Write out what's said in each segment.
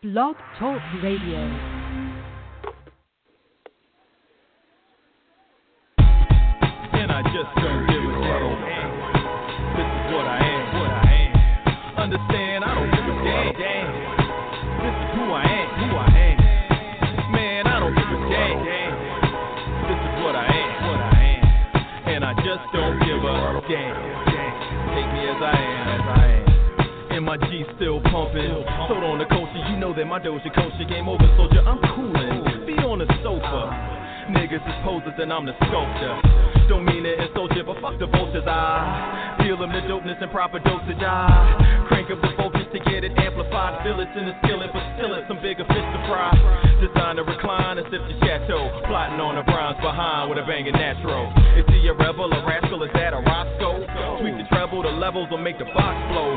Blog Talk Radio. Will make the box flow.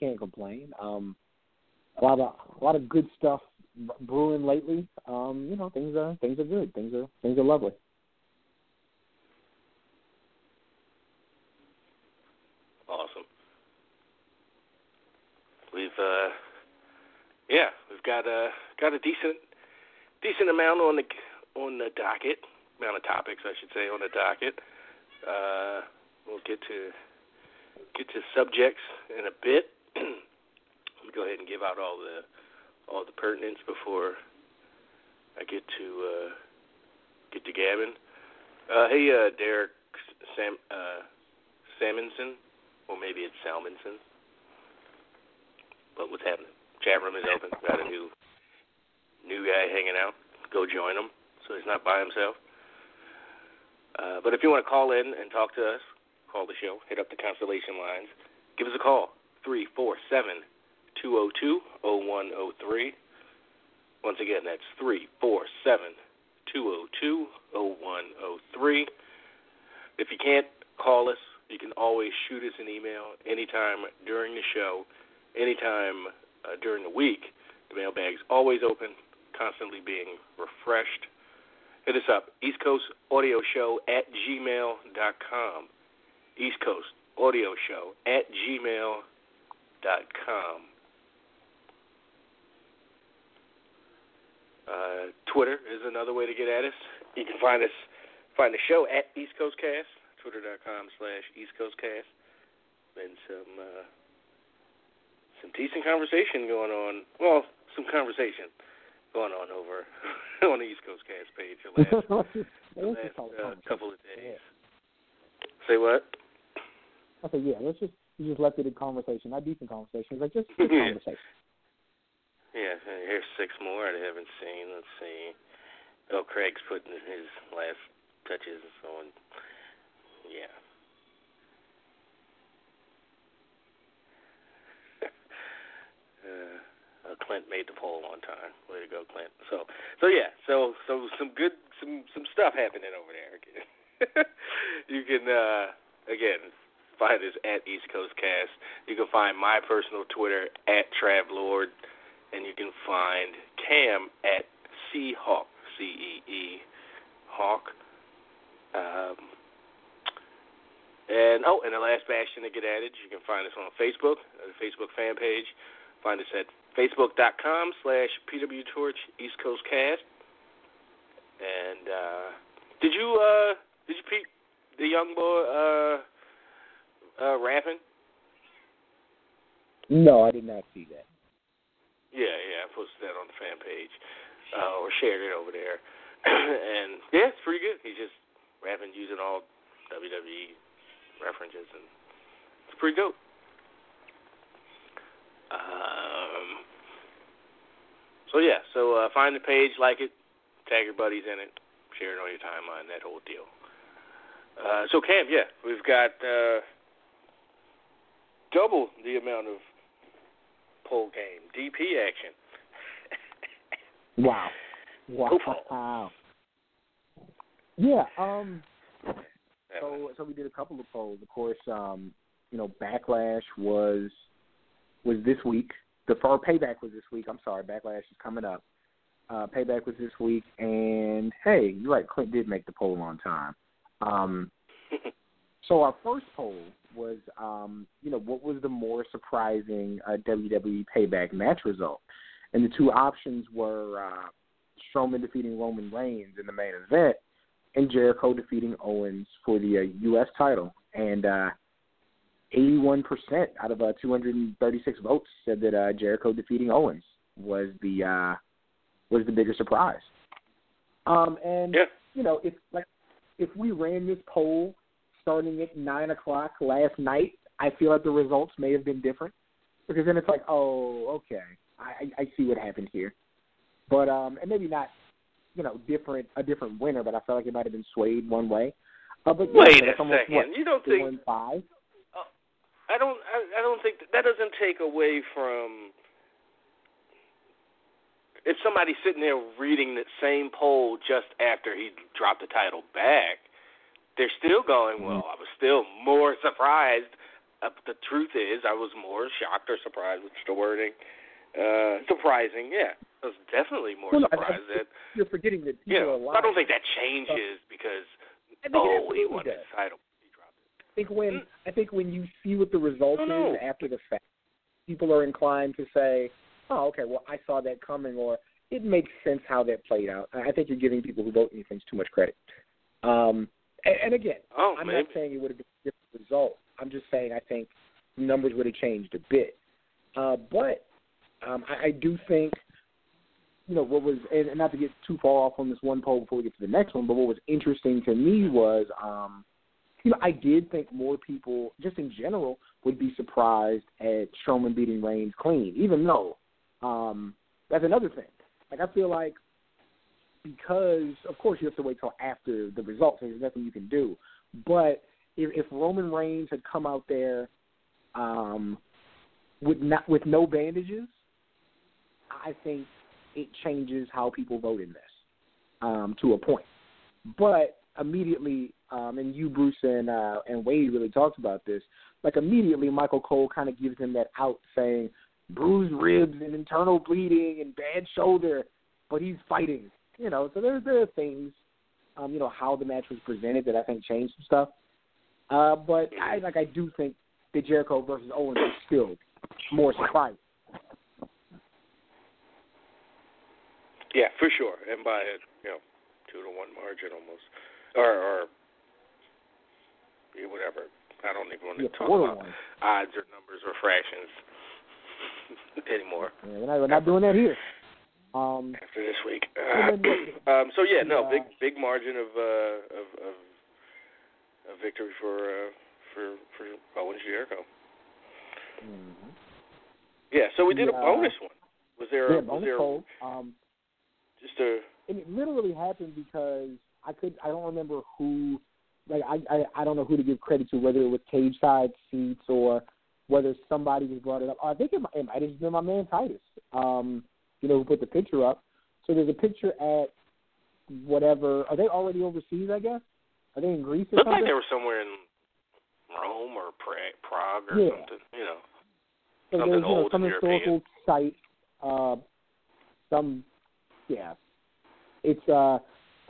Can't complain. Um, a lot of a lot of good stuff brewing lately. Um, you know, things are things are good. Things are things are lovely. Awesome. We've uh yeah, we've got a got a decent decent amount on the on the docket, amount of topics I should say on the docket. Uh we'll get to get to subjects in a bit. Let me go ahead and give out all the all the pertinence before I get to uh get to Gavin. Uh hey uh Derek Sam uh Salmonson or maybe it's Salmonson. But what's happening? Chat room is open. Got a new new guy hanging out. Go join him so he's not by himself. Uh, but if you want to call in and talk to us, call the show. Hit up the Constellation lines. Give us a call. Three four seven two zero two zero one zero three. Once again, that's three four seven two zero two zero one zero three. If you can't call us, you can always shoot us an email anytime during the show, anytime uh, during the week. The mailbag's always open, constantly being refreshed. Hit us up, East Coast Audio Show at gmail.com. East Coast Audio Show at gmail.com. Uh, Twitter is another way to get at us. You can find us, find the show at East Coast Cast, twitter.com slash East Coast Cast. Been some, uh, some decent conversation going on. Well, some conversation going on over on the East Coast Cast page the last, the last uh, couple of days. Say what? I said, yeah, let's just we just left it in conversation, not decent conversation. It's like just, just conversation. Yeah, here's six more I haven't seen. Let's see. Oh, Craig's putting his last touches and so on. Yeah. uh, Clint made the poll on time. Way to go, Clint. So, so yeah, so so some good some some stuff happening over there. you can uh, again find us at East Coast Cast. You can find my personal Twitter at Travlord, and you can find Cam at C Hawk C E E Hawk. Um, and oh, and the last bastion to get added, you can find us on Facebook, uh, the Facebook fan page. Find us at facebook.com slash PW Torch East Coast Cast. And uh, did you uh, did you peep the young boy uh, uh, rapping? No, I did not see that. Yeah, yeah, I posted that on the fan page uh, or shared it over there, and yeah, it's pretty good. He's just rapping using all WWE references, and it's pretty dope. Um, so yeah, so uh, find the page, like it, tag your buddies in it, share it on your timeline, that whole deal. Uh, so Cam, yeah, we've got uh, double the amount of poll game DP action. Wow. Wow. Yeah, um so so we did a couple of polls. Of course, um, you know, Backlash was was this week. The or payback was this week. I'm sorry, Backlash is coming up. Uh, payback was this week, and hey, you're right. Clint did make the poll on time. Um, so our first poll was, um, you know, what was the more surprising uh, WWE Payback match result? And the two options were uh, Strowman defeating Roman Reigns in the main event, and Jericho defeating Owens for the uh, U.S. title. And uh, 81% out of uh, 236 votes said that uh, Jericho defeating Owens was the uh, was the bigger surprise. Um, and Yeah. you know, if like if we ran this poll starting at nine o'clock last night, I feel like the results may have been different because then it's like, oh, okay, I, I see what happened here. But um, and maybe not, you know, different a different winner, but I felt like it might have been swayed one way. Uh, but Wait that's a almost, second. What, You don't think five? I don't I, I don't think that, that doesn't take away from if somebody's sitting there reading the same poll just after he dropped the title back, they're still going, well, I was still more surprised. Uh, the truth is, I was more shocked or surprised, which is the wording. Uh, surprising, yeah. I was definitely more Well, no, I- surprised I- that, You're forgetting that people you are know, lying. I don't think that changes because, I think oh, he won does. his title. He dropped it. I think when Mm. I think when you see what the result is after the fact, people are inclined to say, "Oh, okay, well, I saw that coming," or "It makes sense how that played out." I think you're giving people who vote these things too much credit. Um, and, and again, Oh, I'm maybe. not saying it would have been a different result. I'm just saying I think numbers would have changed a bit. Uh, but um, I, I do think, you know, what was, and and not to get too far off on this one poll before we get to the next one, but what was interesting to me was, um, you know, I did think more people, just in general, would be surprised at Strowman beating Reigns clean, even though um, that's another thing. Like, I feel like because, of course, you have to wait till after the results, and there's nothing you can do. But if, if Roman Reigns had come out there um, with not with no bandages, I think it changes how people vote in this um, to a point. But immediately, um, and you, Bruce, and uh, and Wade really talked about this. Like immediately, Michael Cole kind of gives him that out, saying bruised ribs and internal bleeding and bad shoulder, but he's fighting. You know, so there there are things, um, you know, how the match was presented that I think changed some stuff. Uh, but I like I do think that Jericho versus Owens is still more surprising. Yeah, for sure, and by a you know two to one margin almost, or or whatever. I don't even want to Yeah, talk about one. odds or numbers or fractions anymore Yeah, we're, not, we're not doing that here. Um, after this week. Then um, so yeah, no Yeah. big big margin of uh, of, of of victory for uh, for for Owens Jericho. mhm. Yeah, so we did a bonus one. Was there yeah, was bonus there poll. Um, just a and it literally happened because I could I don't remember who like I, I I don't know who to give credit to whether it was cage side seats or whether somebody just brought it up. I think it might, it might have been my man Titus, um, you know, who put the picture up. So there's a picture at whatever. Are they already overseas? I guess. Are they in Greece or looked something? like they were somewhere in Rome or Prague or Yeah. something. You know. So Something there's you know, some historical site, uh, some yeah. It's uh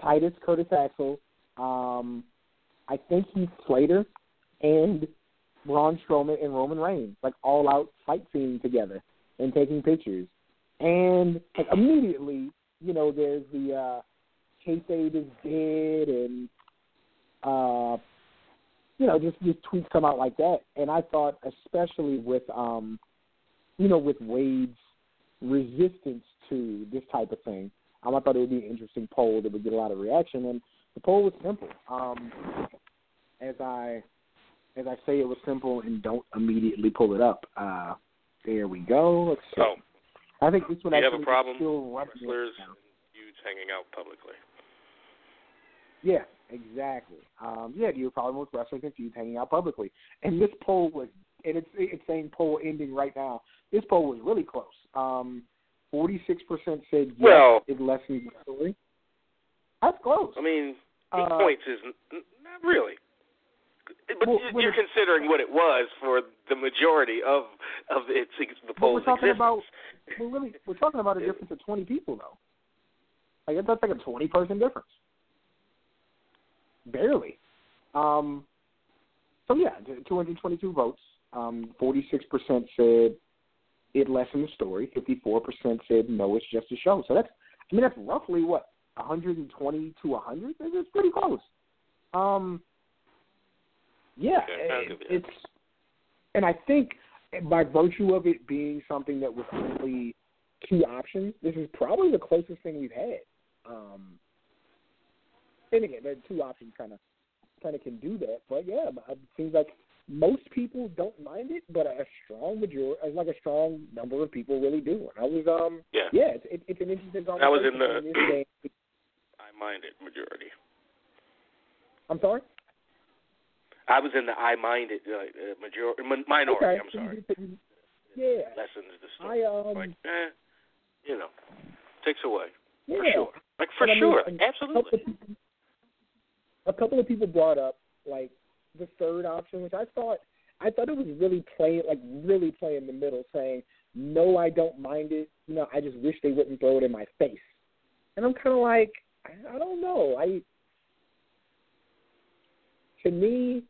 Titus Curtis Axel, um, I think Heath Slater and Braun Strowman and Roman Reigns, like all out fight scene together and taking pictures. And like immediately, you know, there's the uh kayfabe is dead and uh you know, just just tweets come out like that. And I thought, especially with um, you know, with Wade's resistance to this type of thing, um, I thought it would be an interesting poll that would get a lot of reaction. And the poll was simple. Um, as I as I say, it was simple, and don't immediately pull it up. Uh, there we go. Let's see. Oh, I think this one do you have a problem? Wrestlers dudes hanging out publicly. Yeah, exactly. Um, yeah, do you have a problem with wrestlers and feuds hanging out publicly? And this poll was, and it's it's saying poll ending right now. This poll was really close. Um, Forty-six percent said yes, Well- it lessens the story. That's close. I mean, eight Uh, points is n- not really. But Well, you're considering what it was for the majority of of its the poll's we're talking existence. about we're really we're talking about a difference of twenty people though. Like that's like a twenty person difference. Barely. Um so yeah, two hundred twenty two votes. Um forty six percent said it lessened the story, fifty four percent said no, it's just a show. So that's I mean that's roughly what, hundred and twenty to hundred? It's pretty close. Um yeah, it, it's and I think by virtue of it being something that was only two options, this is probably the closest thing we've had. Um, and again, the two options kind of kind of can do that, but yeah, it seems like most people don't mind it, but a strong majority, like a strong number of people, really do. And I was, um, Yeah. yeah, it's, it, it's an interesting conversation. That was in the- in this day. I majority. I'm sorry. I was in the I minded uh, uh, majority minority. okay. I'm sorry. Yeah, Lessens the story. I um, like, eh, you know, takes away yeah. for sure. Like for I mean, sure, a couple absolutely. people- A couple of people brought up like the third option, which I thought I thought it was really playing like really playing the middle, saying no, I don't mind it. You know, I just wish they wouldn't throw it in my face. And I'm kind of like, I, I don't know. I to me,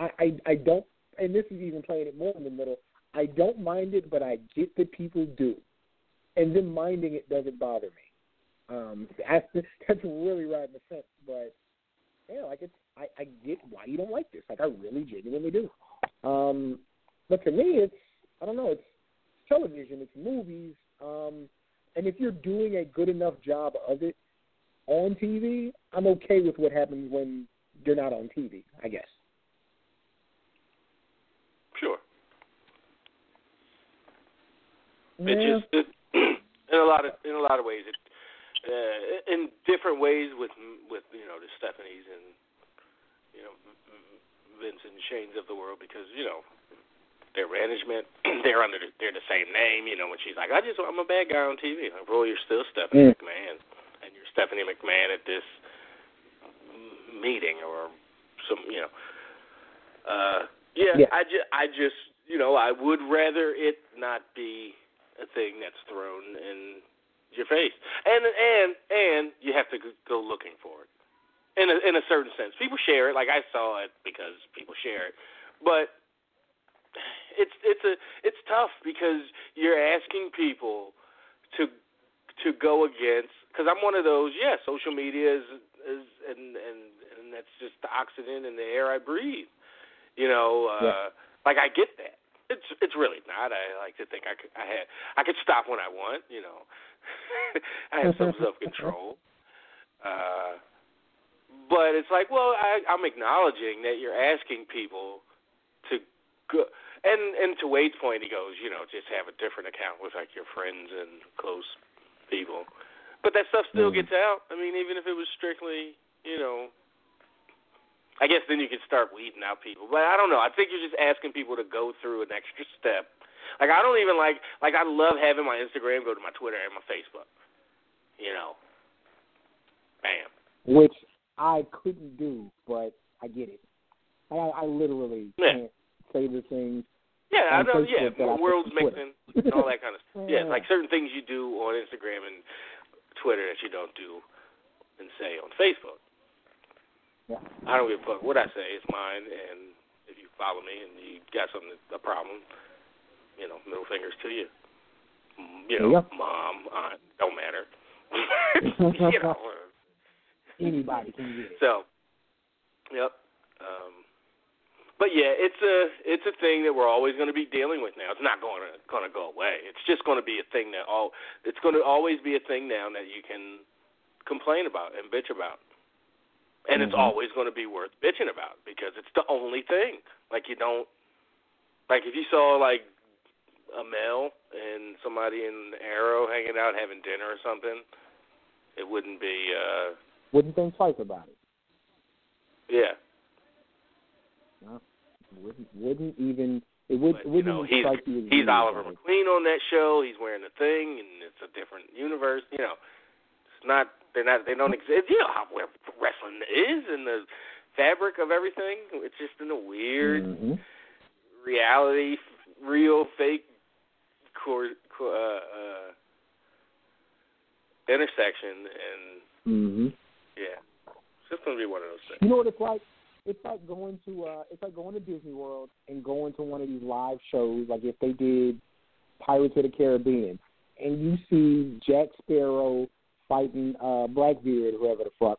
I, I I don't, and this is even playing it more in the middle. I don't mind it, but I get that people do, and then minding it doesn't bother me. Um, that's that's really right in the fence, but yeah, like it's I, I get why you don't like this. Like I really genuinely do. Um, but to me, it's I don't know. It's television. It's movies. Um, and if you're doing a good enough job of it on TV, I'm okay with what happens when you're not on TV. I guess. Sure. Yeah. It just it, in a lot of in a lot of ways it uh, in different ways with with you know the Stephanies and you know Vince and Shane's of the world because you know their management they're under the, they're the same name you know when she's like I just I'm a bad guy on TV like bro you're still Stephanie Mm. McMahon and you're Stephanie McMahon at this meeting or some you know uh yeah, Yeah. I just I just you know I would rather it not be a thing that's thrown in your face, and and and you have to go looking for it. In a in a certain sense, people share it. Like I saw it because people share it, but it's it's a it's tough because you're asking people to to go against. Because I'm one of those. Yeah, social media is is and and and that's just the oxygen in the air I breathe. You know, uh, Yeah. like I get that. It's it's really not. I like to think I could I had I could stop when I want. You know, I have some self control. Uh, but it's like, well, I, I'm acknowledging that you're asking people to go. And and to Wade's point, he goes, you know, just have a different account with like your friends and close people. But that stuff still Mhm. gets out. I mean, even if it was strictly, you know, I guess then you could start weeding out people. But I don't know. I think you're just asking people to go through an extra step. Like I don't even like like I love having my Instagram go to my Twitter and my Facebook. You know. Bam. which I couldn't do, but I get it. I, I literally Yeah. can't say the things. Yeah, I know. Yeah, worlds mixing and all that kind of stuff. Yeah. like certain things you do on Instagram and Twitter that you don't do and say on Facebook. Yeah. I don't give a fuck what I say. It's mine, and if you follow me and you got something a problem, you know, middle fingers to you. Mm, You know, Yeah. mom, aunt, don't matter. you know. Anybody can get it. So, yep. Um, but yeah, it's a it's a thing that we're always going to be dealing with now. It's not going to going to go away. It's just going to be a thing that all it's going to always be a thing now that you can complain about and bitch about. And Mhm. it's always going to be worth bitching about because it's the only thing. Like you don't like if you saw like a male and somebody in Arrow hanging out having dinner or something, it wouldn't be uh Wouldn't think twice about it. yeah. Wouldn't wouldn't even it would but, it wouldn't know, even he's strike you he's Oliver McQueen on that show. He's wearing the thing, and it's a different universe. You know, it's not. They're not. They don't exist. You know how wrestling is and the fabric of everything. It's just in a weird Mhm. reality, real, fake, core, core, uh, uh, intersection, and Mhm. yeah, it's just gonna be one of those things. You know what it's like? It's like going to uh it's like going to Disney World and going to one of these live shows, like if they did Pirates of the Caribbean, and you see Jack Sparrow fighting uh Blackbeard, whoever the fuck,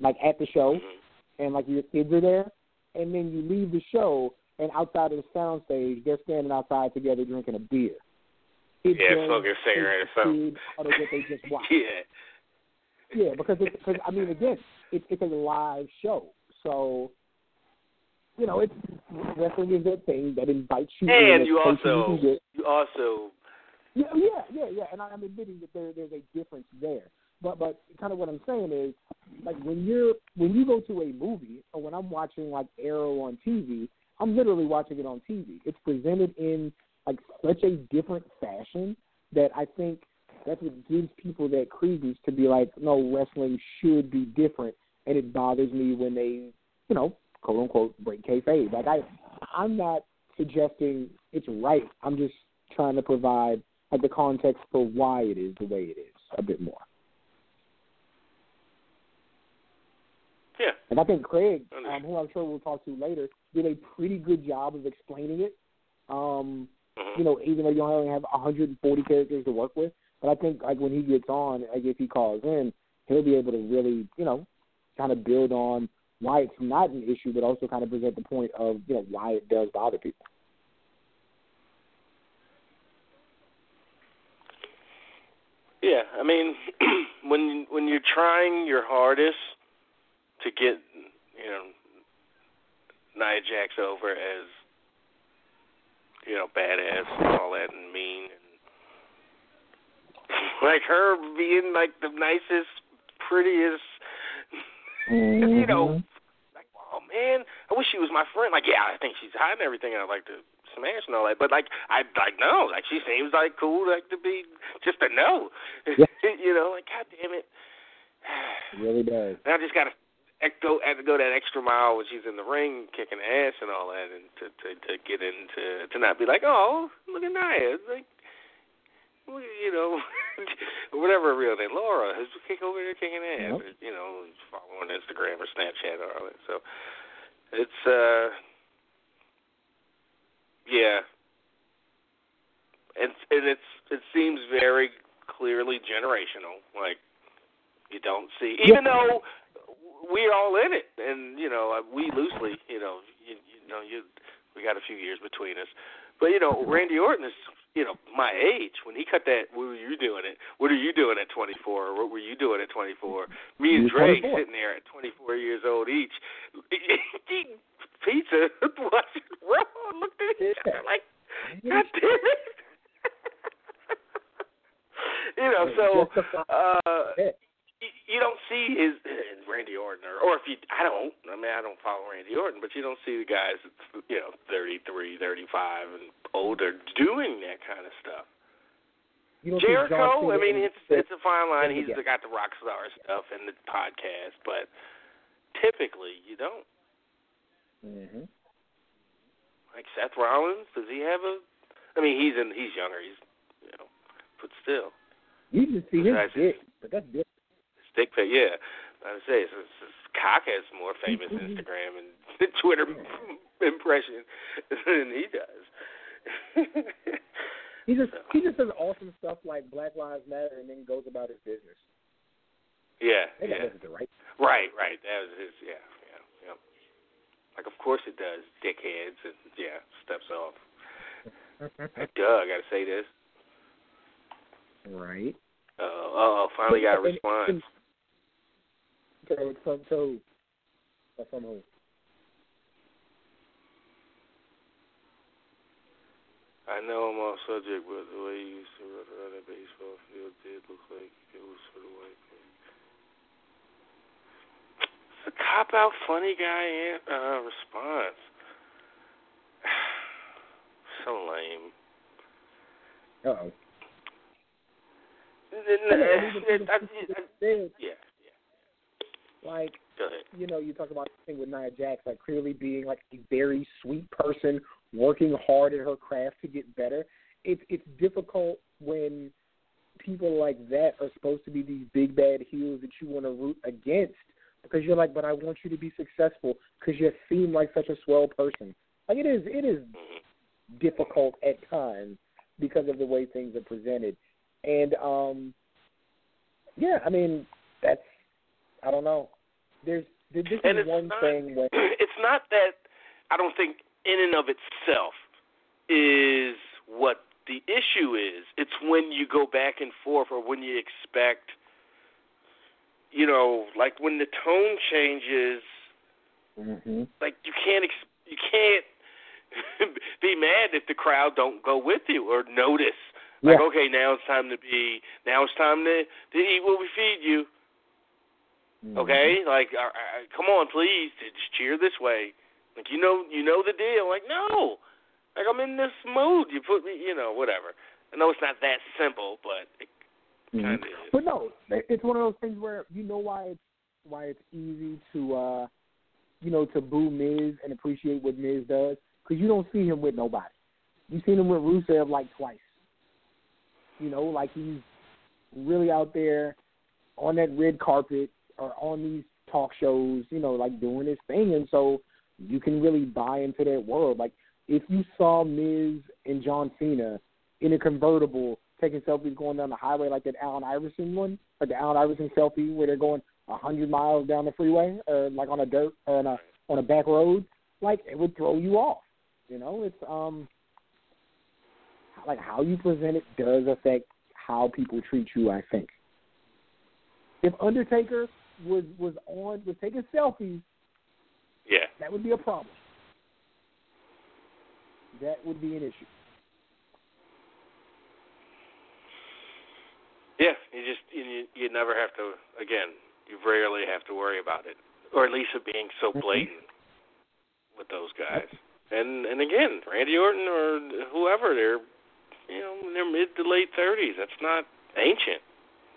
like at the show, Mhm. and like your kids are there, and then you leave the show, and outside of the sound stage, they're standing outside together drinking a beer. It Yeah, smoking a cigarette or something. Out of what they just watched. yeah. Yeah, because it's because I mean again, it's it's a live show, so you know it's wrestling is that thing that invites you. in, And that you also you also yeah, yeah, yeah, yeah, and I'm admitting that there there's a difference there, but but kind of what I'm saying is like when you're when you go to a movie or when I'm watching like Arrow on TV, I'm literally watching it on TV. It's presented in like such a different fashion that I think that's what gives people that credence to be like, no, wrestling should be different, and it bothers me when they, you know, quote unquote break kayfabe. Like I, I'm not suggesting it's right. I'm just trying to provide like the context for why it is the way it is a bit more. yeah. And I think Craig, um, who I'm sure we'll talk to later, did a pretty good job of explaining it. Um, Mhm. you know, even though you only have 140 characters to work with, but I think like when he gets on, like if he calls in, he'll be able to really, you know, kind of build on why it's not an issue, but also kind of present the point of you know why it does bother people. Yeah, I mean, when when you're trying your hardest to get, you know, Nia Jax over as, you know, badass and all that and mean and like her being like the nicest, prettiest, you know, mm-hmm. like oh man, I wish she was my friend. Like yeah, I think she's hot and everything, I'd like to smash and all that. But like I like no, like she seems like cool, like to be just to know, Yeah. you know, like god damn it. It really does. And I just gotta go had to go that extra mile when she's in the ring kicking ass and all that, and to to to get into to not be like, oh, look at Nia, It's like, you know, whatever real name, Laura, who's kick over there kicking ass, Yep. you know, follow on Instagram or Snapchat or all that. So it's uh, yeah, and and it's it seems very clearly generational, like. You don't see, even though we're all in it, and you know uh, we loosely, you know, you, you know, you we got a few years between us, but you know Randy Orton is, you know, my age. When he cut that, what were you doing it? What are you doing at 24? What were you doing at 24? Me and Drake sitting there at 24 years old each, pizza, watching Raw. Looked at each other like, God damn it. you know, so uh you, don't see his Randy Orton, or, or if you, I don't. I mean, I don't follow Randy Orton, but you don't see the guys you know 33, 35, and older doing that kind of stuff. You don't see John Jericho, I mean, it's it's a fine line. Yeah. He's got the rock star stuff and the podcast, but typically you don't. Mhm. Like Seth Rollins, does he have a? I mean, he's in. He's younger. He's you know, but still, You just see his dick, but that's different. stick pic. Yeah, I would say it's, it's, it's cock has more famous Instagram and Twitter impression than he does. He just he just does awesome stuff like Black Lives Matter and then goes about his business. yeah, yeah, right. right, right. That was his. Yeah. Like, of course it does, dickheads, and yeah, steps off. Like, duh, I gotta say this. Right. Uh oh, finally got a response. and- So, so, from who? I know I'm off subject, but the way you used to run around that baseball field did look like it was for the white man. It's a cop out, funny guy uh, response. so lame. Uh oh. Yeah, yeah. Like, you know, you talk about the thing with Nia Jax, like clearly being like a very sweet person, working hard at her craft to get better. It's it's difficult when people like that are supposed to be these big bad heels that you want to root against because you're like, but I want you to be successful because you seem like such a swell person. Like it is, it is difficult at times because of the way things are presented. And um yeah, I mean that's I don't know. There's this is And it's one not, thing where it's not that I don't think in and of itself is what the issue is. It's when you go back and forth or when you expect you know, like when the tone changes, hmm like you can't ex- you can't be mad if the crowd don't go with you or notice. Like, Yeah. okay, now it's time to be now it's time to to eat what we feed you. Mm-hmm. Okay, like, uh, uh, come on, please, just cheer this way. Like, you know, you know the deal. Like, no, like I'm in this mood. You put me, you know, whatever. I know it's not that simple, but it Mhm. is. But no, it's one of those things where you know why it's why it's easy to uh you know to boo Miz and appreciate what Miz does because you don't see him with nobody. You've seen him with Rusev like twice. You know, like he's really out there on that red carpet or on these talk shows. You know, like doing his thing, and so you can really buy into that world. Like if you saw Miz and John Cena in a convertible taking selfies going down the highway like that Allen Iverson one, like the Allen Iverson selfie where they're going a hundred miles down the freeway or like on a dirt or on a on a back road, like it would throw you off. You know, it's um like how you present it does affect how people treat you, I think. If Undertaker was was on was taking selfies, Yeah, that would be a problem. That would be an issue. Yeah. You just you you never have to. Again, you rarely have to worry about it, or at least it being so Mhm. blatant with those guys. And and again, Randy Orton or whoever, they're you know in their mid to late thirties. That's not ancient,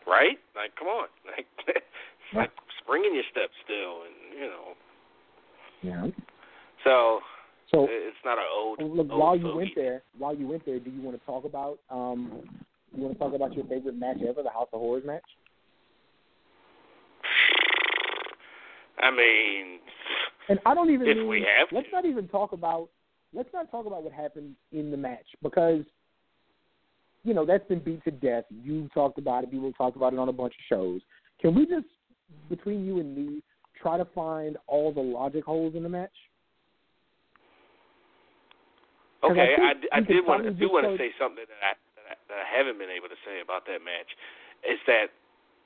right? Like, come on, like like spring in your step still, and you know. Yeah. So So it's not an old. Look, old while you went there, while you went there, do you want to talk about um, you want to talk about your favorite match ever, the House of Horrors match? I mean, And I don't even If mean, we have let's to. not even talk about let's not talk about what happened in the match because you know that's been beat to death. You talked about it. People talked about it on a bunch of shows. Can we just between you and me try to find all the logic holes in the match? I okay, I, I you did want to do want to say something that I, that I haven't been able to say about that match. Is that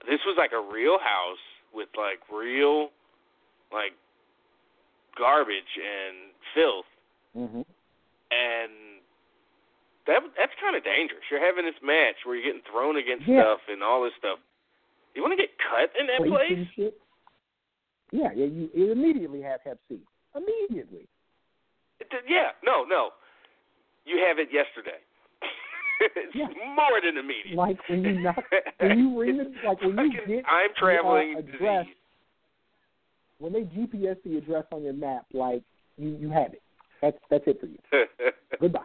this was like a real house with like real like garbage and filth Mm-hmm. and that that's kind of dangerous. You're having this match where you're getting thrown against Yeah. stuff and all this stuff. You want to get cut in that place? shit. Yeah, yeah, you, you immediately have Hep C. Immediately. It yeah, no, no. You have it yesterday. It's Yeah. more than a immediate. Like when you knock, when you ring It's the, like when you get I'm traveling uh, address, disease. when they GPS the address on your map, like you you have it. That's that's it for you. Goodbye.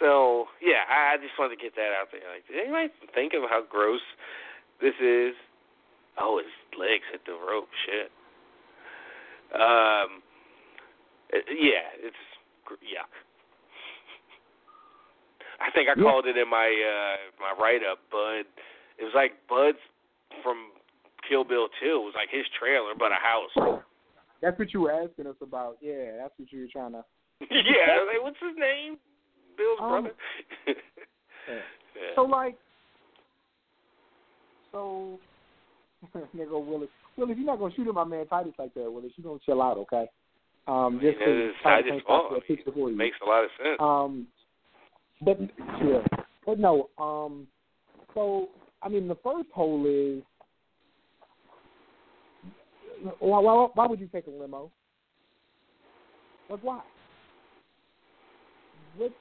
so yeah, I I just wanted to get that out there. Like, did anybody think of how gross this is? Oh, his legs hit the rope. Shit. Um. yeah, it's yuck. I think I Yeah. called it in my uh my write up, Bud. It was like Budd's from Kill Bill 2. It was like his trailer, but a house. That's what you were asking us about. Yeah, that's what you were trying to. yeah, like what's his name? Bill's Um, brother. yeah. So like, so nigga Willis, Willis, you're not gonna shoot at my man Titus like that, Willis. You gonna chill out, okay? Um, just I mean, Titus' fault. I mean, it makes a lot of sense. Um, but yeah, but no. Um, so I mean, the first hole is why, why, why would you take a limo? Like why? What?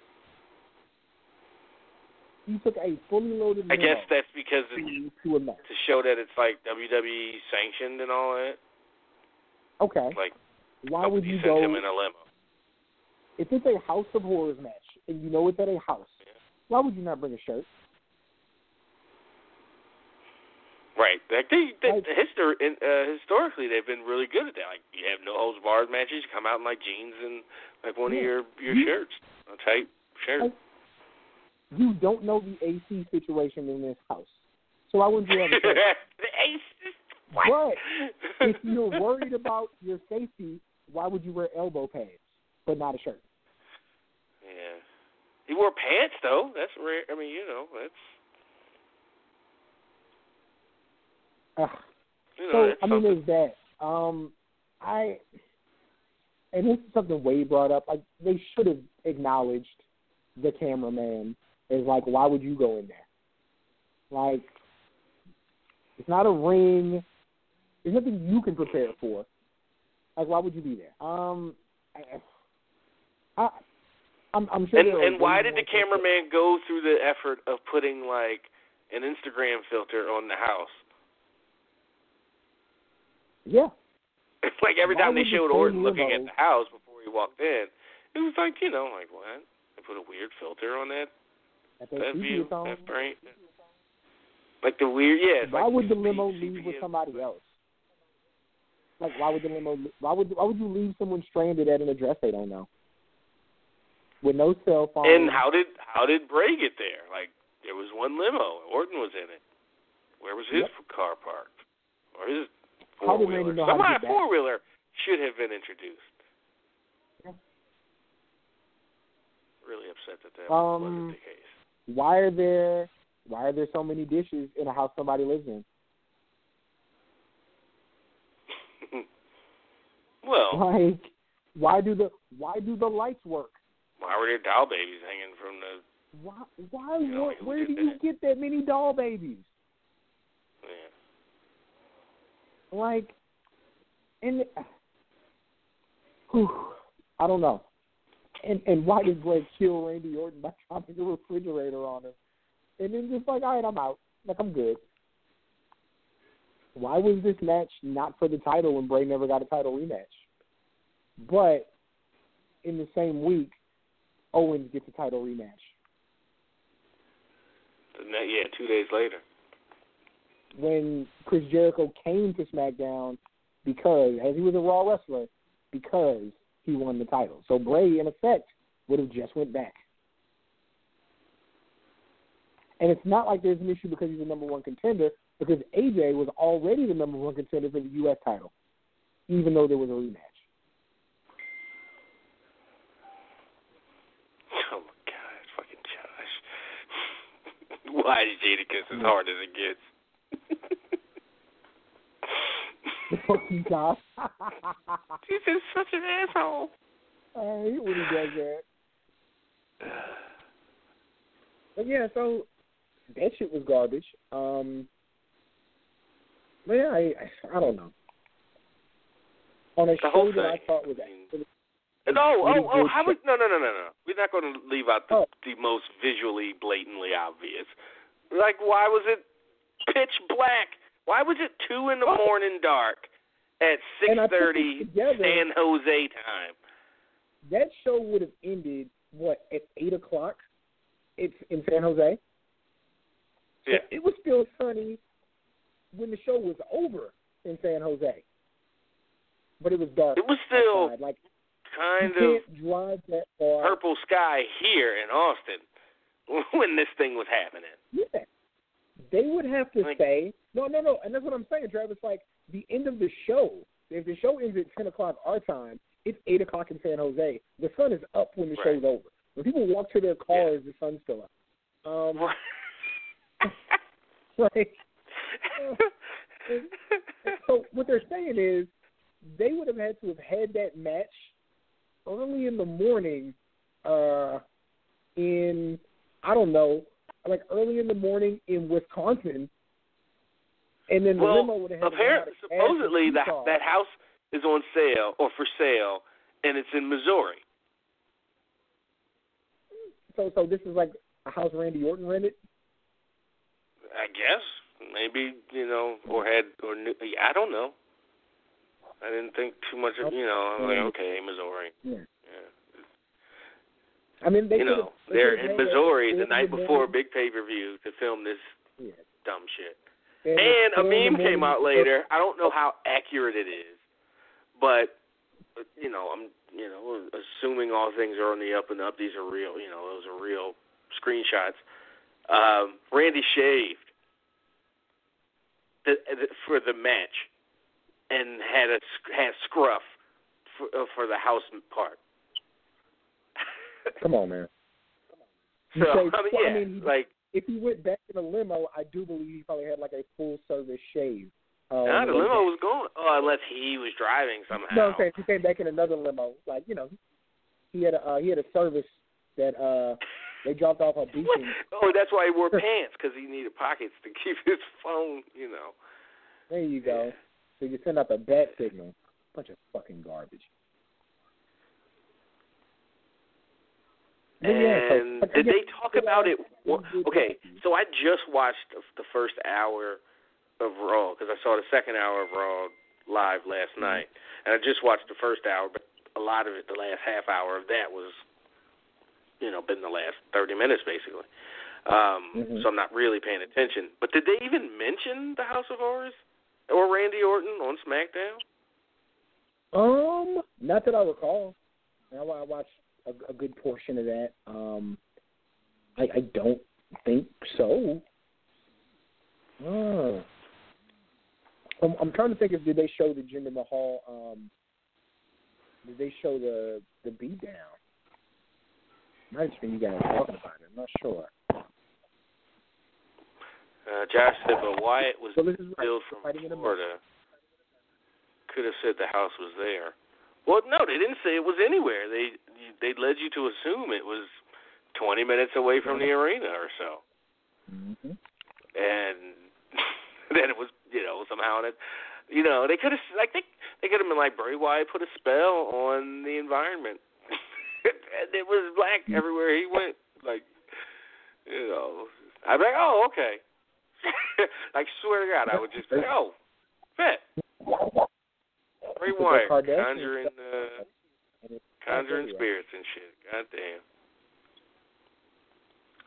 You took a fully loaded limo I guess that's because it's to to show that it's like WWE sanctioned and all that. Okay. Like, Why would you go him in a limo. if it's a House of Horrors match and you know it's at a house? Why would you not bring a shirt? Right. Like they, they Like- history, in, uh, historically, they've been really good at that. Like you have no holds barred matches, you come out in like jeans and like one Yeah. of your your You- shirts, a tight shirt. Like- You don't know the AC situation in this house, so why wouldn't you have a shirt? the ace. What? if you're worried about your safety, why would you wear elbow pads but not a shirt? yeah. He wore pants though. That's rare. I mean, you know, that's you know, So that's I mean, something. there's that. Um, I and this is something Wade brought up. Like they should have acknowledged the cameraman is like, why would you go in there? Like, it's not a ring. There's nothing you can prepare for. Like, why would you be there? Um, I, I I'm, I'm sure. and and why did the cameraman go through the effort of putting like an Instagram filter on the house? Yeah, It's like every Why time they showed Orton looking at the house before he walked in, it was like you know, like what? They put a weird filter on that at that that view, home. that frame. Like the weird, yeah. Why like would the limo leave with somebody else? Like, why would the limo? Why would why would you leave someone stranded at an address they don't know? With no cell phone. And how did how did Bray get there? Like there was one limo. Orton was in it. Where was his Yep. car parked? Or his four wheeler? know how to Somehow get a back? four wheeler should have been introduced. Yeah. Really upset that that Um, wasn't the case. why are there why are there so many dishes in a house somebody lives in? well, Like, why do the why do the lights work? Why were there doll babies hanging from the? Why why You know, where, where do you that? get that many doll babies? Yeah. Like, and whew, I don't know. And and why did Greg kill Randy Orton by dropping a refrigerator on him? And then just like, all right, I'm out. Like I'm good. Why was this match not for the title when Bray never got a title rematch? But in the same week, Owens gets a title rematch. Yeah, two days later. when Chris Jericho came to SmackDown because, as he was a Raw wrestler, because he won the title. So Bray, in effect, would have just went back. And it's not like there's an issue because he's the number one contender, because AJ was already the number one contender for the U.S. title, even though there was a rematch. Oh my god, fucking Josh. Why is Jadakiss as hard as it gets? The fucking Josh. He's just such an asshole. I hate when he does that. But yeah, so that shit was garbage. Um, but yeah, I I I don't know. On a The show that I thought was actually No, oh, oh, oh how show. would no, no, no, no, no. We're not going to leave out the, Oh. the most visually blatantly obvious. Like, why was it pitch black? Why was it two in the Oh. morning dark at six And I put this thirty. San Jose time? that show would have ended what at eight o'clock. It's in San Jose. Yeah. it was still sunny when the show was over in San Jose, but it was dark. It was still outside. like kind you of can't drive that far. purple sky here in Austin when this thing was happening. Yeah. They would have to Like- say no, no, no, and that's what I'm saying, Travis. Like the end of the show if the show ends at ten o'clock our time, it's eight o'clock in San Jose. The sun is up when the Right. show's over. When people walk to their cars, the sun's still up. Um, like, so what they're saying is they would have had to have had that match early in the morning, uh, in I don't know, like early in the morning in Wisconsin, and then the well, limo would have apparently, supposedly, that that house is on sale or for sale, and it's in Missouri. So, so this is like a house Randy Orton rented. I guess maybe you know, or had or knew, I don't know. I didn't think too much of you know. I'm like, okay, Missouri. Yeah. Yeah. I mean, they you know, they they're in Missouri the night before big pay per view to film this Yeah. dumb shit. Had And a meme came out later. I don't know how accurate it is, but you know, I'm you know assuming all things are on the up and up. These are real. You know, those are real screenshots. Um, Randy shaved the, the, for the match and had a had scruff for, uh, for the house part. Come on, man. so say- I mean, well, yeah, I mean, he- like If he went back in a limo, I do believe he probably had like a full service shave. Um, nah, the limo was going. Oh, unless he was driving somehow. No, I'm saying he came back in another limo, like you know, he had a uh, he had a service that uh they dropped off a beacon. Oh, that's why he wore pants because he needed pockets to keep his phone. You know. There you go. So you send out a bat signal. Bunch of fucking garbage. But yeah, so- And did they talk about it? Okay, so I just watched the first hour of Raw because I saw the second hour of Raw live last Mm-hmm. night, and I just watched the first hour, but a lot of it, the last half hour of that was, you know, been the last thirty minutes basically. Um, Mhm. So I'm not really paying attention. But did they even mention the House of Horrors or Randy Orton on SmackDown? Um, not that I recall. I, I watched a, a good portion of that. Um, I, I don't think so. Oh. I'm, I'm trying to think if did they show the Jinder Mahal? Um, did they show the the beatdown? Might have been you guys talking about it. I'm not sure. Uh, Josh said, but Wyatt was So this is right. billed from Florida. Could have said the house was there. Well, no, they didn't say it was anywhere. They they led you to assume it was 20 minutes away from the arena or so, Mm-hmm. and then it was you know somehow that you know they could have like they they could have been like Bray Wyatt put a spell on the environment, and it was black everywhere he went. Like you know, I'd be like, oh okay. like swear to God, I would just be oh, Because the conjuring uh, conjuring spirits and shit. God damn.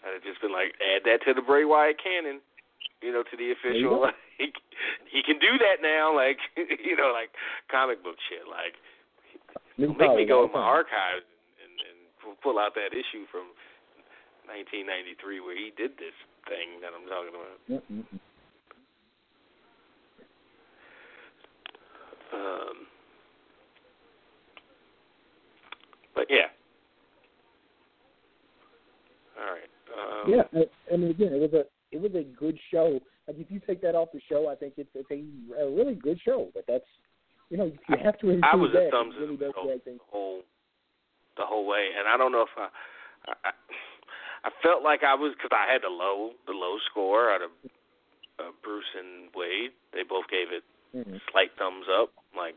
I'd have just been like, add that to the Bray Wyatt canon. You know, to the official. Like, he can do that now. Like, you know, like comic book shit. Like, New make me go in my archives and, and pu- pull out that issue from 1993 where he did this thing that I'm talking about. Um, but yeah. All right. Um, Yeah, I, I mean, again, it was a it was a good show. Like if you take that off the show, I think it's it's a, a really good show. But that's you know you have to I was that. a thumbs it really up the whole, the whole the whole way, and I don't know if I I, I felt like I was because I had the low the low score out of uh, Bruce and Wade. They both gave it Mhm. slight thumbs up, like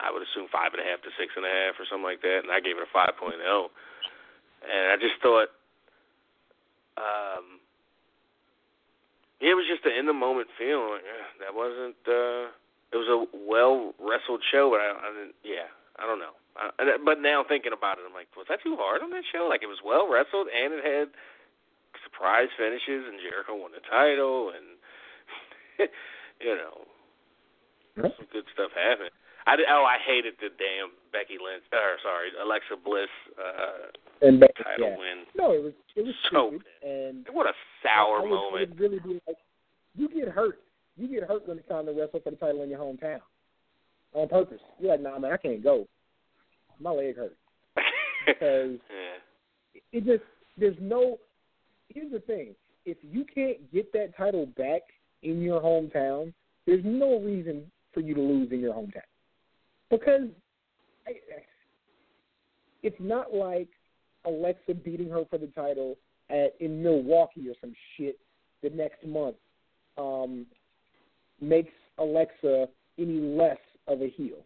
I would assume five and a half to six and a half or something like that, and I gave it a five point oh. And I just thought, um, it was just an in the moment feeling. Like, eh, that wasn't. uh It was a well wrestled show, but I, I didn't. Yeah, I don't know. I, and- but now thinking about it, I'm like, was that too hard on that show? Like it was well wrestled and it had surprise finishes, and Jericho won the title, and you know some good stuff happened. I did, oh, I hated the damn Becky Lynch. Or sorry, Alexa Bliss uh, And that, title yeah. win. No, it was it was So stupid, and What a sour I would, moment. I would really be like, you get hurt. You get hurt when it's time to wrestle for the title in your hometown. on purpose. You're like, nah, man, I can't go. My leg hurt because yeah. it just there's no. Here's the thing: if you can't get that title back in your hometown, there's no reason for you to lose in your hometown because I, it's not like Alexa beating her for the title at in Milwaukee or some shit the next month um, makes Alexa any less of a heel.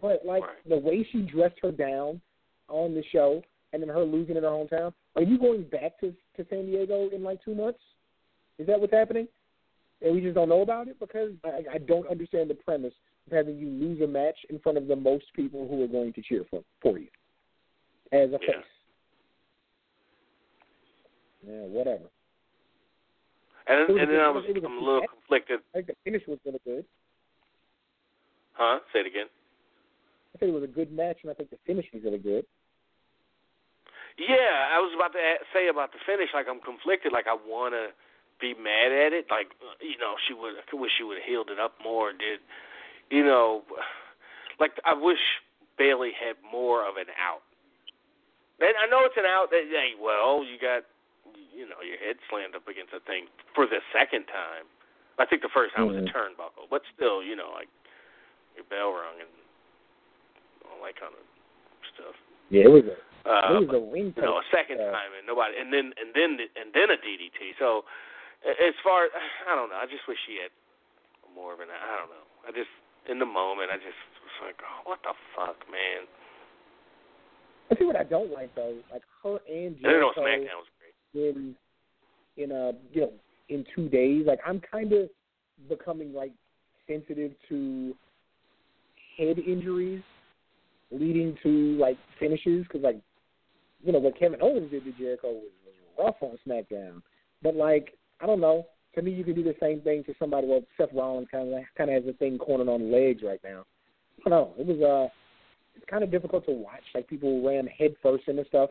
But like Right. the way she dressed her down on the show, and then her losing in her hometown, are you going back to to San Diego in like two months? Is that what's happening? And we just don't know about it because I, I don't understand the premise of having you lose a match in front of the most people who are going to cheer for for you as a Yeah. face. Yeah, whatever. And and then I was was- it was a I'm a little conflicted. I think the finish was really good. Huh? Say it again. I think it was a good match, and I think the finish was really good. Yeah, I was about to say about the finish. Like I'm conflicted. Like I want to be mad at it. Like uh, you know, she would. I wish she would have healed it up more. Did you know? Like I wish Bayley had more of an out. And I know it's an out. That hey, well, you got you know your head slammed up against a thing for the second time. I think the first time was a Mhm. turnbuckle, but still, you know, like your bell rung and all that kind of stuff. Yeah, it was a Uh, it was a ring you know, a second uh, time and nobody, and then and then and then a DDT. So as far as I don't know, I just wish she had more of an. I don't know. I just in the moment, I just was like, oh, what the fuck, man. I see what I don't like though, like her and And then on Jericho SmackDown was great. in in uh you know in two days. Like I'm kind of becoming like sensitive to head injuries leading to like finishes because like you know what Kevin Owens did to Jericho was, was rough on SmackDown, but like I don't know. To me, you can do the same thing to somebody. Well, Seth Rollins kind of kind of has a thing cornered on legs right now. I don't know. It was uh, it's kind of difficult to watch. Like people ran head first into stuff,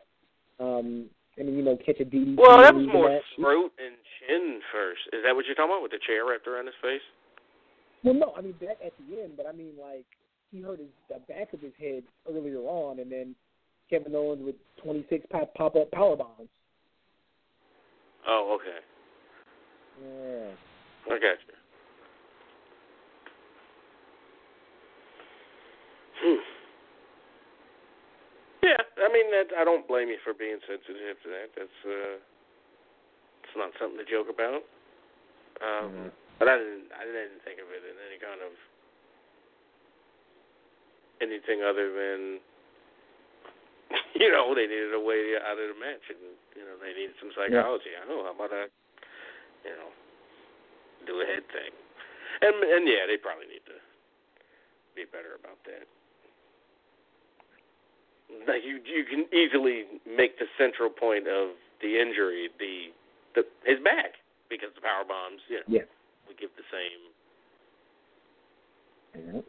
um, and you know catch a DDT. Well, that was more match. throat and chin first. Is that what you're talking about with the chair wrapped around his face? Well, no, I mean that at the end, but I mean like he hurt his the back of his head earlier on, and then Kevin Owens with 26 pop pop up power bombs. Oh, okay. Yeah. I got you. Hmm. Yeah, I mean that. I don't blame you for being sensitive to that. That's uh, it's not something to joke about. Um, Mhm. But I didn't. I didn't think of it in any kind of anything other than you know they needed a way out of the match, and you know they needed some psychology. I know how about I, you know, do a head thing, and and yeah, they probably need to be better about that. Like you, you can easily make the central point of the injury the, the his back because the power bombs, you know, Yeah. would give the same. Yeah.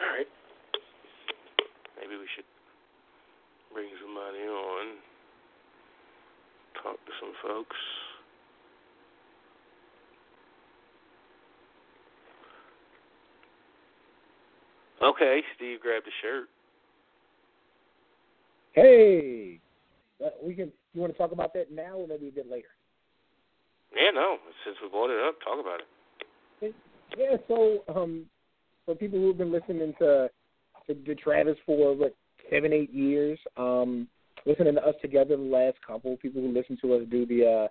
All right. Maybe we should bring somebody on, talk to some folks. Okay, Steve grabbed a shirt. Hey, uh, we can. You want to talk about that now, or maybe a bit later? Yeah, no, since we brought it up, talk about it. Yeah. So, um, for people who have been listening to to, to Travis for what seven, eight years, um, listening to us together the last couple, people who listen to us do the uh,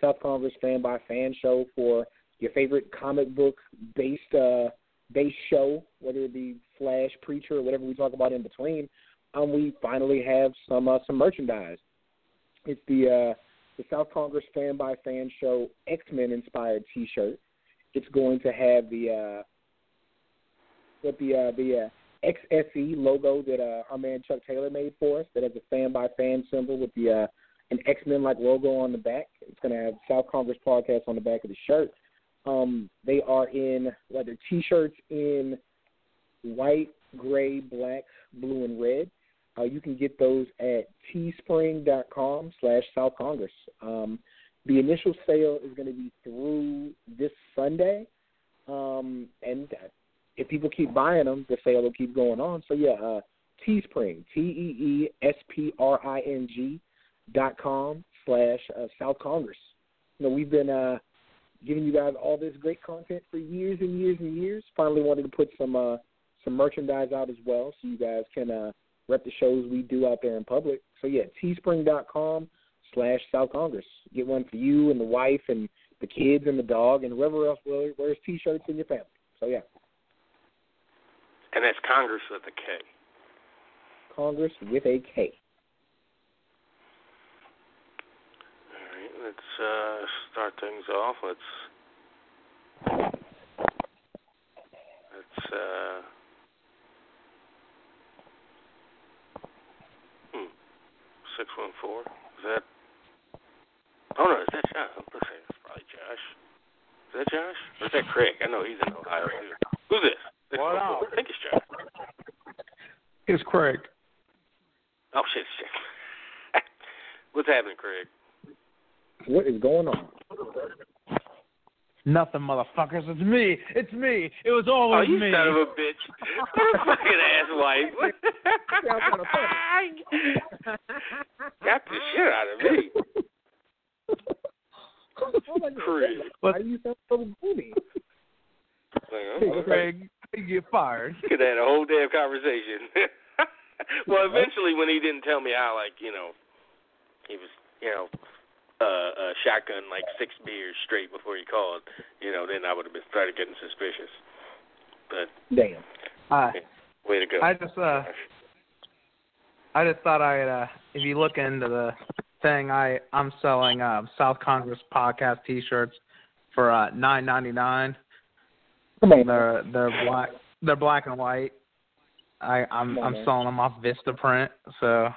South Kongress Fan by Fan show for your favorite comic book based uh, based show, whether it be Flash, Preacher, or whatever we talk about in between. Um, we finally have some uh, some merchandise. It's the uh, the South Kongress Fan by Fan show X Men inspired T-shirt. It's going to have the uh, with the uh, the uh, XSE logo that uh, our man Chuck Taylor made for us. That has a fan by fan symbol with the uh, an X Men like logo on the back. It's going to have South Kongress podcast on the back of the shirt. Um, they are in whether T-shirts in white, gray, black, blue, and red. Uh, you can get those at teespring.com slash South Kongress. Um, The initial sale is going to be through this Sunday, um, and if people keep buying them, the sale will keep going on. So yeah, uh, Teespring, T E E S P R I N G dot com slash uh, South Kongress. You know, we've been uh, giving you guys all this great content for years and years and years. Finally, wanted to put some uh, some merchandise out as well, so you guys can uh, rep the shows we do out there in public. So yeah, Teespring dot com slash South Kongress. Get one for you and the wife and the kids and the dog and whoever else wears t-shirts in your family. So yeah. And that's Congress with a K. Congress with a K. All right, let's uh, start things off. Let's let's uh, hmm, six one four. Is that? Oh no, is that Josh? Let's say it's probably Josh. Is that Josh? Or is that Craig? I know he's in Ohio too. Who's this? Six What one up? four. I think it's Josh. It's Craig. Oh shit, shit. What's happening, Craig? What is going on? Nothing, motherfuckers. It's me. It's me. It was Oh, always you me. son of a bitch! What a fucking ass wife! Got the shit out of me. Oh my Craig. Why do you sound so gloomy? Like, oh. Craig, you get fired. Could have had a whole damn conversation. well, eventually, when he didn't tell me how, like, you know, he was, you know, uh, uh, shotgun like six beers straight before he called, you know, then I would have been started getting suspicious. But Damn. Uh, way to go. I just uh, I just thought I'd uh, if you look into the thing, I I'm selling uh, South Kongress podcast T-shirts for uh nine ninety nine. Come on. They're they're black they're black and white. I I'm on, I'm man. selling them off Vistaprint. So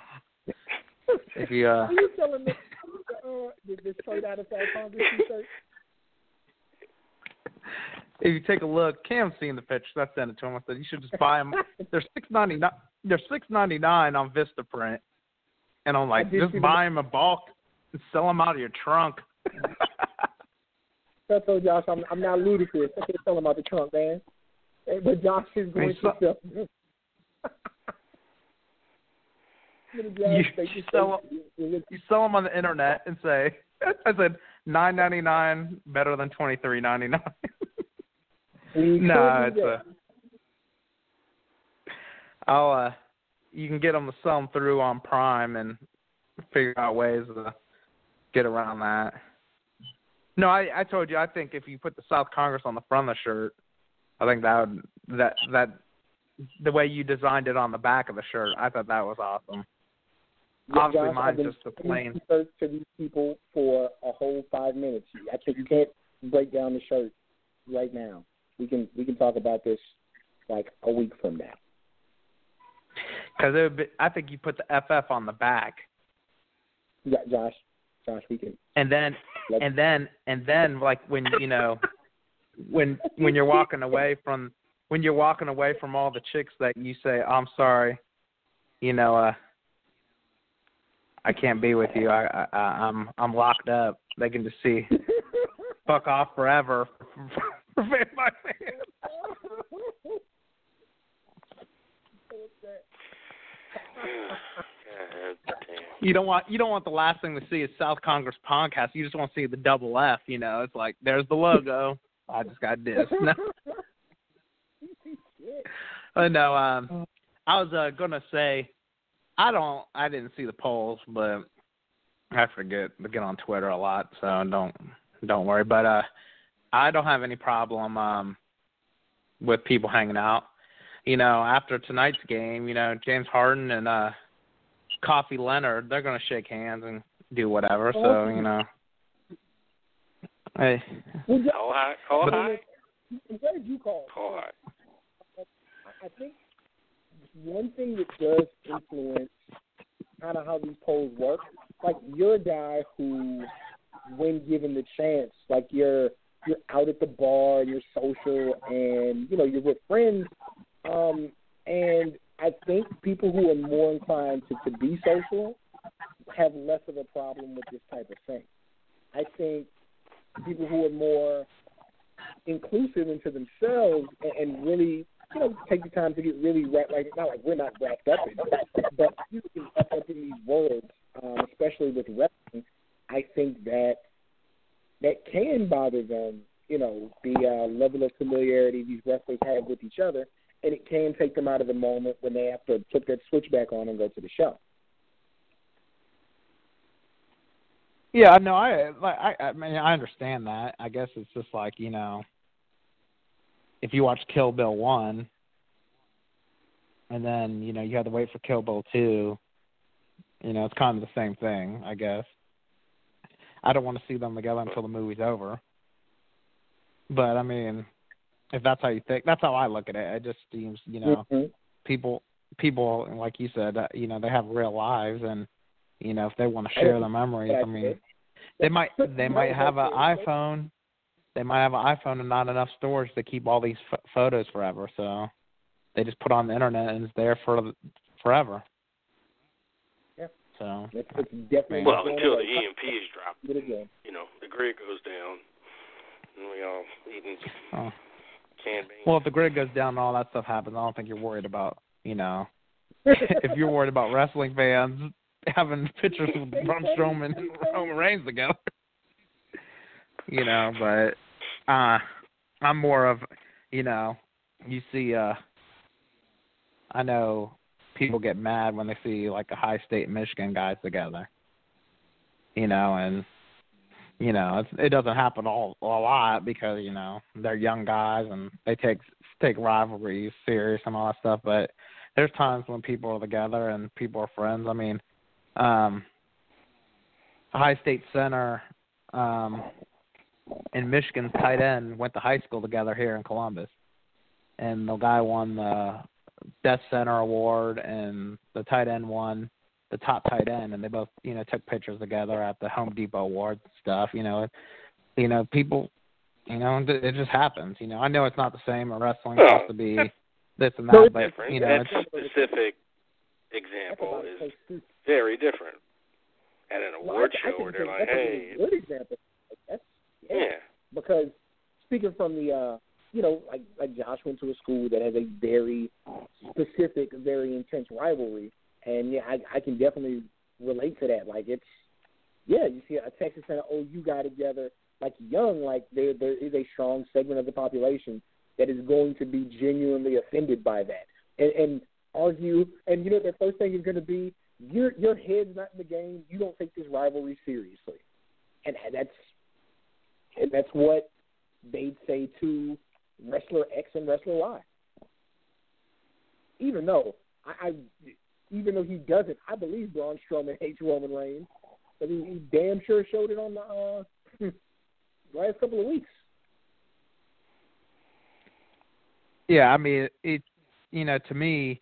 if you uh Are you selling the, uh, the, the straight out of South Kongress t-shirt? if you take a look, Cam's seen the pictures. I sent it to him. I said you should just buy them. They're six ninety nine. They're six ninety nine on Vistaprint, and I'm like, just buy them in bulk and sell them out of your trunk. I told Josh I'm I'm not ludicrous. I have told him about the trunk, man. But Josh is going Hey, to so- sell. You you sell so- you- sell them on the internet and say, I said nine ninety nine better than twenty three ninety nine. no, it's a. I'll uh, you can get them to sell them through on Prime and figure out ways to get around that. No, I I told you I think if you put the South Kongress on the front of the shirt, I think that would that that the way you designed it on the back of the shirt, I thought that was awesome. Yeah, Obviously, Josh, mine's just a sending plain. To these people for a whole five minutes. I think you can't break down the shirt right now. We can we can talk about this like a week from now. Because it would be, I think you put the FF on the back, Yeah, Josh, Josh, we can. and then Let's, and then and then like when you know when when you're walking away from when you're walking away from all the chicks that you say I'm sorry, you know, uh I can't be with you. I, I I'm I'm locked up. They can just see fuck off forever for Vampire fans. You don't want you don't want the last thing to see is South Kongress podcast. You just want to see the double F. You know, it's like there's the logo. I just got this. No, uh, no. Um, I was uh, gonna say I don't. I didn't see the polls, but I forget to get on Twitter a lot, so don't don't worry. But uh, I don't have any problem um with people hanging out. You know, after tonight's game, you know James Harden and uh Kawhi Leonard, they're gonna shake hands and do whatever. So you know, hey, Well, Josh, Kawhi. Call But- high. what did you call? Kawhi. I- I think one thing that does influence kind of how these polls work, like you're a guy who, when given the chance, like you're you're out at the bar and you're social and you know you're with friends, um, and I think people who are more inclined to, to be social have less of a problem with this type of thing. I think people who are more inclusive into themselves and, and really, you know, take the time to get really wrapped. Like not like we're not wrapped up in, it, but you can wrap up in these worlds, um, especially with wrestling. I think that that can bother them. You know, the uh, level of familiarity these wrestlers have with each other, and it can take them out of the moment when they have to put that switch back on and go to the show. Yeah, no, I like I I mean I understand that. I guess it's just like, you know, if you watch Kill Bill 1 and then, you know, you had to wait for Kill Bill 2, you know, it's kind of the same thing, I guess. I don't want to see them together until the movie's over. But I mean, if that's how you think, that's how I look at it. It just seems, you know, mm-hmm. people people like you said, uh, you know, they have real lives and you know, if they want to share their memories, I mean, they might they might have an iPhone. They might have an iPhone and not enough storage to keep all these f- photos forever. So they just put on the internet and it's there for forever. Yeah. So it's, it's definitely well until the EMP is dropped. It again. You know, the grid goes down, and we all eating oh. Canned beans. Well, if the grid goes down and all that stuff happens, I don't think you're worried about. You know, if you're worried about wrestling fans having pictures of Braun Strowman and Roman Reigns together. you know, but uh I'm more of you know, you see uh I know people get mad when they see like a high state Michigan guys together. You know, and you know, it's, it doesn't happen all a lot because you know they're young guys and they take take rivalries serious and all that stuff. But there's times when people are together and people are friends. I mean, um, High State Center um, and Michigan's tight end went to high school together here in Columbus, and the guy won the Death Center award, and the tight end won the top tight end, and they both you know took pictures together at the Home Depot award stuff. You know, you know people, you know it just happens. You know, I know it's not the same. Or wrestling well, has to be this and that, no, but different. you know, that it's, specific example is very different. At an award well, I, show I where they're that's like, "Hey," a good example. That's, yeah. yeah, because speaking from the uh you know like like Josh went to a school that has a very specific, very intense rivalry, and yeah, I I can definitely relate to that. Like it's yeah, you see a Texas and an OU guy together, like young, like there there is a strong segment of the population that is going to be genuinely offended by that, and, and argue. And you know, their first thing is going to be your your head's not in the game. You don't take this rivalry seriously, and that's and that's what they'd say to wrestler X and wrestler Y. Even though I, I even though he doesn't, I believe Braun Strowman hates Roman Reigns. I mean, he damn sure showed it on the uh, last couple of weeks. Yeah, I mean, it. You know, to me,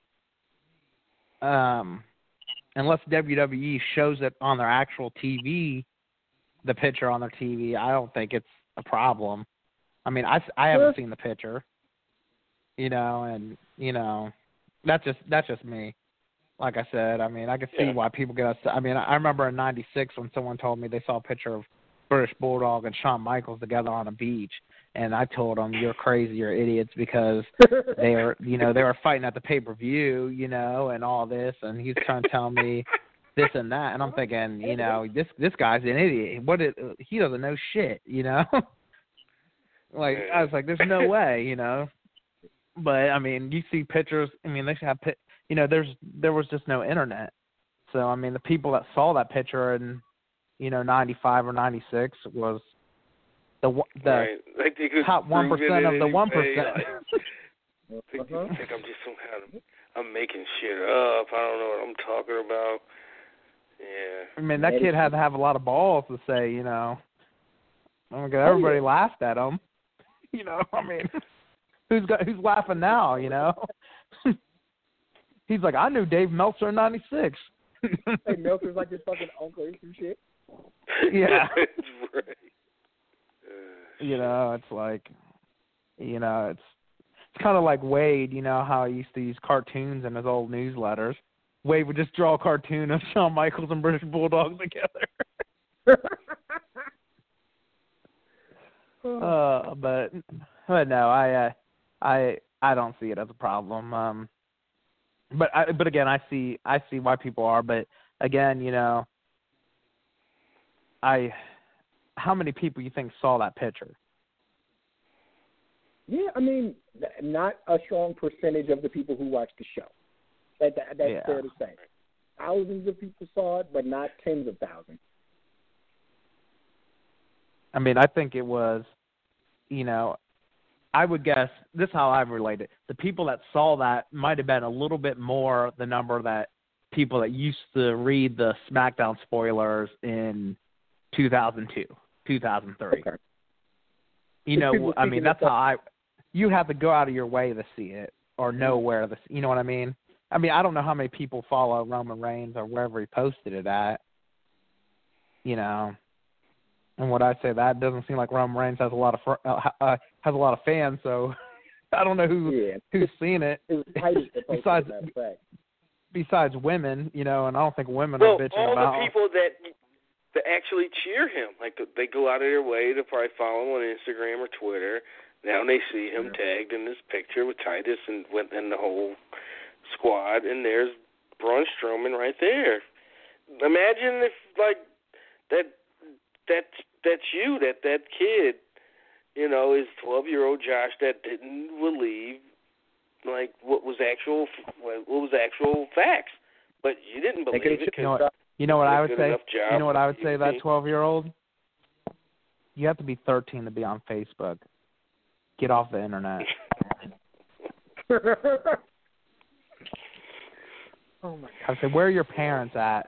um, unless WWE shows it on their actual TV, the picture on their TV, I don't think it's a problem. I mean, I I haven't seen the picture, you know, and you know, that's just that's just me. Like I said, I mean, I can see Yeah. why people get upset. I mean, I remember in '96 when someone told me they saw a picture of British Bulldog and Shawn Michaels together on a beach, and I told them, "You're crazy, you're idiots," because they are, you know they were fighting at the pay per view you know and all this and he's trying to tell me this and that and i'm thinking you know this this guy's an idiot what it, he doesn't know shit you know like i was like there's no way you know but i mean you see pictures i mean they should have you know there's there was just no internet so i mean the people that saw that picture in you know 95 or 96 was the the right. Like top one percent of the one percent like- Think, Uh-huh. think I'm just some kind of I'm making shit up. I don't know what I'm talking about. Yeah. I mean, that kid had to have a lot of balls to say, you know, oh my god, everybody laughed at him. You know, I mean, who's got who's laughing now? You know, he's like, I knew Dave Meltzer in '96. Hey, Meltzer's like his fucking uncle or some shit. Yeah. That's right. Uh, you know, it's like, you know, it's it's kind of like Wade. You know how he used to use cartoons in his old newsletters. Wade would just draw a cartoon of Shawn Michaels and British Bulldogs together. Uh, but but no, I uh, I I don't see it as a problem. Um, but I but again, I see I see why people are. But again, you know, I how many people you think saw that picture? Yeah, I mean, not a strong percentage of the people who watched the show. That, that that's Yeah. fair to say. Thousands of people saw it, but not tens of thousands. I mean, I think it was, you know, I would guess this is how I relate it. The people that saw that might have been a little bit more the number that people that used to read the SmackDown spoilers in 2002, 2003. Okay. You know, I mean, that's how I. You have to go out of your way to see it or know where the. You know what I mean? I mean, I don't know how many people follow Roman Reigns or wherever he posted it at. You know, and what I say that doesn't seem like Roman Reigns has a lot of fr- uh, uh, has a lot of fans. So I don't know who Yeah, who's seen it it was Titus that posted, Besides- as a matter of fact. besides women. You know, and I don't think women well, are bitching all about. the people that that actually cheer him, like they go out of their way to probably follow him on Instagram or Twitter. Now they see him tagged in this picture with Titus and with and the whole squad, and there's Braun Strowman right there. Imagine if like that that that's you, that that kid, you know, is twelve year old Josh that didn't believe like what was actual what was actual facts, but you didn't believe could've it You know 'cause what? You know what I would say? You know what I would say to that 12 year old? You have to be 13 to be on Facebook. Get off the internet. oh my I said, where are your parents at?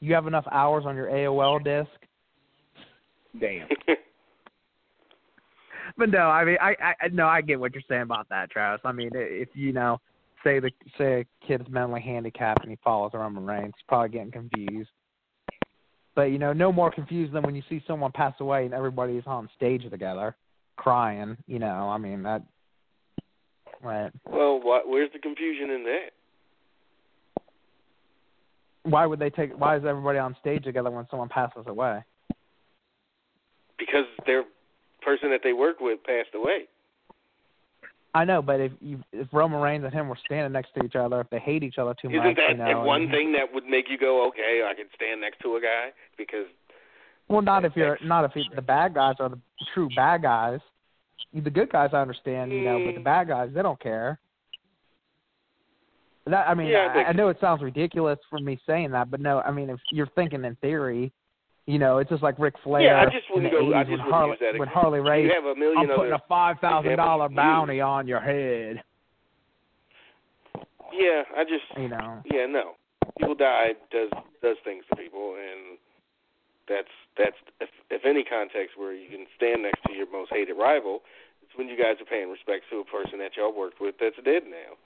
You have enough hours on your AOL disk? Damn. But no, I mean, I, I no, I get what you're saying about that, Travis. I mean, if you know, say the say a kid's mentally handicapped and he follows Roman Reigns, he's probably getting confused. But you know, no more confused than when you see someone pass away and everybody's on stage together, crying. You know, I mean that. Right. well, what, where's the confusion in that? Why would they take? Why is everybody on stage together when someone passes away? Because their person that they work with passed away. I know, but if you, if Roman Reigns and him were standing next to each other, if they hate each other too Isn't much, that you know, one and- thing that would make you go, okay, I can stand next to a guy because Well, not if you're not if you, the bad guys are the true bad guys. The good guys, I understand, you know, but the Mm. bad guys, they don't care. That I mean, Yeah, I I, I know it sounds ridiculous for me saying that, but no, I mean, if you're thinking in theory, you know, it's just like Ric Flair yeah, I just wouldn't go. I when just wouldn't Harley use when. Harley Race. You have a million I'm putting other. a five thousand dollar bounty on your head. Yeah, I just. You know. Yeah, no. People die does does things to people, and that's that's if, if any context where you can stand next to your most hated rival, it's when you guys are paying respect to a person that y'all worked with that's dead now.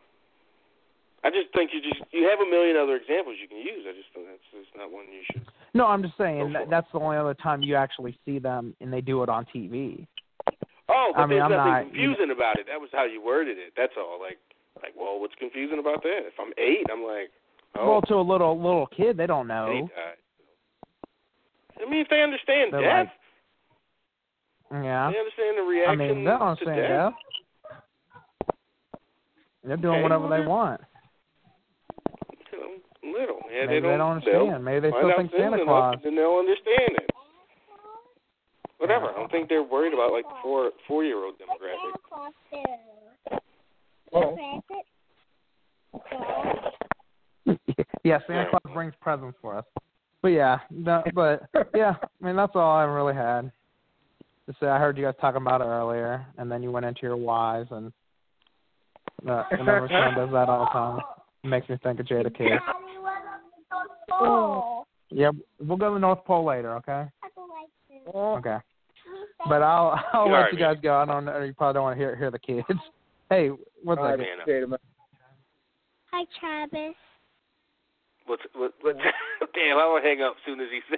I just think you just you have a million other examples you can use. I just think that's just not one you should. No, I'm just saying that, that's the only other time you actually see them, and they do it on TV. Oh, but I mean, there's I'm nothing not- confusing about it. That was how you worded it. That's all. Like, like, well, what's confusing about that? If I'm eight, I'm like, oh, Well, to a little little kid, they don't know. I mean, if they understand They're death, Yeah. they understand the I reaction mean, they don't to understand death. death. They're doing Okay, whatever well, they want. You know, little. Yeah, Maybe they don't, understand. they'll Maybe they still think soon Santa enough, Claus. Then they'll understand it. Whatever. I don't think they're worried about like the four four year old demographic. yeah, Santa Claus brings presents for us. But yeah, no, but yeah, I mean that's all I really had to say. I heard you guys talking about it earlier, and then you went into your whys, and uh, whenever someone does that all the time, it makes me think of Jadakiss. Yeah, we'll go to the North Pole later, okay? Okay. But I'll I'll You let alright, you guys go. I don't know. You probably don't want to hear hear the kids. Hey, what's All that? right, man. Jada, man. Hi, Travis. What's what? what damn, I will hang up as soon as he say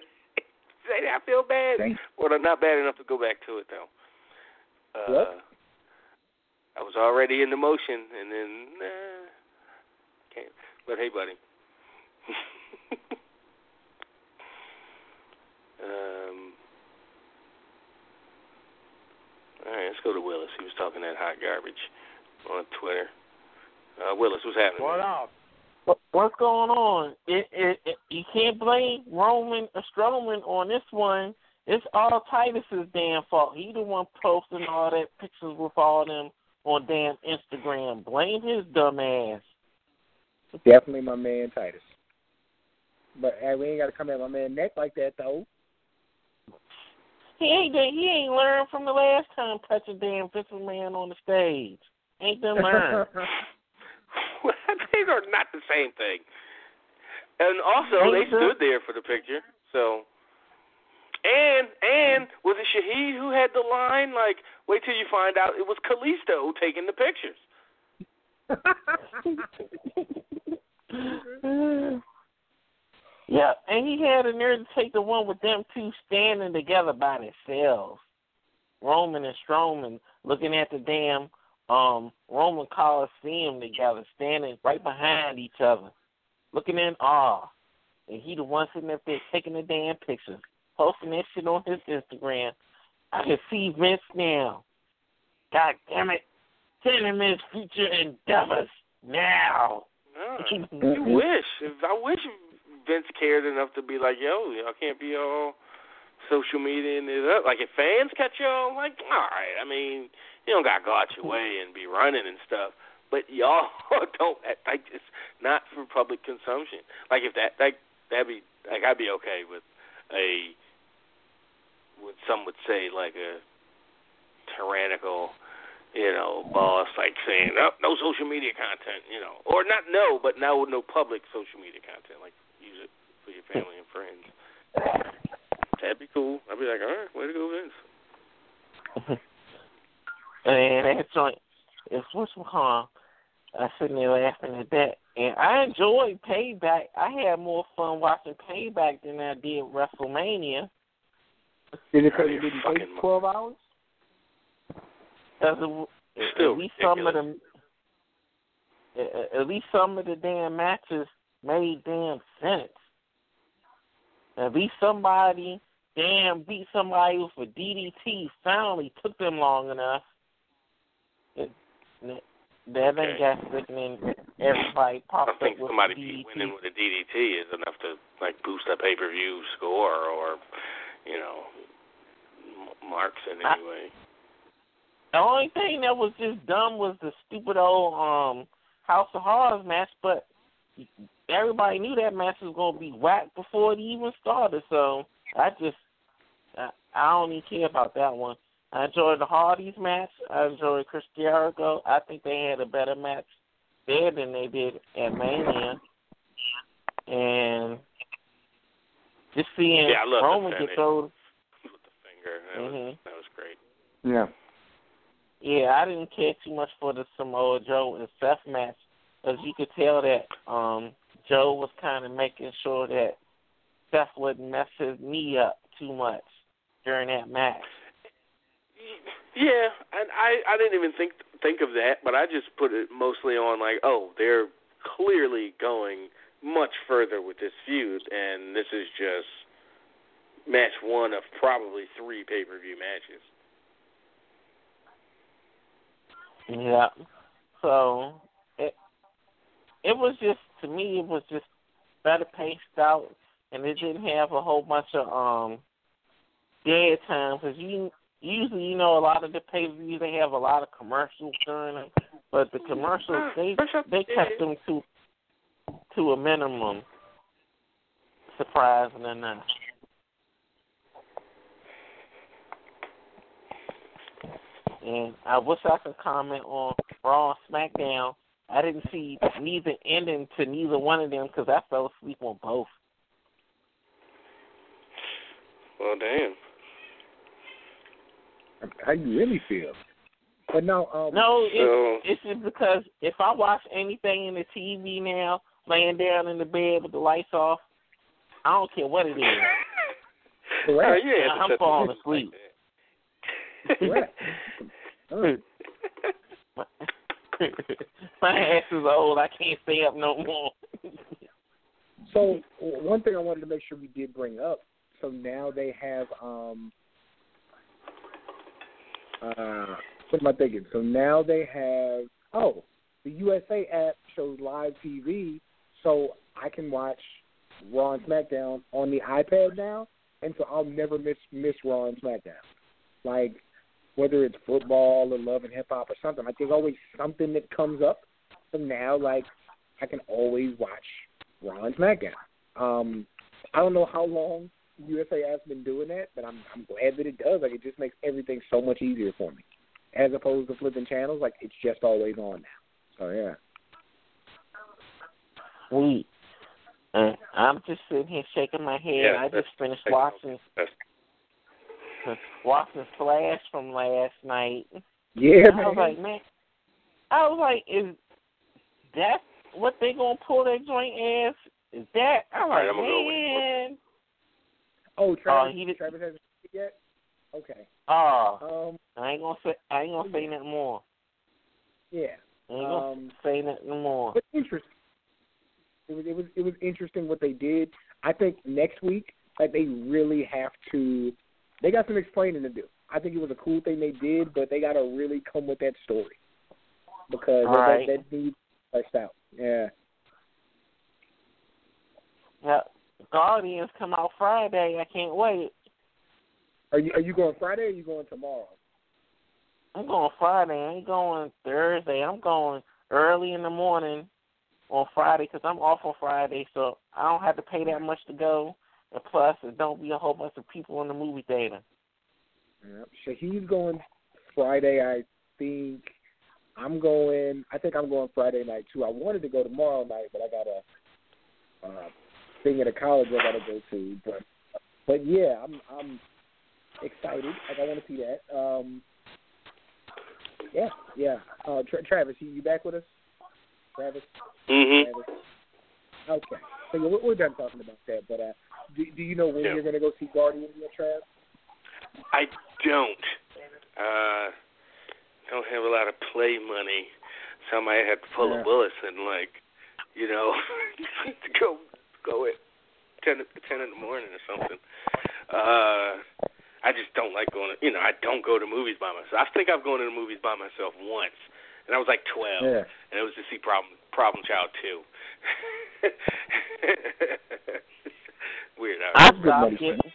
say that. I feel bad. Thank- Well, not bad enough to go back to it though. Uh, What? I was already in the motion, and then uh, can't. But hey, buddy. Um. All right, let's go to Willis. He was talking that hot garbage on Twitter. Uh, Willis, what's happening? What up? What's going on? It, it, it, you can't blame Roman or Strowman on this one. It's all Titus's damn fault. He the one posting all that pictures with all them on damn Instagram. Blame his dumb ass. Definitely my man Titus. But hey, we ain't got to come at my man neck like that though. He ain't he ain't learned from the last time touching damn Vince man on the stage. Ain't done learned. These are not the same thing. And also, they Ain't the- stood there for the picture. So, and and was it Shahid who had the line? Like, wait till you find out it was Kalisto taking the pictures. yeah, and he had a nerve to take the one with them two standing together by themselves. Roman and Strowman looking at the damn um Roman Coliseum together, standing right behind each other, looking in awe. And he the one sitting up there taking the damn pictures, posting that shit on his Instagram. I can see Vince now. God damn it. Send him his future endeavors now. No, you wish. If I wish Vince cared enough to be like, yo, y'all can't be all social media and it up. Like if fans catch y'all, like, all right. I mean, you don't gotta go out your way and be running and stuff. But y'all don't like it's not for public consumption. Like if that like that'd be like I'd be okay with a what some would say like a tyrannical you know, boss like saying, oh, no social media content, you know, or not no, but now no public social media content, like use it for your family and friends. That'd be cool. I'd be like, all right, way to go, Vince. and that joint is what's called. I sitting there laughing at that, and I enjoyed Payback. I had more fun watching Payback than I did WrestleMania. Did it because it you're didn't fucking take twelve hours? Cause it, Still at least some of them, at- at least some of the damn matches made damn sense. At least somebody damn beat somebody with a DDT. Finally took them long enough. It, that that Okay. got sickening. Everybody I popped don't think up with somebody be DDT. winning with a DDT is enough to like boost a pay per view score or you know marks in I- any way. The only thing that was just dumb was the stupid old um House of Horrors match, but everybody knew that match was gonna be whacked before it even started. So I just I, I don't even care about that one. I enjoyed the Hardys match. I enjoyed Chris Jericho. I think they had a better match there than they did at Mania. And just seeing Yeah, I love Roman get thrown. With the finger, that was Mhm. that was great. Yeah. Yeah, I didn't care too much for the Samoa Joe and Seth match, because you could tell that um Joe was kind of making sure that Seth wouldn't mess his knee up too much during that match. Yeah, and I I didn't even think think of that, but I just put it mostly on like, oh, they're clearly going much further with this feud, and this is just match one of probably three pay per view matches. Yeah. So it it was just to me it was just better paced out, and it didn't have a whole bunch of um dead time because you usually you know a lot of the pay per views they have a lot of commercials during them, but the commercials they they kept them to to a minimum. Surprising enough. And I wish I could comment on Raw and SmackDown. I didn't see neither ending to neither one of them because I fell asleep on both. Well, damn. How you really feel? But no, um, No, So- it's, it's just because if I watch anything in the TV now, laying down in the bed with the lights off, I don't care what it is. Correct. Oh, you ain't have to I'm falling asleep. like correct. My ass is old. I can't stay up no more. so one thing I wanted to make sure we did bring up. So now they have um uh, what am I thinking? So now they have oh, the USA app shows live TV, so I can watch Raw and SmackDown on the iPad now, and so I'll never miss miss Raw and SmackDown. Like whether it's football or love and hip hop or something, like there's always something that comes up. So now, like I can always watch Raw and SmackDown. Um, I don't know how long USA has been doing that, but I'm I'm glad that it does. Like it just makes everything so much easier for me, as opposed to flipping channels. Like it's just always on now. So yeah. Sweet. And I'm just sitting here shaking my head. Yeah, I just that's- finished that's- watching that's- watching Flash from last night. Yeah, I was like, man, I was like, is that what they gonna pull that joint ass? Is that? I'm All right, like, I'm gonna go with man. oh, Travis, he did- Travis hasn't seen it yet. Okay. Oh, Um. I ain't gonna say. I ain't gonna say nothing more. Yeah. I ain't gonna Um. say nothing more. But interesting. It was it was it was interesting what they did. I think next week, like they really have to. They got some explaining to do. I think it was a cool thing they did, but they got to really come with that story because that, right. that, that needs fleshed out. Yeah. Yeah, Guardians come out Friday. I can't wait. Are you are you going Friday or are you going tomorrow? I'm going Friday. I ain't going Thursday. I'm going early in the morning on Friday 'cause I'm off on Friday, so I don't have to pay that much to go. And plus, it don't be a whole bunch of people in the movie theater. Yep. Shahid's going Friday, I think. I'm going. I think I'm going Friday night too. I wanted to go tomorrow night, but I got a uh, thing at a college I got to go to. But but yeah, I'm I'm excited. Like I want to see that. Um, yeah, yeah. Uh, Tra- Travis, you, you back with us? Travis, Mhm. Travis. Okay. So yeah, we're, we're done talking about that. But uh, do, do you know when Yeah. you're going to go see Guardians yet, Trav? I don't. Uh, don't have a lot of play money, so I might have to pull Yeah. a Willis and like, you know, to go go at ten ten in the morning or something. Uh, I just don't like going. To, you know, I don't go to movies by myself. I think I've gone to the movies by myself once, and I was like twelve, Yeah. and it was to see Problem Problem Child two. Weird. I Good money stopped giving.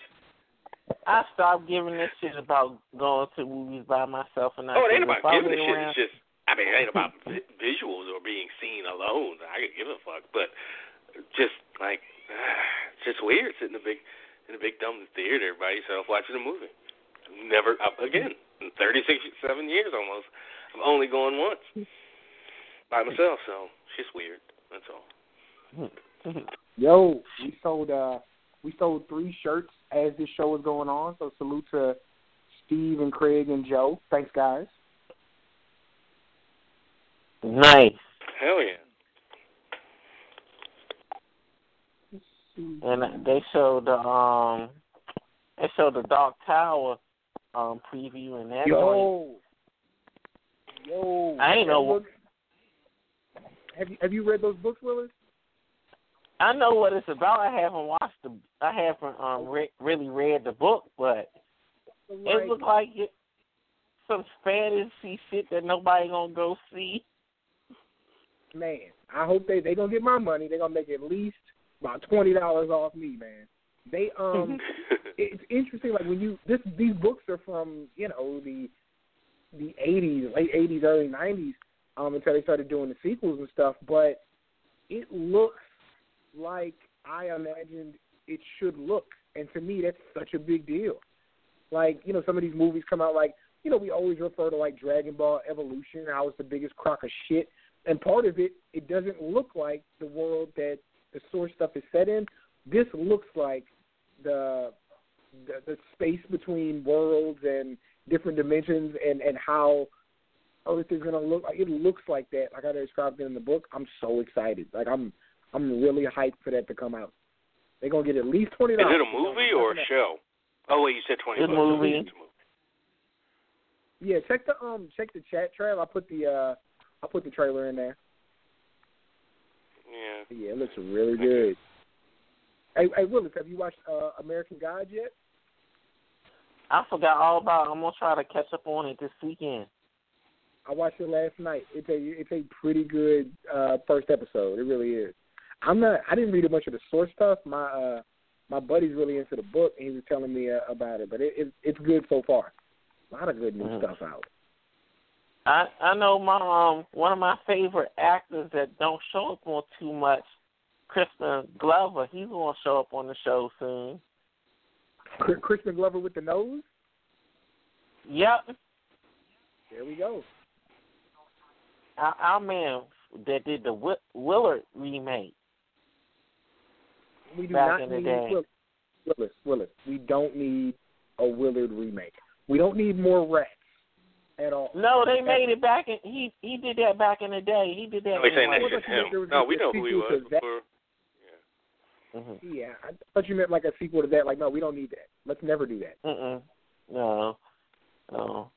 I stopped giving this shit about going to movies by myself and not. Oh, it ain't if about I giving a shit. It's just, I mean, it ain't about vi- visuals or being seen alone. I could give a fuck, but just like, it's just weird sitting in a big, in a big dumb theater by yourself watching a movie. Never up again. In 36, seven years almost. I've only gone once by myself, so it's just weird. That's all. Hmm. Yo, we sold uh we sold three shirts as this show was going on. So salute to Steve and Craig and Joe. Thanks guys. nice. Hell yeah. And they showed the um, they showed the Dark Tower um preview and that. joint- Yo. Yo. I ain't that know- book- Have you have you read those books, Willis? I know what it's about. I haven't watched the. I haven't um re- really read the book, but it looked like it, some fantasy shit that nobody gonna go see. man, I hope they they gonna get my money. They gonna make at least about twenty dollars off me, man. They um, it's interesting. Like when you this these books are from you know the the eighties, late eighties, early nineties, um, until they started doing the sequels and stuff. But it looks like I imagined it should look, and to me, that's such a big deal. Like you know, some of these movies come out like you know we always refer to like Dragon Ball Evolution, how it's the biggest crock of shit, and part of it, it doesn't look like the world that the source stuff is set in. This looks like the the, the space between worlds and different dimensions and and how Earth is gonna look. It looks like that. Like I described it in the book. I'm so excited. Like I'm I'm really hyped for that to come out. They're gonna get at least twenty dollars. Is it a movie or a show? Oh wait, you said twenty. It's a bucks. movie. It's a movie. Yeah, check the um check the chat trail. I put the uh I put the trailer in there. Yeah. Yeah, it looks really good. Hey, hey Willis, have you watched uh, American Gods yet? I forgot all about. it. I'm gonna try to catch up on it this weekend. I watched it last night. It's a it's a pretty good uh first episode. It really is. I'm not. I didn't read a bunch of the source stuff. My uh my buddy's really into the book, and he was telling me uh, about it. But it, it it's good so far. A lot of good new Mhm. stuff out. I I know my um one of my favorite actors that don't show up on too much, Crispin Glover. He's gonna show up on the show soon. Crispin Glover with the nose. Yep, There we go. our, our man that did the Willard remake. We do Back not in the need day. Will- Willis. Willis. We don't need a Willard remake. We don't need more rats at all. No, they made it back in. He he did that back in the day. He did that. Nobody's in saying like, that's just him. No, we know who he sequel was to that. before. Mhm. Yeah, I thought you meant like a sequel to that. Like, no, we don't need that. Let's never do that. Mm-mm. No. No.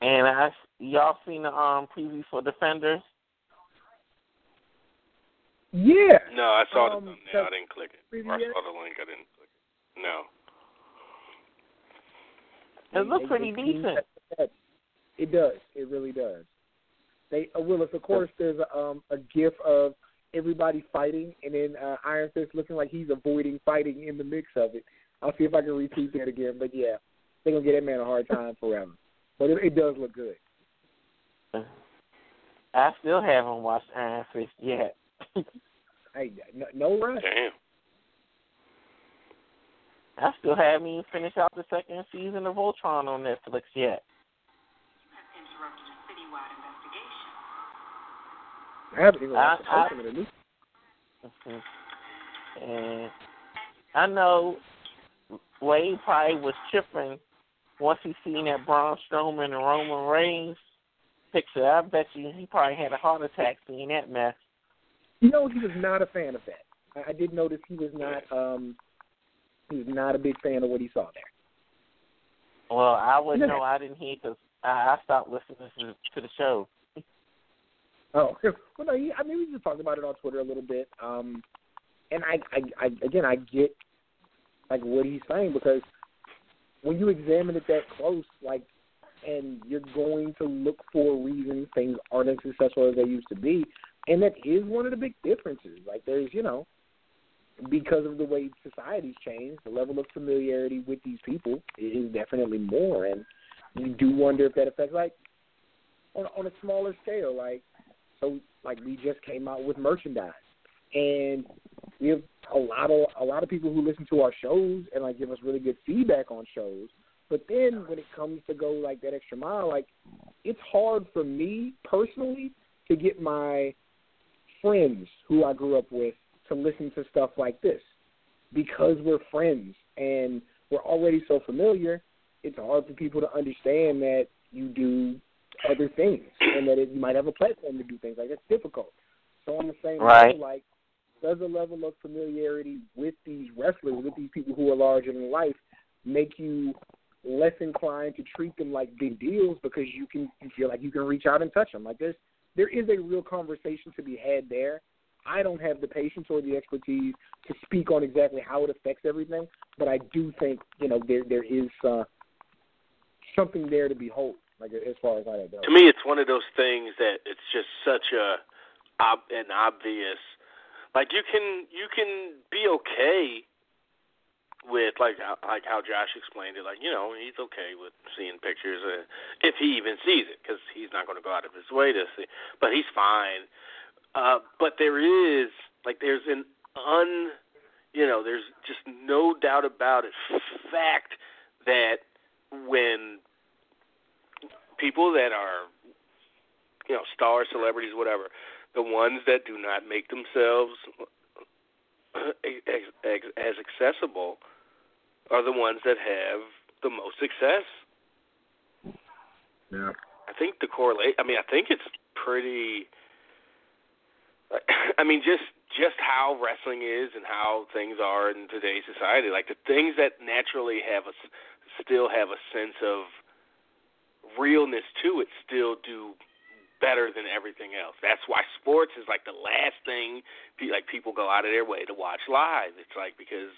And I y'all seen the um preview for Defenders? Yeah. No, I saw Um, the thumbnail. so- I didn't click it. Or I saw the link. I didn't click it. No. It looks pretty decent. It does. It really does. They uh, Willis, of course, there's a, um, a gif of everybody fighting, and then uh, Iron Fist looking like he's avoiding fighting in the mix of it. I'll see if I can retweet that again. But yeah, they're gonna get that man a hard time forever. But it, it does look good. I still haven't watched Iron Fist yet. Hey, no, no rush. Damn. I still haven't even finished out the second season of Voltron on Netflix yet. I haven't even watched the I- of the new. Mhm. And I know Wade probably was tripping once he seen that Braun Strowman and Roman Reigns picture. I bet you he probably had a heart attack seeing that mess. You know, he was not a fan of that. I, I did notice he was not. um He was not a big fan of what he saw there. Well, I would know. I didn't hear because I, I stopped listening to, to the show. Oh, well, no. He, I mean, we just talked about it on Twitter a little bit. Um, and I, I, I, again, I get like what he's saying because when you examine it that close, like, and you're going to look for reasons things aren't as successful as they used to be, and that is one of the big differences. Like, there's, you know, because of the way society's changed, the level of familiarity with these people is definitely more, and you do wonder if that affects, like, on on a smaller scale, like so like we just came out with merchandise and we have a lot of a lot of people who listen to our shows and like give us really good feedback on shows. But then when it comes to go like that extra mile, like it's hard for me personally to get my friends who I grew up with to listen to stuff like this because we're friends and we're already so familiar. It's hard for people to understand that you do other things and that it, you might have a platform to do things like that's difficult. So on the same Right. level, like does a level of familiarity with these wrestlers, with these people who are larger than life, make you less inclined to treat them like big deals because you can you feel like you can reach out and touch them. Like there's there is a real conversation to be had there. I don't have the patience or the expertise to speak on exactly how it affects everything, but I do think you know there there is uh, something there to behold. Like as far as that goes. To me, it's one of those things that it's just such a ob- an obvious. Like you can you can be okay with like like how Josh explained it. Like you know he's okay with seeing pictures uh, if he even sees it because he's not going to go out of his way to see. But he's fine. Uh, but there is like there's an un you know there's just no doubt about it fact that when people that are you know stars celebrities whatever the ones that do not make themselves as, as accessible are the ones that have the most success Yeah. I think the correlate. I mean, I think it's pretty. I mean, just just how wrestling is and how things are in today's society. Like the things that naturally have us still have a sense of realness to it, still do better than everything else. That's why sports is like the last thing pe- like people go out of their way to watch live. It's like because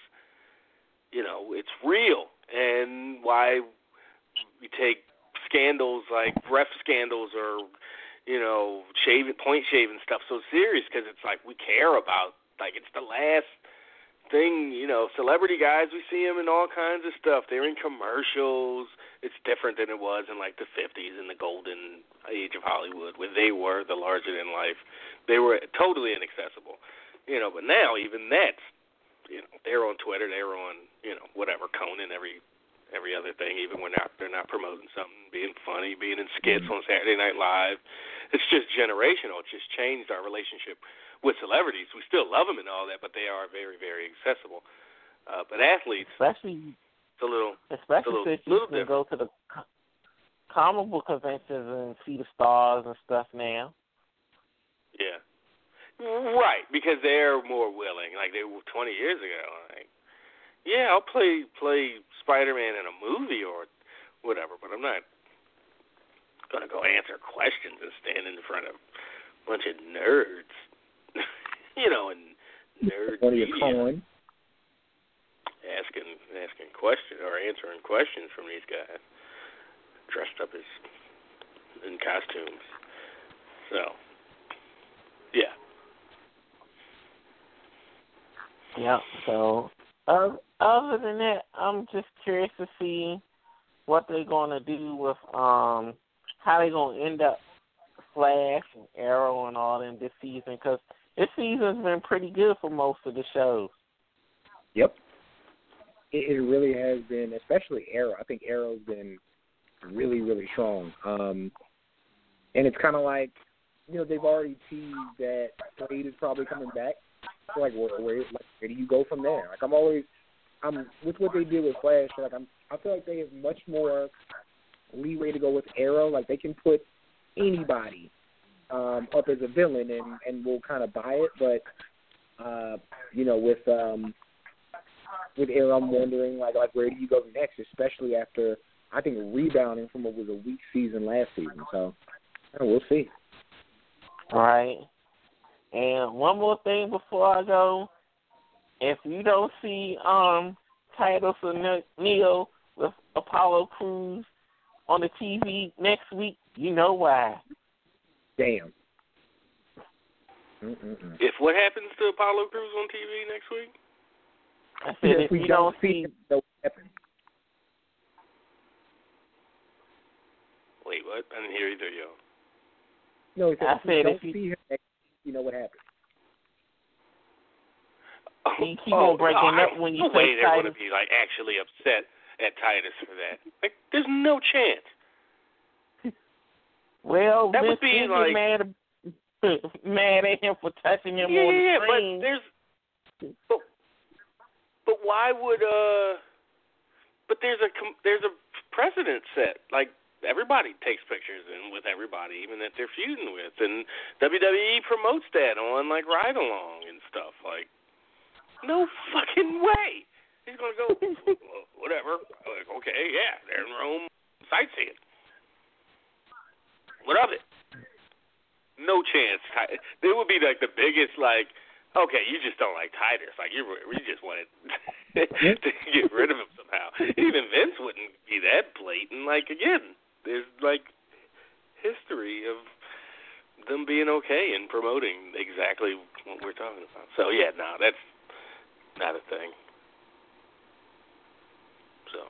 you know it's real. And why we take scandals like ref scandals or you know shaving point shaving stuff so serious because it's like we care about like it's the last thing you know celebrity guys we see them in all kinds of stuff. They're in commercials. It's different than it was in like the 50s in the golden age of Hollywood when they were the larger than life. They were totally inaccessible you know but now even that's you know they're on Twitter they're on you know whatever Conan every every other thing, even when not, they're not promoting something, being funny, being in skits mm-hmm. on Saturday Night Live. It's just generational. It's just changed our relationship with celebrities. We still love them and all that, but they are very, very accessible. Uh, but athletes, especially, it's a little, especially it's a little, since you little can different. go to the comic book conventions and see the stars and stuff now. Yeah, right. Because they're more willing. Like they were 20 years ago. Like, yeah, I'll play play Spider-Man in a movie or whatever, but I'm not gonna go answer questions and stand in front of a bunch of nerds, you know, and nerd What are media you calling? asking asking questions or answering questions from these guys dressed up as in costumes. So, yeah. Yeah. So, uh, other than that, I'm just curious to see what they're to do with um how they're to end up Flash and Arrow and all them this season because this season's been pretty good for most of the shows. Yep. It, it really has been, especially Arrow. I think Arrow's been really, really strong. Um, and it's kind of like, you know, they've already teased that Slade is probably coming back. Like, where, like, where do you go from there? Like, I'm always, I'm with what they did with Flash. Like, I'm, I feel like they have much more leeway to go with Arrow. Like, they can put anybody um, up as a villain, and and we'll kind of buy it. But uh, you know, with um, with Arrow, I'm wondering like like where do you go next, especially after I think rebounding from what was a weak season last season. So yeah, we'll see. All right. And one more thing before I go, if you don't see um Titus and Neo with Apollo Crews on the TV next week, you know why. Damn. Mm-mm-mm. If what happens to Apollo Crews on TV next week? I said if we you don't see him, no weapon. Wait, what? I didn't hear either of y'all. No, I if we said don't if you- see him next, you know what happens. You keep oh, on breaking oh, up when you no say way they're going to be like actually upset at Titus for that. Like, there's no chance. Well, That would be like- mad mad at him for touching him yeah, on yeah, the yeah, but there's, but, but why would uh? But there's a there's a precedent set. Like everybody takes pictures and with everybody, even that they're feuding with, and WWE promotes that on like ride along and stuff. Like, no fucking way. He's gonna go whatever. Like, okay, yeah, they're in Rome sightseeing. What of it? No chance. It would be like the biggest like. Okay, you just don't like Titus. Like you, you just wanted to get rid of him somehow. Even Vince wouldn't be that blatant. Like again, there's like history of them being okay and promoting exactly what we're talking about. So yeah, no, that's not a thing. So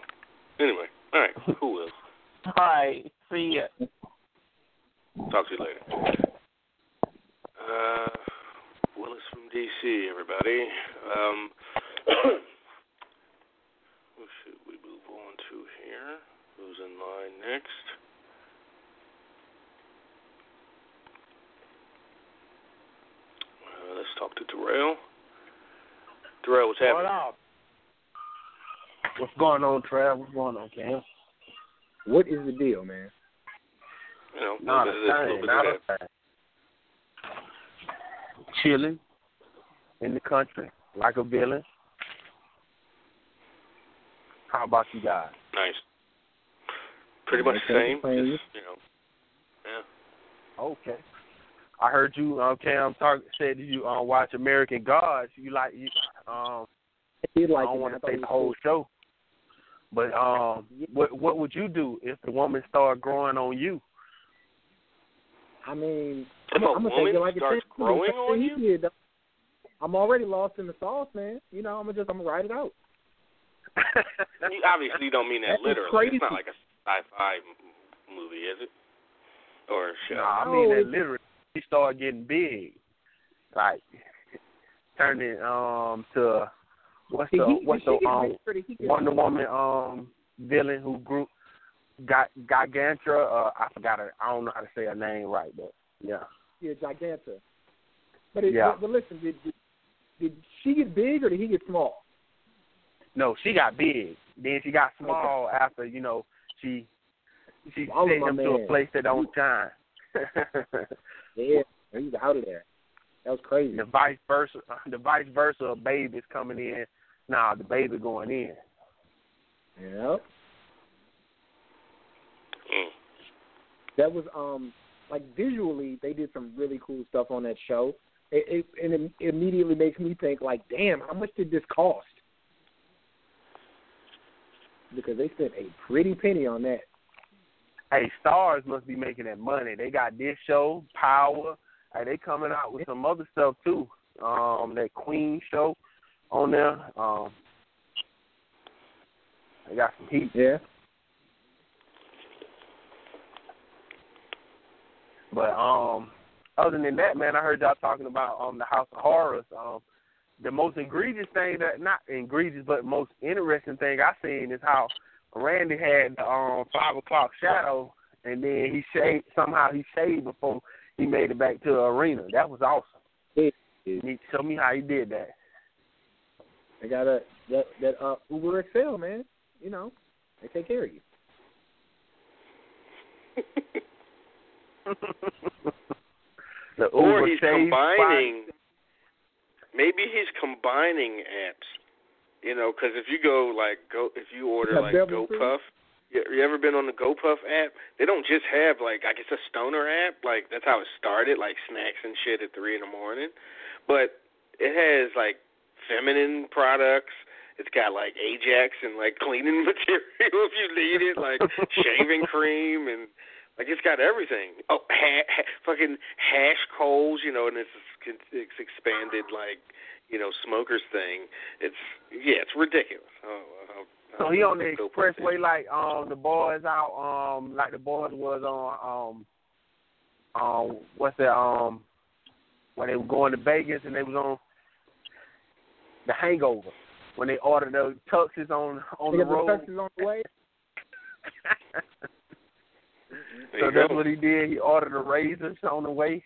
anyway, all right, who else? All right, see ya. Talk to you later. Uh, Willis from DC, everybody. Um, who should we move on to here? Who's in line next? Uh, let's talk to Terrell. Terrell, what's happening? What up? What's going on, Trav? What's going on, Cam? What is the deal, man? You know, Not a bit of this, a little thing, not a thing. Chilling in the country like a villain. How about you guys? Nice. Pretty much the same. Just, you know, yeah. Okay. I heard you, um, Cam, talk, said you uh, watch American Gods. You like you, um, I did like I don't want to I say the whole show. But um, what what would you do if the woman started growing on you? I mean, If I'm, a I'm gonna woman take it like starts it is. growing on you? did. I'm already lost in the sauce, man. You know, I'm gonna just I'm gonna ride it out. You obviously don't mean that That's literally. It's not like a sci-fi movie, is it? Or show? No, I mean that literally he started getting big, like turning um to what's the he, what's the um big for the- he gets- Wonder Woman um villain who grew got Gigantra. Uh, I forgot her. I don't know how to say her name right, but yeah. Yeah, Giganta. But, it, Yeah. but, listen, did, did did she get big or did he get small? No, she got big. Then she got small after you know she she sent him to a place that don't shine. Yeah, he's out of there. That was crazy. the vice versa, the vice versa of babies coming in. Nah, the baby going in. Yeah. Mm. That was um like visually they did some really cool stuff on that show. It, it and it immediately makes me think like, damn, how much did this cost? Because they spent a pretty penny on that. Hey, stars must be making that money. They got this show, Power. Hey, they coming out with some other stuff too. Um, that Queen show on there. Um, they got some heat. Yeah. But um, other than that, man, I heard y'all talking about um the House of Horrors. Um, the most egregious thing that not egregious, but most interesting thing I seen is how Randy had the um five o'clock shadow, and then he shaved somehow he shaved before he made it back to the arena. That was awesome. Yeah. You need to show me how he did that. I got a that that uh Uber XL, man. You know, they take care of you. the or he's shave combining. Maybe he's combining apps. You know, because if you go like go, if you order like Bevel Tree. GoPuff, you, you ever been on the GoPuff app? They don't just have like I guess a stoner app. Like that's how it started, like snacks and shit at three in the morning. But it has like feminine products. It's got like Ajax and like cleaning material if you need it, like shaving cream and like it's got everything. Oh, ha- ha- fucking hash coals, you know, and it's it's expanded like you know smokers thing. It's yeah, it's ridiculous. Oh, oh, oh. So he on the expressway like um the boys out um like the boys was on um um what's that um when they were going to Vegas and they was on the hangover when they ordered the tuxes on on the road. Texas on the way. So that's go. what he did. He ordered the razors on the way.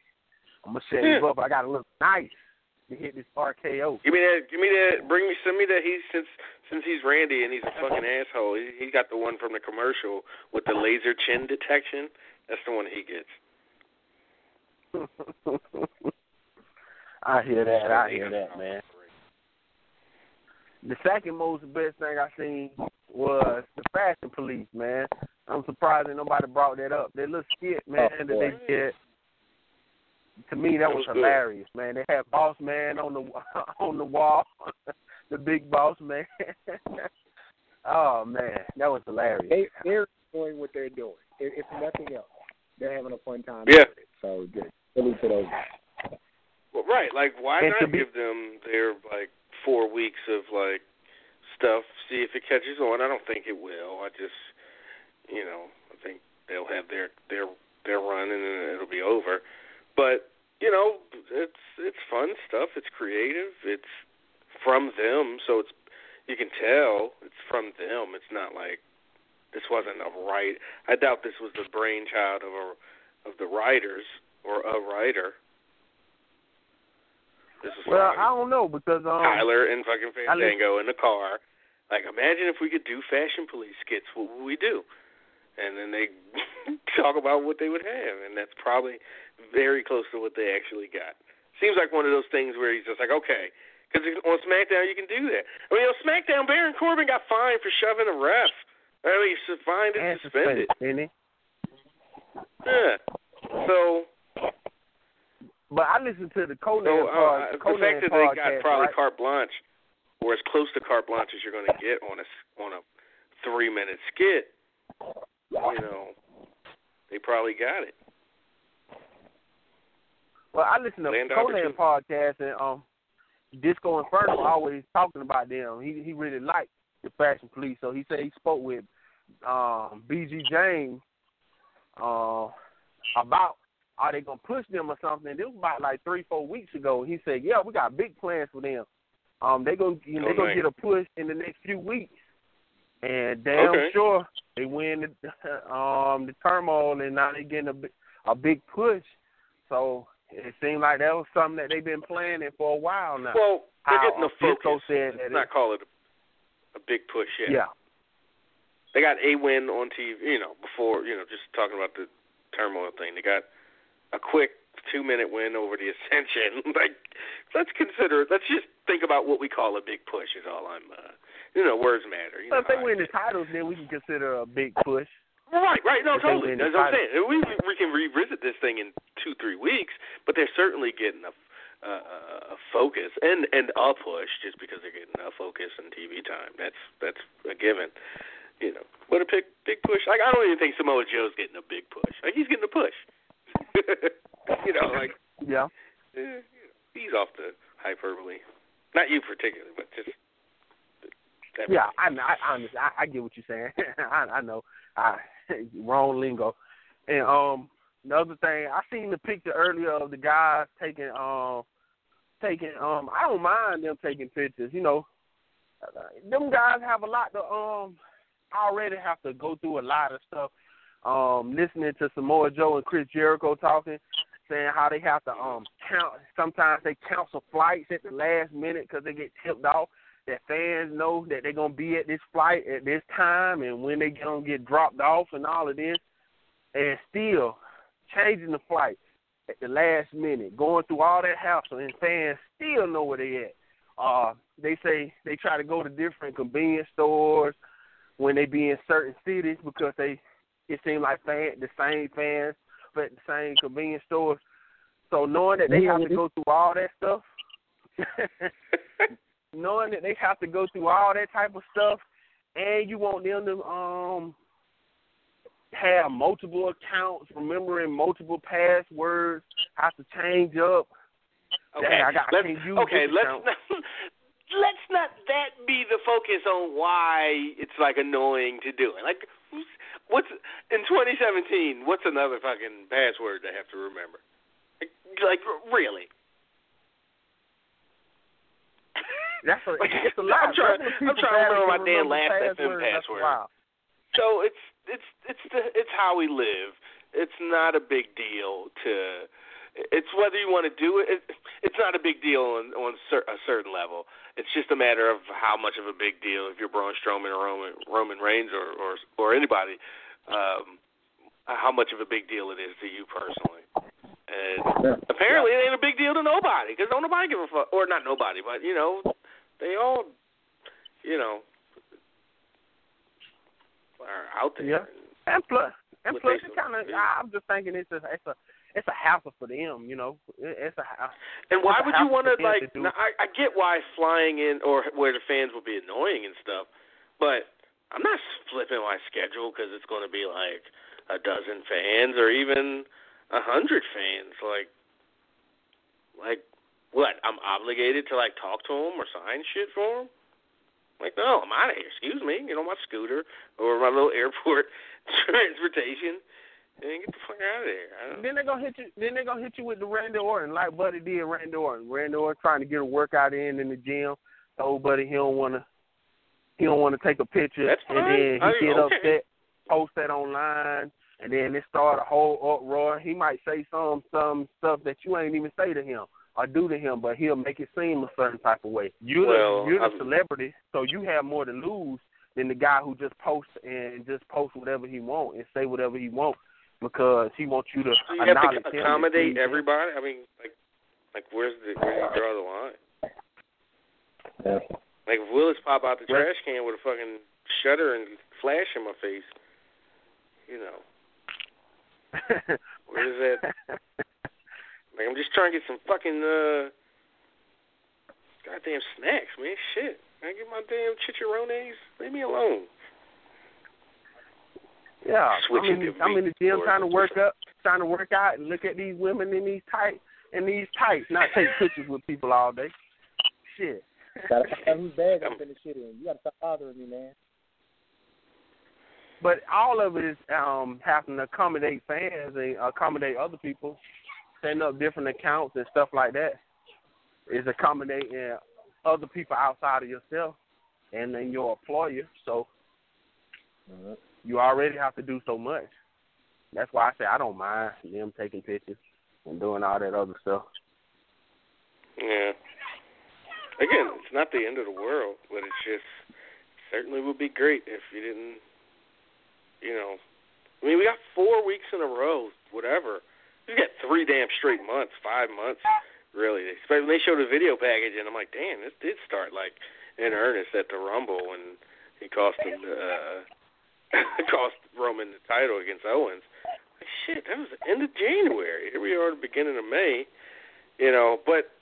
I'm gonna shave up. I gotta look nice to hit this RKO. Give me that. Give me that. Bring me. Send me that. He's since since he's Randy and he's a fucking asshole. He, he got the one from the commercial with the laser chin detection. That's the one he gets. I hear that. I hear that, man. The second most best thing I seen was the Fashion Police, man. I'm surprised that nobody brought that up. That little skit, man, Oh, that they did. To me, that That was, was good. hilarious, man. They had Boss Man on the on the wall, the big Boss Man. oh man, that was hilarious. They they're doing what they're doing. If, if nothing else, they're having a fun time. Yeah. it. So good. Salute to those guys. Well, right. Like, why And not be- give them their like four weeks of like stuff? See if it catches on. I don't think it will. I just, you know, I think they'll have their their their run and then it'll be over. But you know, it's it's fun stuff. It's creative. It's from them, so it's you can tell it's from them. It's not like this wasn't a right. I doubt this was the brainchild of a of the writers or a writer. This is Well, I don't know because um, Tyler and fucking Fandango in the car. Like, imagine if we could do fashion police skits. What would we do? And then they talk about what they would have, and that's probably very close to what they actually got. Seems like one of those things where he's just like, okay, because on SmackDown you can do that. I mean, on SmackDown, Baron Corbin got fined for shoving a ref. I mean, he's fined and and suspended. suspended, didn't he? Yeah. So, But I listened to the Konnan so uh, the Konnan fact that they got probably right? carte blanche, or as close to carte blanche as you're going to get on a on a three minute skit, you know, they probably got it. Well, I listen to Konnan podcast and um, Disco Inferno always talking about them. He he really liked the Fashion Police, so he said he spoke with um BG James uh, about are they gonna push them or something. This was about like three four weeks ago. He said, yeah, we got big plans for them. Um, they gonna you know, they gonna get a push in the next few weeks, and damn Okay. sure they win the um the turmoil and now they getting a a big push. So it seemed like that was something that they've been planning for a while now. Well, they're How, getting the focus. said that Let's not call it a, a big push yet. yeah. They got a win on TV, you know, before, you know, just talking about the turmoil thing. They got a quick two minute win over the Ascension. like, let's consider, let's just think about what we call a big push, is all I'm, uh, you know, words matter. You So know if they I win the titles, then we can consider a big push. Right, right. No, totally. That's what I'm saying. We we can revisit this thing in two, three weeks, but they're certainly getting a, uh, a focus and and a push just because they're getting a focus and TV time. That's that's a given. You know, but a big big push. Like I don't even think Samoa Joe's getting a big push. Like he's getting a push. you know, like Yeah. eh, he's off the hyperbole. Not you particularly, but just. Yeah, I. I, I. I, I get what you're saying. I, I know. I wrong lingo. And um, the other thing, I seen the picture earlier of the guys taking um, taking um. I don't mind them taking pictures. You know, them guys have a lot to um. Already have to go through a lot of stuff. Um, listening to Samoa Joe and Chris Jericho talking, saying how they have to um count. Sometimes they cancel flights at the last minute because they get tipped off that fans know that they're gonna be at this flight at this time and when they gonna get dropped off and all of this, and still changing the flight at the last minute, going through all that hassle, and fans still know where they at. Uh, they say they try to go to different convenience stores when they be in certain cities because they it seems like fan, the same fans but the same convenience stores. So knowing that they have to go through all that stuff knowing that they have to go through all that type of stuff, and you want them to um have multiple accounts, remembering multiple passwords, have to change up. Okay, Dang, I got- I let's, use okay, let's not, let's not that be the focus on why it's like annoying to do it. Like, what's in 2017? What's another fucking password to have to remember? Like, like really? That's a it's a lot. I'm trying- I'm trying to remember my can damn remember Last FM password. wild. So it's it's it's the it's how we live. It's not a big deal to. It's whether you want to do it. it it's not a big deal on on cer- a certain level. It's just a matter of how much of a big deal if you're Braun Strowman or Roman Roman Reigns or or or anybody. Um, how much of a big deal it is to you personally. And apparently it ain't a big deal to nobody because don't nobody give a fuck, or not nobody, but you know, they all, you know, are out there. Yeah. And plus, and What plus, it kind of. I'm just thinking it's a it's a it's a hassle for them. You know, it's a ha- And why would you want to like? to. Now, I, I get why flying in or where the fans will be annoying and stuff, but I'm not flipping my schedule because it's going to be like a dozen fans or even a hundred fans. Like, like what? Obligated to like talk to them or sign shit for them. Like, no, I'm out of here. Excuse me. Get on my scooter or my little airport transportation and get the fuck out of there. Then they're gonna hit you. Then they're gonna hit you with the Randy Orton, like Buddy did Randy Orton. Randy Orton trying to get a workout in in the gym. Told Buddy he don't wanna, he don't wanna take a picture, That's and then he I- get okay. upset, post that online, and then it start a whole uproar. He might say some some stuff that you ain't even say to him or do to him, but he'll make it seem a certain type of way. You're Well, the, you're the I'm- celebrity, so you have more to lose than the guy who just posts and just posts whatever he want and say whatever he want because he wants you to So you have to accommodate him. everybody. I mean, like, like where's the where do you draw the line? Yeah. Like if Willis pop out the Right. trash can with a fucking shutter and flash in my face, you know, where does that? Like I'm just trying to get some fucking uh, goddamn snacks, man. Shit, I get my damn chicharrones. Leave me alone. Yeah, Switching I'm in, I'm in the gym trying to or work up, trying to work out, and look at these women in these tight in these tights, not take pictures with people all day. Shit. Gotta find out whose bag I'm finna shit in. You gotta stop bothering me, man. But all of it is um having to accommodate fans and accommodate other people, setting up different accounts and stuff like that. Is accommodating other people outside of yourself and then your employer. So Uh-huh. you already have to do so much. That's why I say I don't mind them taking pictures and doing all that other stuff. Yeah. Again, it's not the end of the world, but it's just certainly would be great if you didn't, you know. I mean, we got four weeks in a row, whatever. We got three damn straight months, five months, really. Especially when they showed the video package, and I'm like, damn, this did start like in earnest at the Rumble when he cost him, uh, cost Roman the title against Owens. Like, shit, that was the end of January. Here we are the beginning of May, you know. But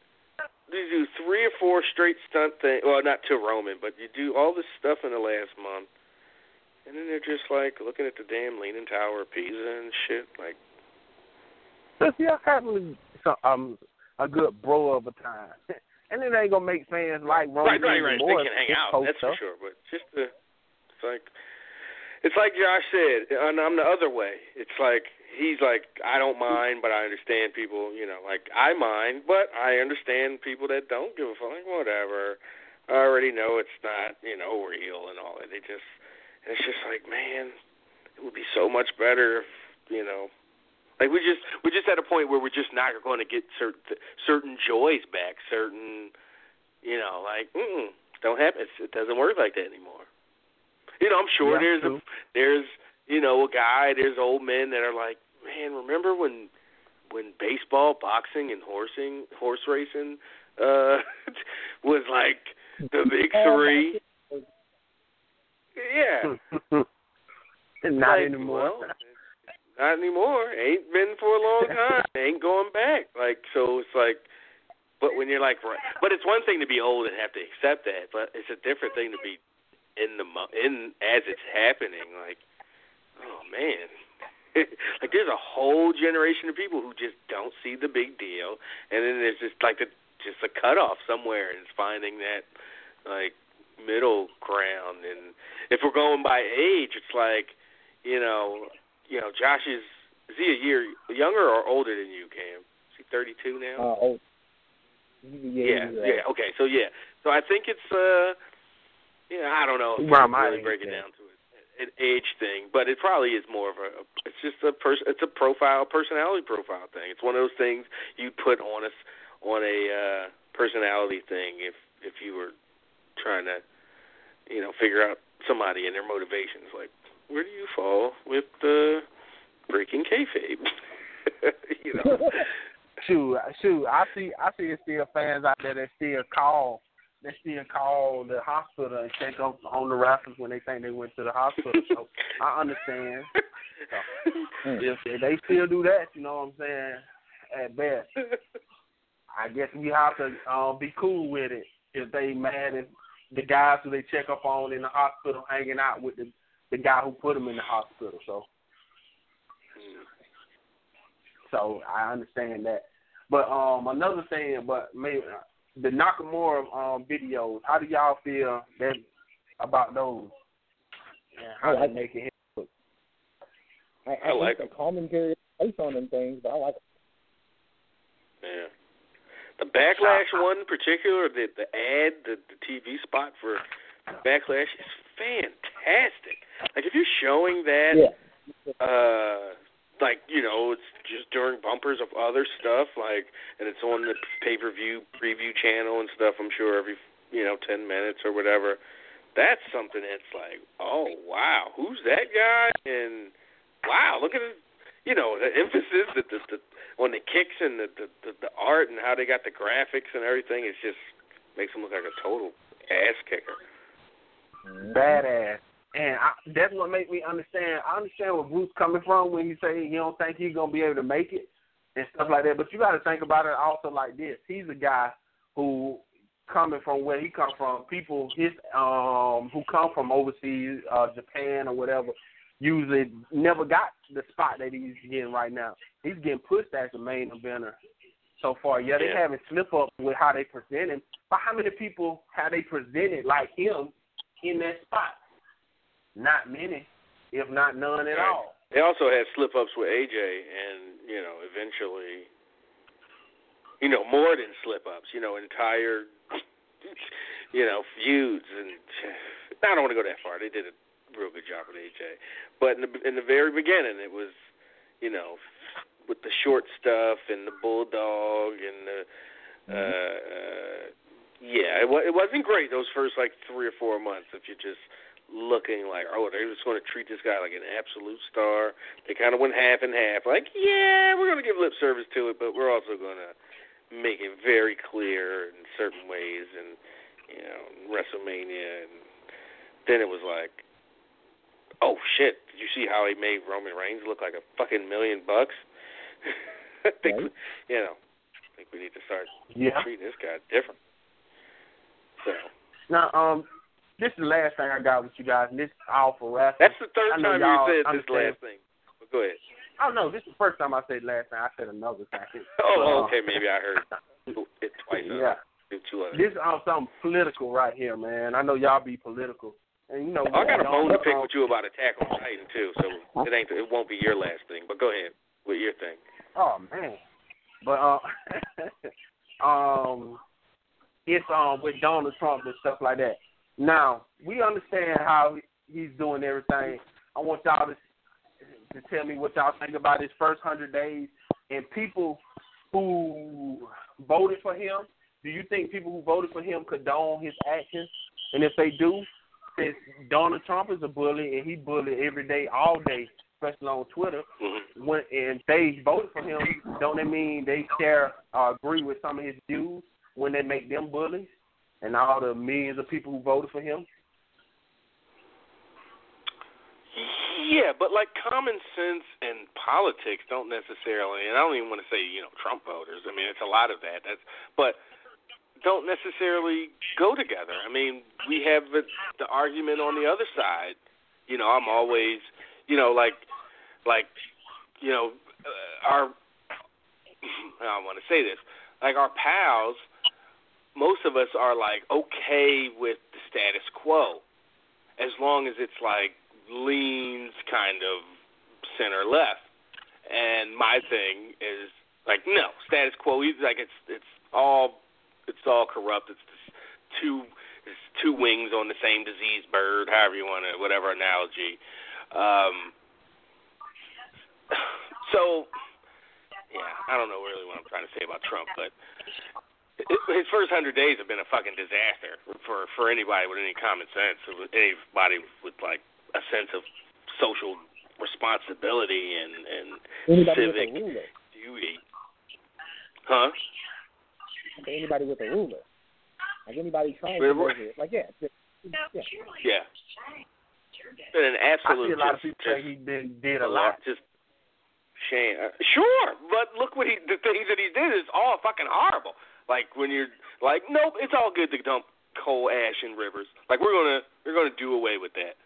you do three or four straight stunt things. Well, not to Roman, but you do all this stuff in the last month, and then they're just like looking at the damn Leaning Tower of Pisa and shit. Like, Yeah, having some um a good bro of a time. And it ain't gonna make fans like Roman right, right, right. They can hang out, that's for sure. But just the, it's like, it's like Josh said, and I'm the other way. It's like he's like, I don't mind, but I understand people. You know, like I mind, but I understand people that don't give a fuck. Like, whatever. I already know it's not, you know, real and all that. They just, and it's just like, man, it would be so much better if, you know, like we just we're just at a point where we're just not going to get certain certain joys back, certain you know, like mm, don't happen. It's, it doesn't work like that anymore. You know, I'm sure Yeah, there's true. a there's you know a guy, there's old men that are like, man, remember when when baseball, boxing, and horsing horse racing uh was like the big three? Yeah. Not Like, anymore. well, not anymore. Ain't been for a long time. Ain't going back. Like so, it's like. But when you're like, right, but it's one thing to be old and have to accept that, but it's a different thing to be in the in as it's happening. Like, oh man, like there's a whole generation of people who just don't see the big deal, and then there's just like a just a cutoff somewhere, and it's finding that like middle ground. And if we're going by age, it's like, you know, you know, Josh is is he a year younger or older than you, Cam? Is he 32 now? Uh, oh, yeah, yeah, yeah, yeah. Okay, so yeah, so I think it's uh, yeah, I don't know if Well, my really age, break it yeah. down to it, an age thing, but it probably is more of a. It's just a person. It's a profile, personality profile thing. It's one of those things you put on us on a uh, personality thing if if you were trying to, you know, figure out somebody and their motivations. Like, where do you fall with the breaking kayfabe? you know. shoot, shoot, I see, I see still fans out there that still call, that still call the hospital and check up on the wrestlers when they think they went to the hospital. So I understand. If, if they still do that, you know what I'm saying? At best, I guess we have to uh, be cool with it. If they mad at the guys who they check up on in the hospital, hanging out with the the guy who put him in the hospital. So, so I understand that. But um, another thing, but maybe the Nakamura um videos. How do y'all feel that about those? And how I they like make it? hit? I, I, I like think the commentary based on them things, but I like Yeah. The backlash one in particular, the the ad, the the TV spot for backlash is fantastic. Like if you're showing that, yeah. uh, like you know, it's just during bumpers of other stuff, like, and it's on the pay per view preview channel and stuff. I'm sure every you know ten minutes or whatever. That's something that's like, oh wow, who's that guy? And wow, look at it. You know, the emphasis, the the, the on the kicks and the, the the the art and how they got the graphics and everything. It just makes them look like a total ass kicker. Badass. And I, that's what makes me understand. I understand where Bruce coming from when you say you don't think he's gonna be able to make it and stuff like that. But you got to think about it also like this. He's a guy who coming from where he come from. People his um who come from overseas, uh Japan or whatever. usually never got the spot that he's getting right now. He's getting pushed as the main eventer so far. Yeah, they Yeah. having slip up with how they present him, but how many people have they presented like him in that spot? Not many, if not none at Right. all. They also had slip ups with AJ, and you know, eventually, you know, more than slip ups. You know, entire, you know, feuds, and I don't want to go that far. They did a real good job with AJ, but in the in the very beginning, it was, you know, with the short stuff and the bulldog and the. Uh, uh, yeah, it, it wasn't great those first like three or four months. If you're just looking like, oh, they're just going to treat this guy like an absolute star. They kind of went half and half, like, yeah, we're going to give lip service to it, but we're also going to make it very clear in certain ways, and you know, WrestleMania, and then it was like, oh shit, did you see how he made Roman Reigns look like a fucking million bucks? I think, Right. you know, I think we need to start Yeah. treating this guy different. So Now, um, this is the last thing I got with you guys, and this is all for wrestling. that's the third time you said this last thing. But go ahead. Oh no, this is the first time I said last thing. I said another thing. Oh, Uh, okay, maybe I heard it twice. Yeah. Two others. This is um, something political right here, man. I know y'all be political, and you know. I got a bone to pick um, with you about Attack on Titan too, so it ain't it won't be your last thing. But go ahead with your thing. Oh man, but uh, um, it's um with Donald Trump and stuff like that. Now we understand how he's doing everything. I want y'all to to tell me what y'all think about his first hundred days and people who voted for him. Do you think people who voted for him condone his actions? And if they do, since Donald Trump is a bully and he bullied every day, all day, especially on Twitter, hmm when and they voted for him, don't that mean they share or agree with some of his views when they make them bullies and all the millions of people who voted for him? Yeah, but like common sense and politics don't necessarily, and I don't even want to say you know Trump voters. I mean, it's a lot of that. That's but don't necessarily go together. I mean, we have the, the argument on the other side. You know, I'm always, you know, like, like, you know, uh, our. I don't want to say this. Like our pals, most of us are like okay with the status quo, as long as it's like leans kind of center left. And my thing is like no status quo. Either like it's it's all it's all corrupt. It's two it's two wings on the same disease bird, however you want to whatever analogy. Um, so yeah, I don't know really what I'm trying to say about Trump, but his first hundred days have been a fucking disaster for for anybody with any common sense, anybody with like a sense of social responsibility and and Anybody civic with a ruler. duty. Huh? Okay, anybody with a ruler. Like anybody trying to what? measure it. Like yeah, yeah. Yeah. Been an I absolute see a lot of people just he did, did a a lot. Just shame. Uh, sure, but look what he the things that he did is all fucking horrible. Like when you're like, nope, it's all good to dump coal ash in rivers. Like we're gonna we're gonna do away with that.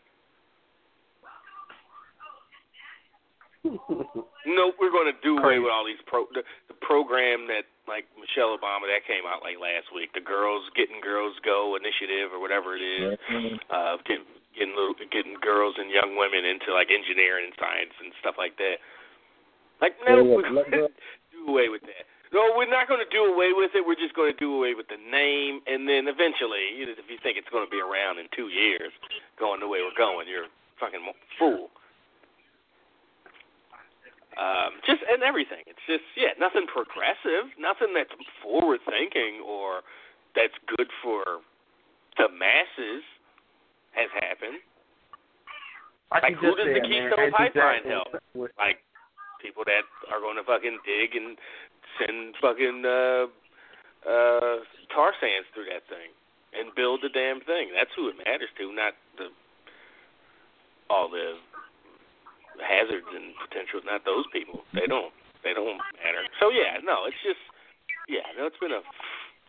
Nope, we're going to do away with all these pro the, the program that like Michelle Obama that came out like last week, the girls getting girls go initiative or whatever it is, uh, getting getting little, getting girls and young women into like engineering and science and stuff like that. Like no, Yeah, yeah, we're gonna do away with that. No, we're not going to do away with it. We're just going to do away with the name, and then eventually, you know, if you think it's going to be around in two years, going the way we're going, you're a fucking fool um, just and everything. It's just yeah, nothing progressive, nothing that's forward thinking or that's good for the masses has happened. Like, Like, who does the Keystone Pipeline help? Like people that are going to fucking dig and send fucking uh, uh, tar sands through that thing and build the damn thing. That's who it matters to, not the all the hazards and potential. Not those people. They don't. They don't matter. So yeah, no, it's just yeah, no, it's been a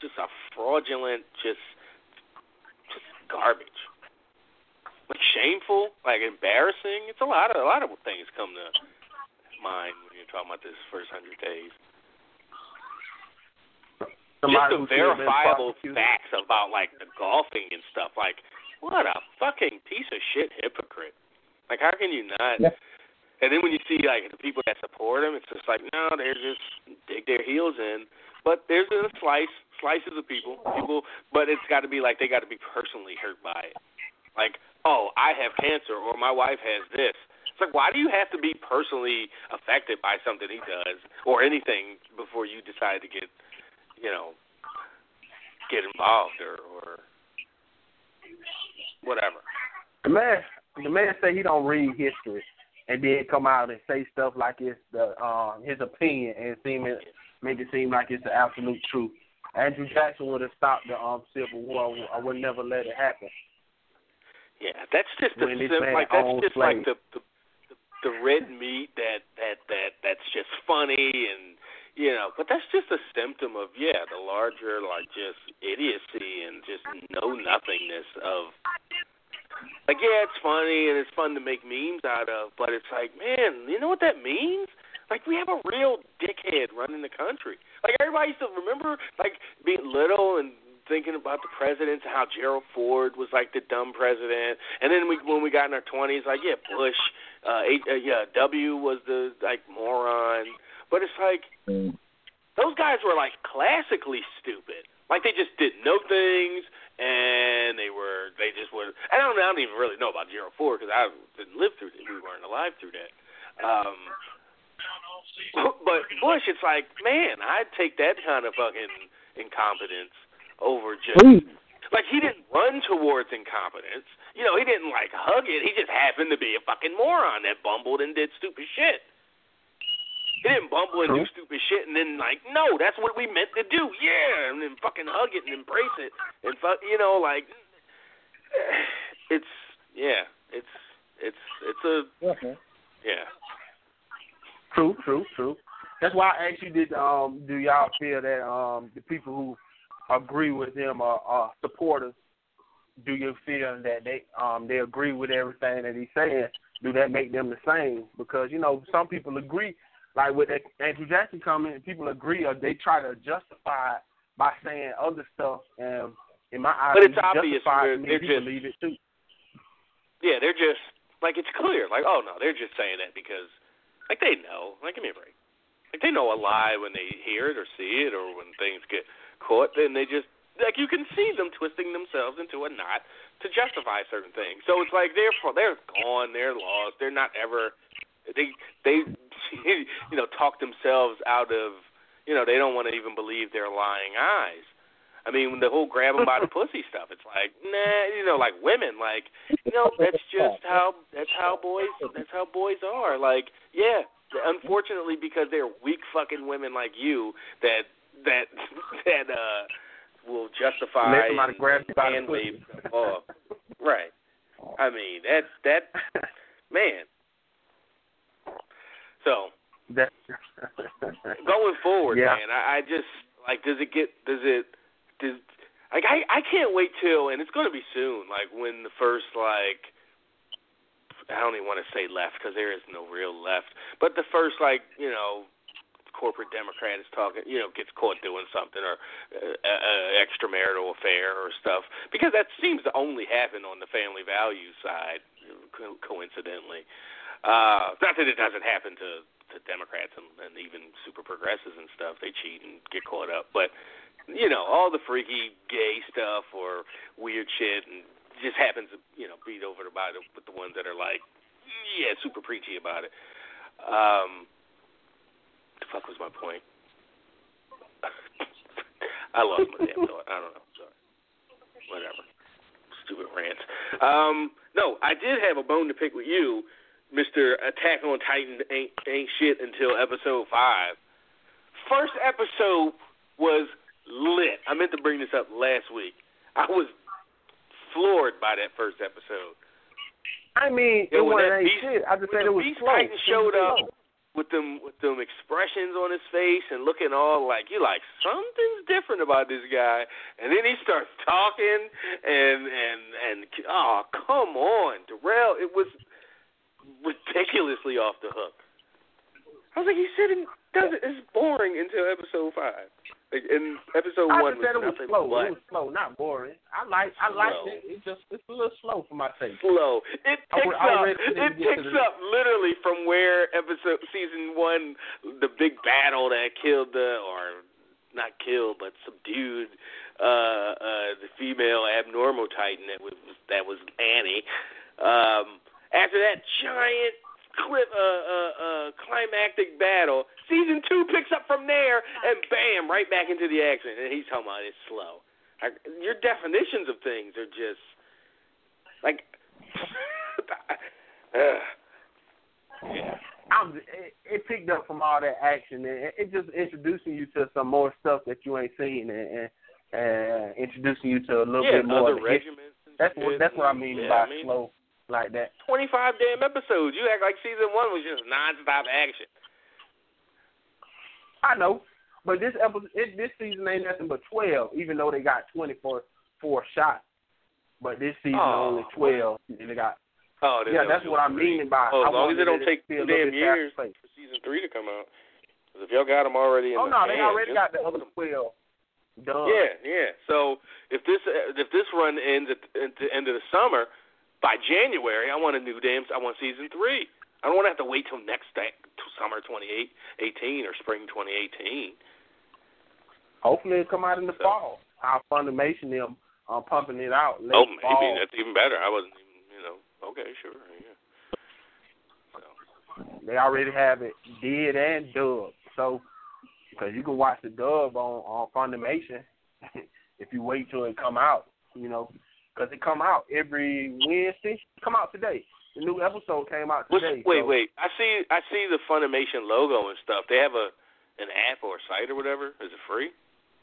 just a fraudulent, just just garbage. Like shameful, like embarrassing. It's a lot of a lot of things come to mind when you're talking about this first hundred days. Somebody Just the should have been verifiable facts about like the golfing and stuff. Like, what a fucking piece of shit hypocrite. Like, how can you not? Yeah. And then when you see like the people that support him, it's just like no, they're just dig their heels in. But there's a slice, slices of people, people. But it's got to be like they got to be personally hurt by it. Like, oh, I have cancer, or my wife has this. It's like, why do you have to be personally affected by something he does or anything before you decide to get, you know, get involved or or whatever? The man, the man say he don't read history, and then come out and say stuff like it's the um his opinion and seem it make it seem like it's the absolute truth. Andrew Jackson would have stopped the um Civil War. I would never let it happen. Yeah, that's just the sim- like that's just like slaves. the, the the the red meat that that that that's just funny and you know, but that's just a symptom of yeah, the larger like just idiocy and just know nothingness of like yeah, it's funny and it's fun to make memes out of, but it's like, man, you know what that means? Like we have a real dickhead running the country. Like everybody used to remember like being little and thinking about the presidents and how Gerald Ford was like the dumb president, and then we when we got in our twenties, like yeah, Bush, uh, eight, uh, yeah, W was the like moron, but it's like those guys were like classically stupid. Like they just didn't know things, and they were they just were. I don't I don't even really know about Gerald Ford because I didn't live through that. We weren't alive through that. Um, but Bush, it's like man, I'd take that kind of fucking incompetence over just Please. like he didn't run towards incompetence. You know, he didn't like hug it. He just happened to be a fucking moron that bumbled and did stupid shit. He didn't bumble and do stupid shit and then like, no, that's what we meant to do. Yeah, and then fucking hug it and embrace it and fuck, you know, like it's yeah, it's it's it's a Okay. yeah. True, true, true. That's why I asked you, did um do y'all feel that um the people who agree with him are, are supporters? Do you feel that they um they agree with everything that he's saying? Do that make them the same? Because you know some people agree, like with Andrew Jackson comment, people agree or they try to justify it by saying other stuff. And in my eyes, But it's obvious justify they're- just- believe it too. Yeah, they're just like it's clear. Like, oh no, they're just saying that because like they know. Like, give me a break. Like they know a lie when they hear it or see it or when things get caught. Then they just like you can see them twisting themselves into a knot to justify certain things. So it's like they're they're gone. They're lost. They're not ever. They they you know talk themselves out of you know they don't want to even believe their lying eyes. I mean, the whole grab 'em by the pussy stuff. It's like, nah, you know, like women, like, you know, that's just how that's how boys that's how boys are. Like, yeah, unfortunately, because they're weak fucking women like you that that that uh will justify Let somebody and, grab you by the pussy. stuff. Right. I mean, that that man. So that going forward, Yeah. man, I, I just like does it get does it does like I I can't wait till and it's going to be soon like when the first like I don't even want to say left because there is no real left but the first like you know corporate Democrat is talking you know gets caught doing something or uh, uh, extramarital affair or stuff because that seems to only happen on the family values side co- coincidentally uh not that it doesn't happen to to Democrats and, and even super progressives and stuff. They cheat and get caught up. But you know, all the freaky gay stuff or weird shit and just happens to, you know, beat over by the with the ones that are like, yeah, super preachy about it. Um the fuck was my point? I lost my damn thought. I don't know. Sorry. Whatever. Stupid rants. Um, no, I did have a bone to pick with you Mr. Attack on Titan ain't ain't shit until episode five. First episode was lit. I meant to bring this up last week. I was floored by that first episode. I mean, it wasn't Beast- shit. I just said it was Beast slow. Titan showed up, with them with them expressions on his face and looking all like you like something's different about this guy and then he starts talking and and and oh come on Darrell it was ridiculously off the hook I was like he said it does it it's boring until episode five like in episode I one just said it was slow. but It was slow, not boring. I like I liked Slow. it. It just it's a little slow for my taste. slow. It picks would- I up. would It get to picks the- up literally from where episode season one, the big battle that killed the or not killed but subdued uh uh the female abnormal titan that was that was Annie. Um after that giant clip uh uh uh climactic battle, season two picks up from there and bam, right back into the action. And he's talking about it's slow. I, your definitions of things are just like uh, yeah. I'm, it, it picked up from all that action and it, it just introducing you to some more stuff that you ain't seen and, and, and introducing you to a little yeah, bit more. Yeah, other of the regiments. That's what that's what I mean yeah, by I mean, slow like that. Twenty-five damn episodes. You act like season one was just nonstop action. I know, but this episode, it, this season ain't nothing but twelve, even though they got twenty four four shots. But this season Oh. only twelve, and they got. Oh, Yeah, that's what I mean by. Oh, I as long as it don't to take two damn years for season three to come out. 'Cause if y'all got them already in Oh the no, they already got the other twelve done. Yeah, yeah. So if this if this run ends at, at the end of the summer, by January, I want a new damn. I want season three. I don't want to have to wait till next day, till summer 2018 or spring 2018. Hopefully it'll come out in the So- fall. Our Funimation them uh, pumping it out late oh, maybe fall. that's even better. I wasn't even, you know. Okay, sure. Yeah. So, They already have it did and dubbed. So, because you can watch the dub on on Funimation if you wait till it come out, you know, because it come out every Wednesday. Come out today. The new episode came out What's, today. wait, so, wait. I see. I see the Funimation logo and stuff. They have a an app or a site or whatever. Is it free?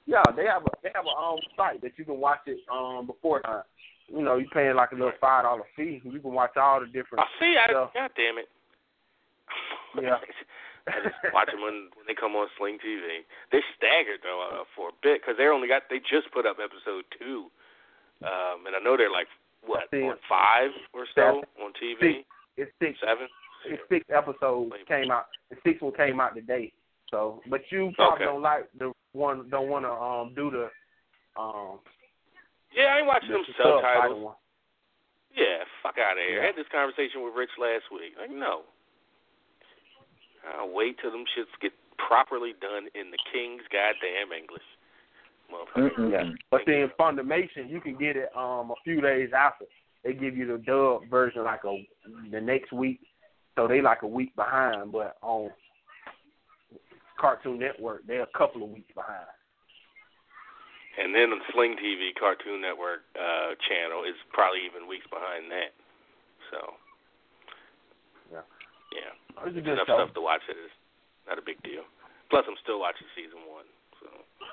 Yeah, they have a they have a um site that you can watch it um before time. You know, you paying like a little five dollar fee. You can watch all the different. I see. I, stuff. God damn it. Yeah. I just watch them when when they come on Sling TV. They're staggered though uh, for a bit because they're only got they just put up episode two, um, and I know they're like what see on five or so on TV. It's six Seven. it's six episodes Wait. came out. The sixth one came out today. So, but you probably Okay. don't like the one. Don't want to um do the um Yeah, I ain't watching the them subtitle subtitles. one. Yeah, fuck out of here. I had this conversation with Rich last week. Like, no. I'll wait till them shits get properly done in the king's goddamn English. Motherfucker. Yeah. But see, in Funimation, you can get it um a few days after. They give you the dub version like a the next week, so they like a week behind. But on Cartoon Network, they're a couple of weeks behind. And then on Sling TV Cartoon Network uh channel is probably even weeks behind that. So Yeah. Yeah. It's a It's good enough show. stuff to watch that is not a big deal. Plus I'm still watching season one, so yeah,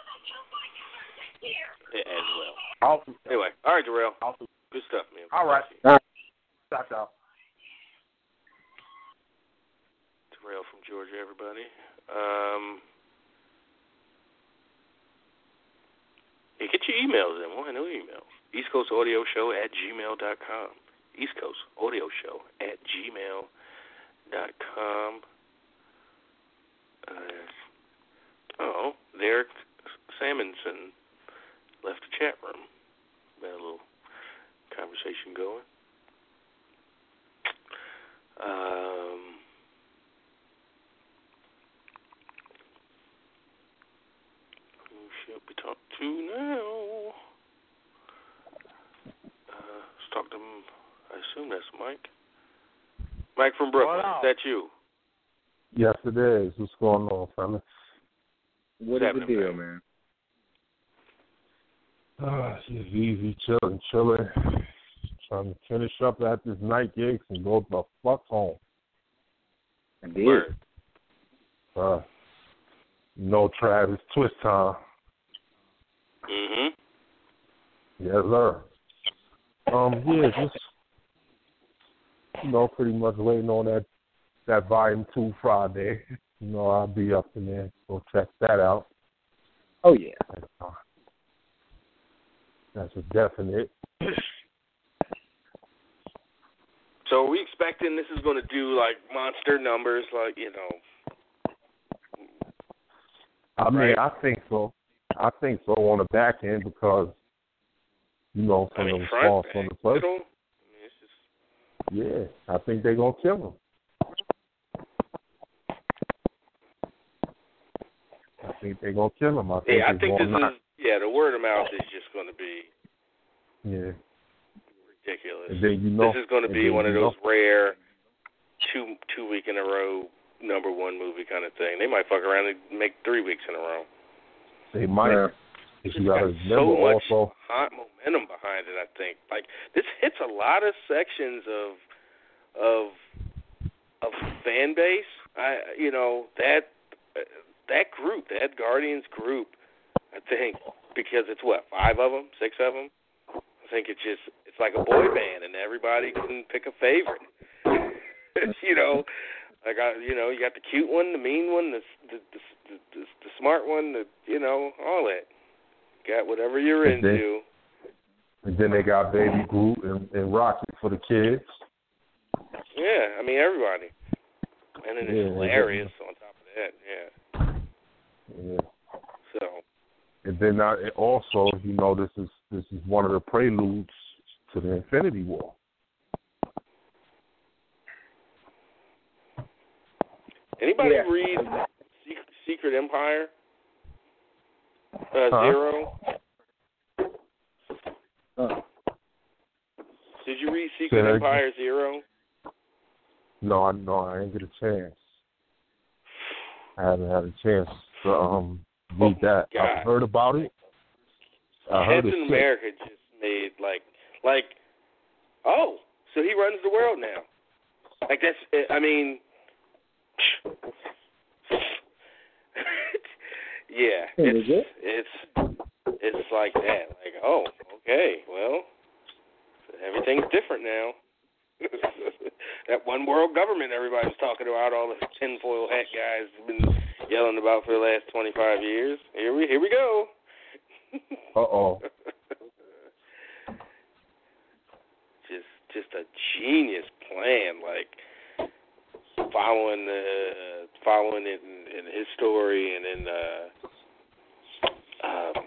as well. Awesome. Anyway, all right, Darrell. Awesome. Good stuff, man. All right. All right. Stop, stop. Terrell from Georgia, everybody. Um, yeah, get your emails in. Why no emails? East Coast Audio Show at gmail dot com. East Coast Audio Show at gmail dot com. Uh, oh, Derek Salmonson left the chat room. Got a little conversation going. Um, who should we talk to now? Uh, let's talk to. I assume that's Mike. Mike from Brooklyn. What Is up? that you? Yes, it is. What's going on, family? What is the Seven, deal, man. man? Ah, it's just easy, chilling, chilling. Trying to finish up at this night gigs and go the fuck home. I did. Word. Uh, no Travis twist time. Mm-hmm. Yes, sir. Um, yeah, just you know, pretty much waiting on that that volume two Friday. You know, I'll be up in there. Go check that out. Oh yeah. That's a definite. So are we expecting this is going to do like monster numbers, like you know? I mean, Right. I think so. I think so on the back end because you know I from mean, the response from the first. middle. I mean, just Yeah, I think they're gonna kill him. I think they're gonna kill him. I think yeah. I think this gonna is yeah. The word of mouth is just going to be yeah. ridiculous. And then you know this is going to be one of those know- rare two two week in a row number one movie kind of thing. They might fuck around and make three weeks in a row. They might. Yeah. But It's you gotta got remember so much also. hot momentum behind it. I think like this hits a lot of sections of of of fan base. I you know that that group, that Guardians group. I think because it's what five of them, six of them. I think it's just it's like a boy band, and everybody can pick a favorite. you know, like I, you know, you got the cute one, the mean one, the the the, the, the, the smart one, the you know, all that. Got whatever you're And then- into. And then they got Baby Groot and, and Rocky for the kids. Yeah, I mean everybody. And then Yeah, it's hilarious on top of that. Yeah. Yeah. So And then I, also, you know, this is this is one of the preludes to the Infinity War. anybody Yeah. read Secret, Secret Empire? Uh, Huh? Zero. Uh, Did you read Secret that Empire Zero? No, I no, I didn't get a chance. I haven't had a chance to um read Oh, that. God. I've heard about it. I heard Captain it's America just made like like oh, so he runs the world now. Like that's eh, I mean Yeah, it's it's it's like that. Like, oh, okay, well everything's different now. that one world government everybody's talking about, all the tinfoil hat guys have been yelling about for the last twenty five years. Here we here we go. Uh oh. just just a genius plan, like following the following it in, in his story and then uh, um,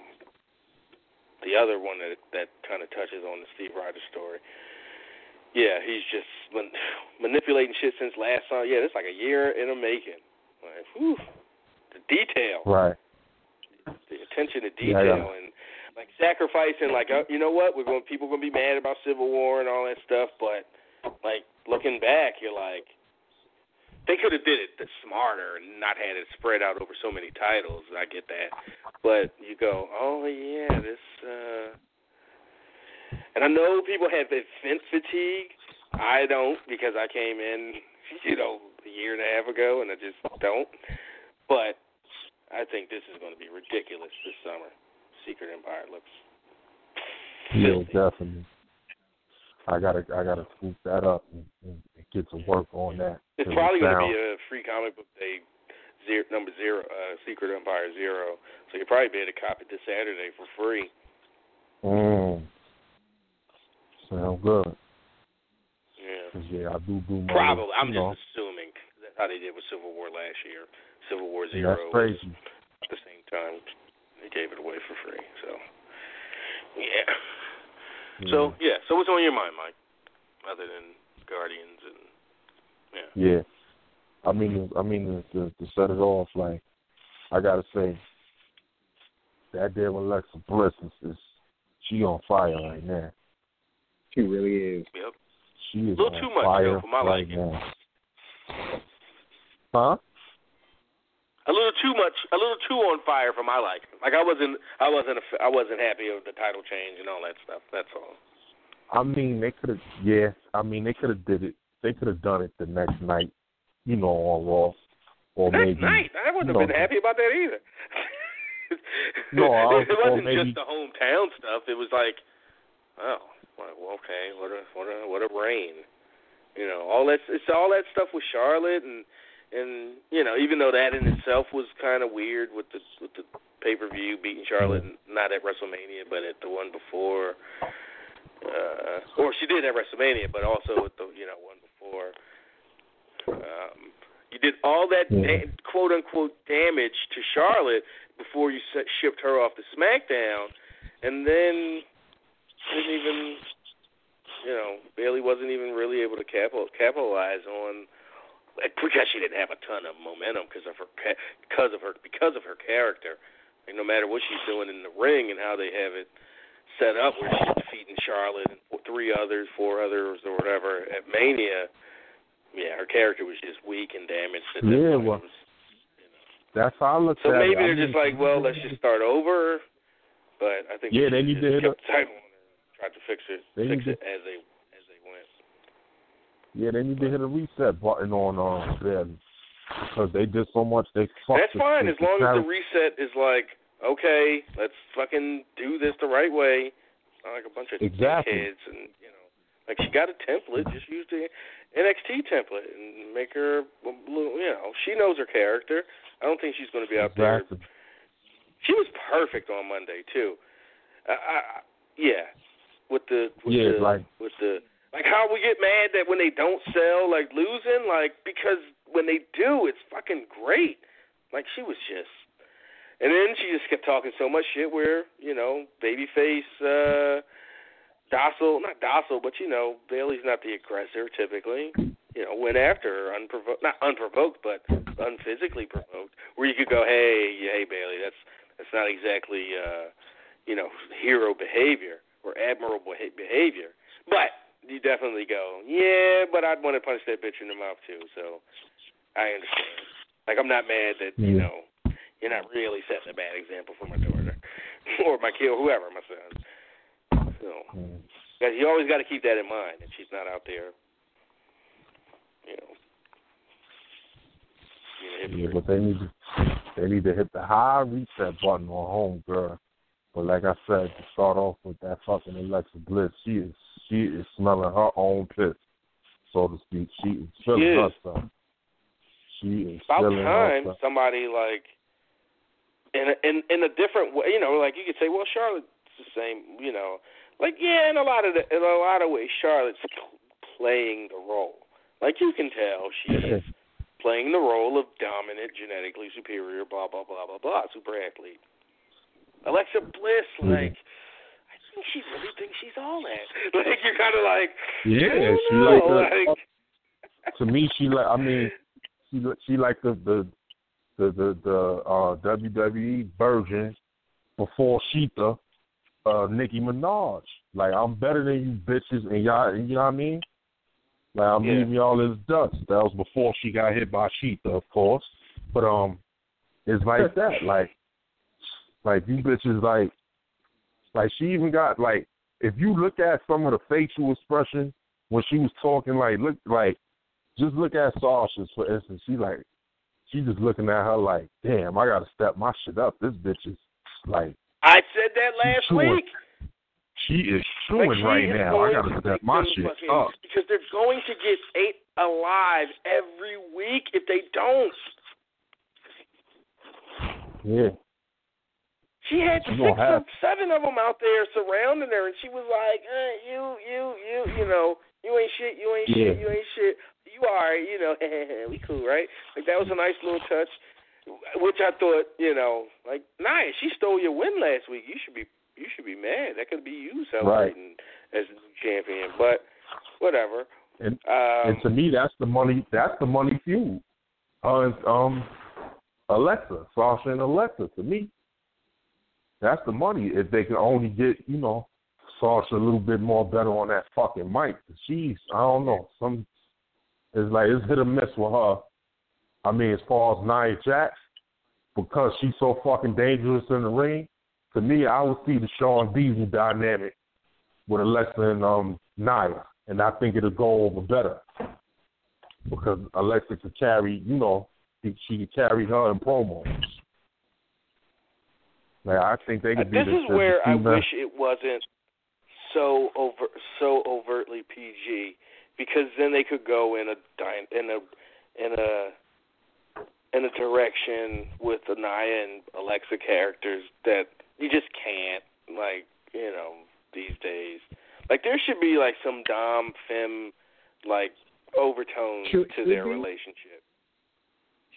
the other one that that kind of touches on the Steve Rogers story. Yeah, he's just man- manipulating shit since last summer. Yeah, it's like a year in the making. Like, whew, the detail. Right. the attention to detail yeah. and like sacrificing like uh, you know what? We're going people going to be mad about civil war and all that stuff but like looking back you're like they could have did it smarter and not had it spread out over so many titles. I get that. But you go oh yeah this uh and i know people have event fatigue. I don't because i came in you know a year and a half ago and i just don't. But I think this is going to be ridiculous this summer. Secret Empire looks Yeah, definitely. I gotta I gotta scoop that up and, and get to work on that. It's probably it to be a free comic book day, zero, number zero, uh, Secret Empire Zero. So you'll probably be able to cop it this Saturday for free. Mm. Sound good. Yeah. yeah, I do do my. Probably. I'm you know, just assuming that's how they did with Civil War last year. Civil War Zero that's crazy. at the same time they gave it away for free. So yeah. Hmm. So yeah. So what's on your mind, Mike? Other than Guardians and yeah. Yeah. I mean, I mean to, to set it off, like I gotta say, that damn Alexa Bliss is, is she on fire right now. she really is. Yep. She is A little on too much, fire though, for my right liking. now. Huh? A little too much, a little too on fire for my liking. Like I wasn't, I wasn't, a, I wasn't happy with the title change and all that stuff. That's all. I mean, they could have. Yeah, I mean, they could have did it. They could have done it the next night, you know, on Raw, or That's maybe. nice. I wouldn't have know, been happy about that either. No, I was- it wasn't maybe- just the hometown stuff. It was like, oh, well, okay, what a, what a, what a reign. You know, all that it's all that stuff with Charlotte and and you know, even though that in itself was kind of weird with the with the pay per view beating Charlotte not at WrestleMania but at the one before, uh, or she did at WrestleMania but also at the you know one before. Um, you did all that da- quote unquote damage to Charlotte before you set, shipped her off to SmackDown, and then didn't even you know Bayley wasn't even really able to capital, capitalize on because she didn't have a ton of momentum because of her because of her because of her character. Like, no matter what she's doing in the ring and how they have it set up, where she's defeating Charlotte and three others, four others, or whatever at Mania. Yeah, her character was just weak and damaged. At that Yeah, point. well, was- That's how I look so at maybe it. They're just mean, like, well, let's just start over. But I think Yeah, they need to hit kept the title on her tried to fix it, They fix need it as they as they. Yeah, they need to hit a reset button on um them because they did so much. They fucked That's fine as long as the reset is like, okay, let's fucking do this the right way. Not like a bunch of Exactly. kids and you know, like she got a template, just use the NXT template and make her, you know, she knows her character. I don't think she's going to be out there. Exactly. She was perfect on Monday too. I, I, yeah, with the with Yeah, the like- with the like how we get mad that when they don't sell, like losing, like because when they do, it's fucking great. Like she was just, and then she just kept talking so much shit where you know babyface, uh, docile, not docile, but you know Bayley's not the aggressor typically. You know, went after her unprovoked, not unprovoked, but unphysically provoked. Where you could go, hey, hey Bayley, that's that's not exactly uh, you know hero behavior or admirable behavior, but you definitely go, yeah, but I'd want to punch that bitch in the mouth too. So I understand. Like I'm not mad that you know you're not really setting a bad example for my daughter or my kid or whoever, my son. So guys, you always got to keep that in mind that she's not out there, you know. Yeah, but they need to they need to hit the high reset button on home girl. But like I said, to start off with that fucking Alexa Bliss, she is she is smelling her own piss, so to speak. She is feeling She is. herself. She is about time herself. somebody like in a, in in a different way. You know, like you could say, well, Charlotte's the same. You know, like yeah, in a lot of the, in a lot of ways, Charlotte's playing the role. Like you can tell, she's playing the role of dominant, genetically superior, blah blah blah blah blah, super athlete. Alexa Bliss, Mhm. like. I think she really thinks she's all that. Like you're kind of like, Yeah, don't she know, like the, like to me she like I mean she she like the the the the, the uh WWE version before Sheeta, uh Nicki Minaj. Like I'm better than you bitches and y'all you know what I mean? Like I'm Yeah. leaving y'all as dust. That was before she got hit by Sheeta, of course. But um it's like that. Like like you bitches like like she even got like if you look at some of the facial expression when she was talking like look like just look at Sasha's for instance, she like she just looking at her like, damn, I gotta step my shit up. This bitch is like I said that last chewing. week. she is Like, chewing she right is now. I gotta step my shit fucking- up. because they're going to get eight alive every week if they don't. Yeah. She had She six of seven of them out there surrounding her, and she was like, eh, "You, you, you, you know, you ain't shit, you ain't shit, you ain't shit. You are, you know, we cool, right?" Like that was a nice little touch, which I thought, you know, like, nice. She stole your win last week. You should be, you should be mad. That could be you celebrating as the new champion, but whatever. And Um, and to me that's the money that's the money feud. Uh, um Alexa, Sasha and Alexa to me. That's the money. If they can only get, you know, Sasha a little bit more better on that fucking mic. She's I don't know. Some it's like it's hit or miss with her. I mean, as far as Nia Jax, because she's so fucking dangerous in the ring, to me I would see the Shawn Diesel dynamic with Alexa and um Nia. And I think it'll go over better. Because Alexa could carry, you know, she could carry her in promos. Like I think they Uh, could be this the, is where the I wish it wasn't so over so overtly PG because then they could go in a in a in a in a direction with the Nia and Alexa characters that you just can't like you know these days. Like there should be like some dom fem like overtones Should- to should their be? relationship.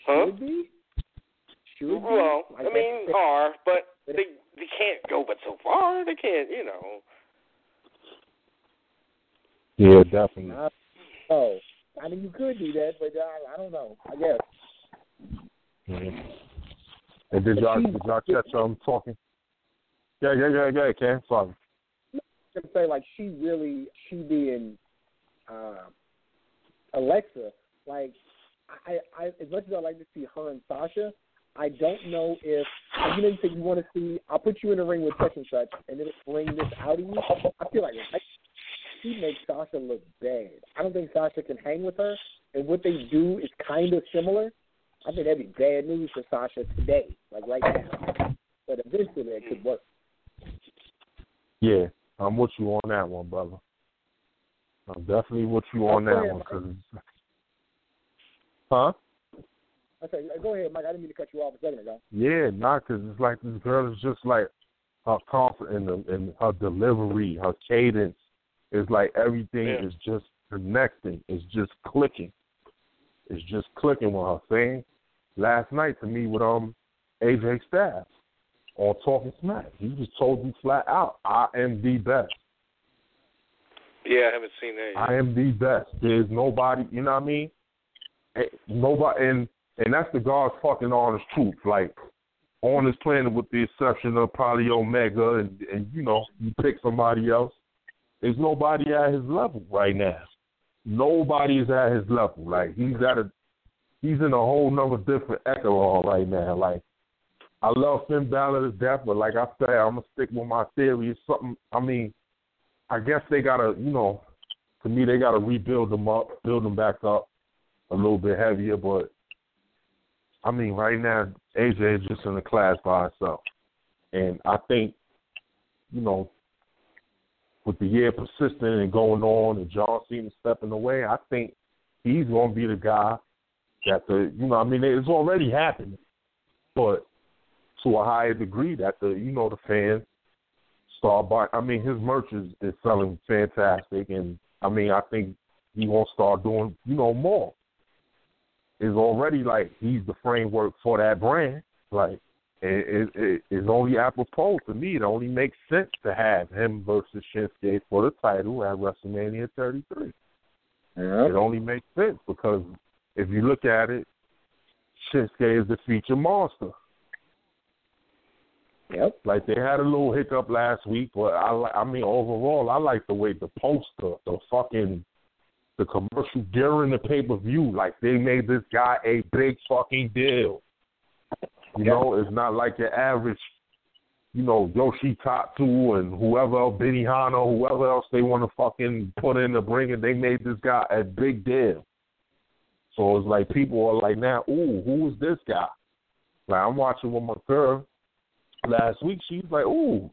Huh? Should be. Should be. Well, Like I mean, that's- are but they they can't go but so far. They can't, you know. Yeah, definitely. I- Oh, I mean, you could do that, but I, I don't know. I guess. Mhm. And did y'all did y'all catch um talking? Yeah, yeah, yeah, yeah, Cam. Sorry. to say like she really she being uh, Alexa like I, I as much as I like to see her and Sasha, I don't know if you know you say you want to see I'll put you in a ring with such and such and then bring this out of you. I feel like like, she makes Sasha look bad. I don't think Sasha can hang with her, and what they do is kind of similar. I think that'd be bad news for Sasha today, like right now. But eventually it could work. Yeah, I'm with you on that one, brother. I'm definitely with you on that one, cause huh? Okay, go ahead, Mike. I didn't mean to cut you off a second ago. Yeah, not because it's like this girl is just like her confidence and, and her delivery, her cadence is like everything Yeah. is just connecting. It's just clicking. It's just clicking with her saying. Last night to me with um AJ Styles on Talking Smack, he just told you flat out, I am the best. Yeah, I haven't seen that yet. I am the best. There's nobody, you know what I mean? Eh, Nobody, and and that's the God's fucking honest truth. Like on this planet, with the exception of probably Omega, and and you know, you pick somebody else. There's nobody at his level right now. Nobody is at his level. Like he's at a, he's in a whole nother different echelon right now. Like I love Finn Balor to death, but like I said, I'm gonna stick with my theory. It's something. I mean, I guess they gotta, you know, to me they gotta rebuild them up, build them back up a little bit heavier. But I mean, right now AJ is just in a class by herself, and I think, you know, with the year persisting and going on, and John Cena stepping away, I think he's gonna be the guy that the, you know, I mean, it's already happening, but to a higher degree that the, you know, the fans start buying. I mean, his merch is, is selling fantastic, and I mean, I think he gonna start doing, you know, more. It's already like he's the framework for that brand. Like it, it, it, it's only apropos to me. It only makes sense to have him versus Shinsuke for the title at WrestleMania 33. It only makes sense because if you look at it, Shinsuke is the feature monster. Yep. Like they had a little hiccup last week, but I I mean overall I like the way the poster, the fucking the commercial during the pay per view, like they made this guy a big fucking deal. You know, it's not like your average, you know, Yoshi Tatsu and whoever else, Benihana, whoever else they want to fucking put in the ring, and they made this guy a big deal. So it's like people are like, now, ooh, who is this guy? Like I'm watching with my girl last week. She's like, ooh,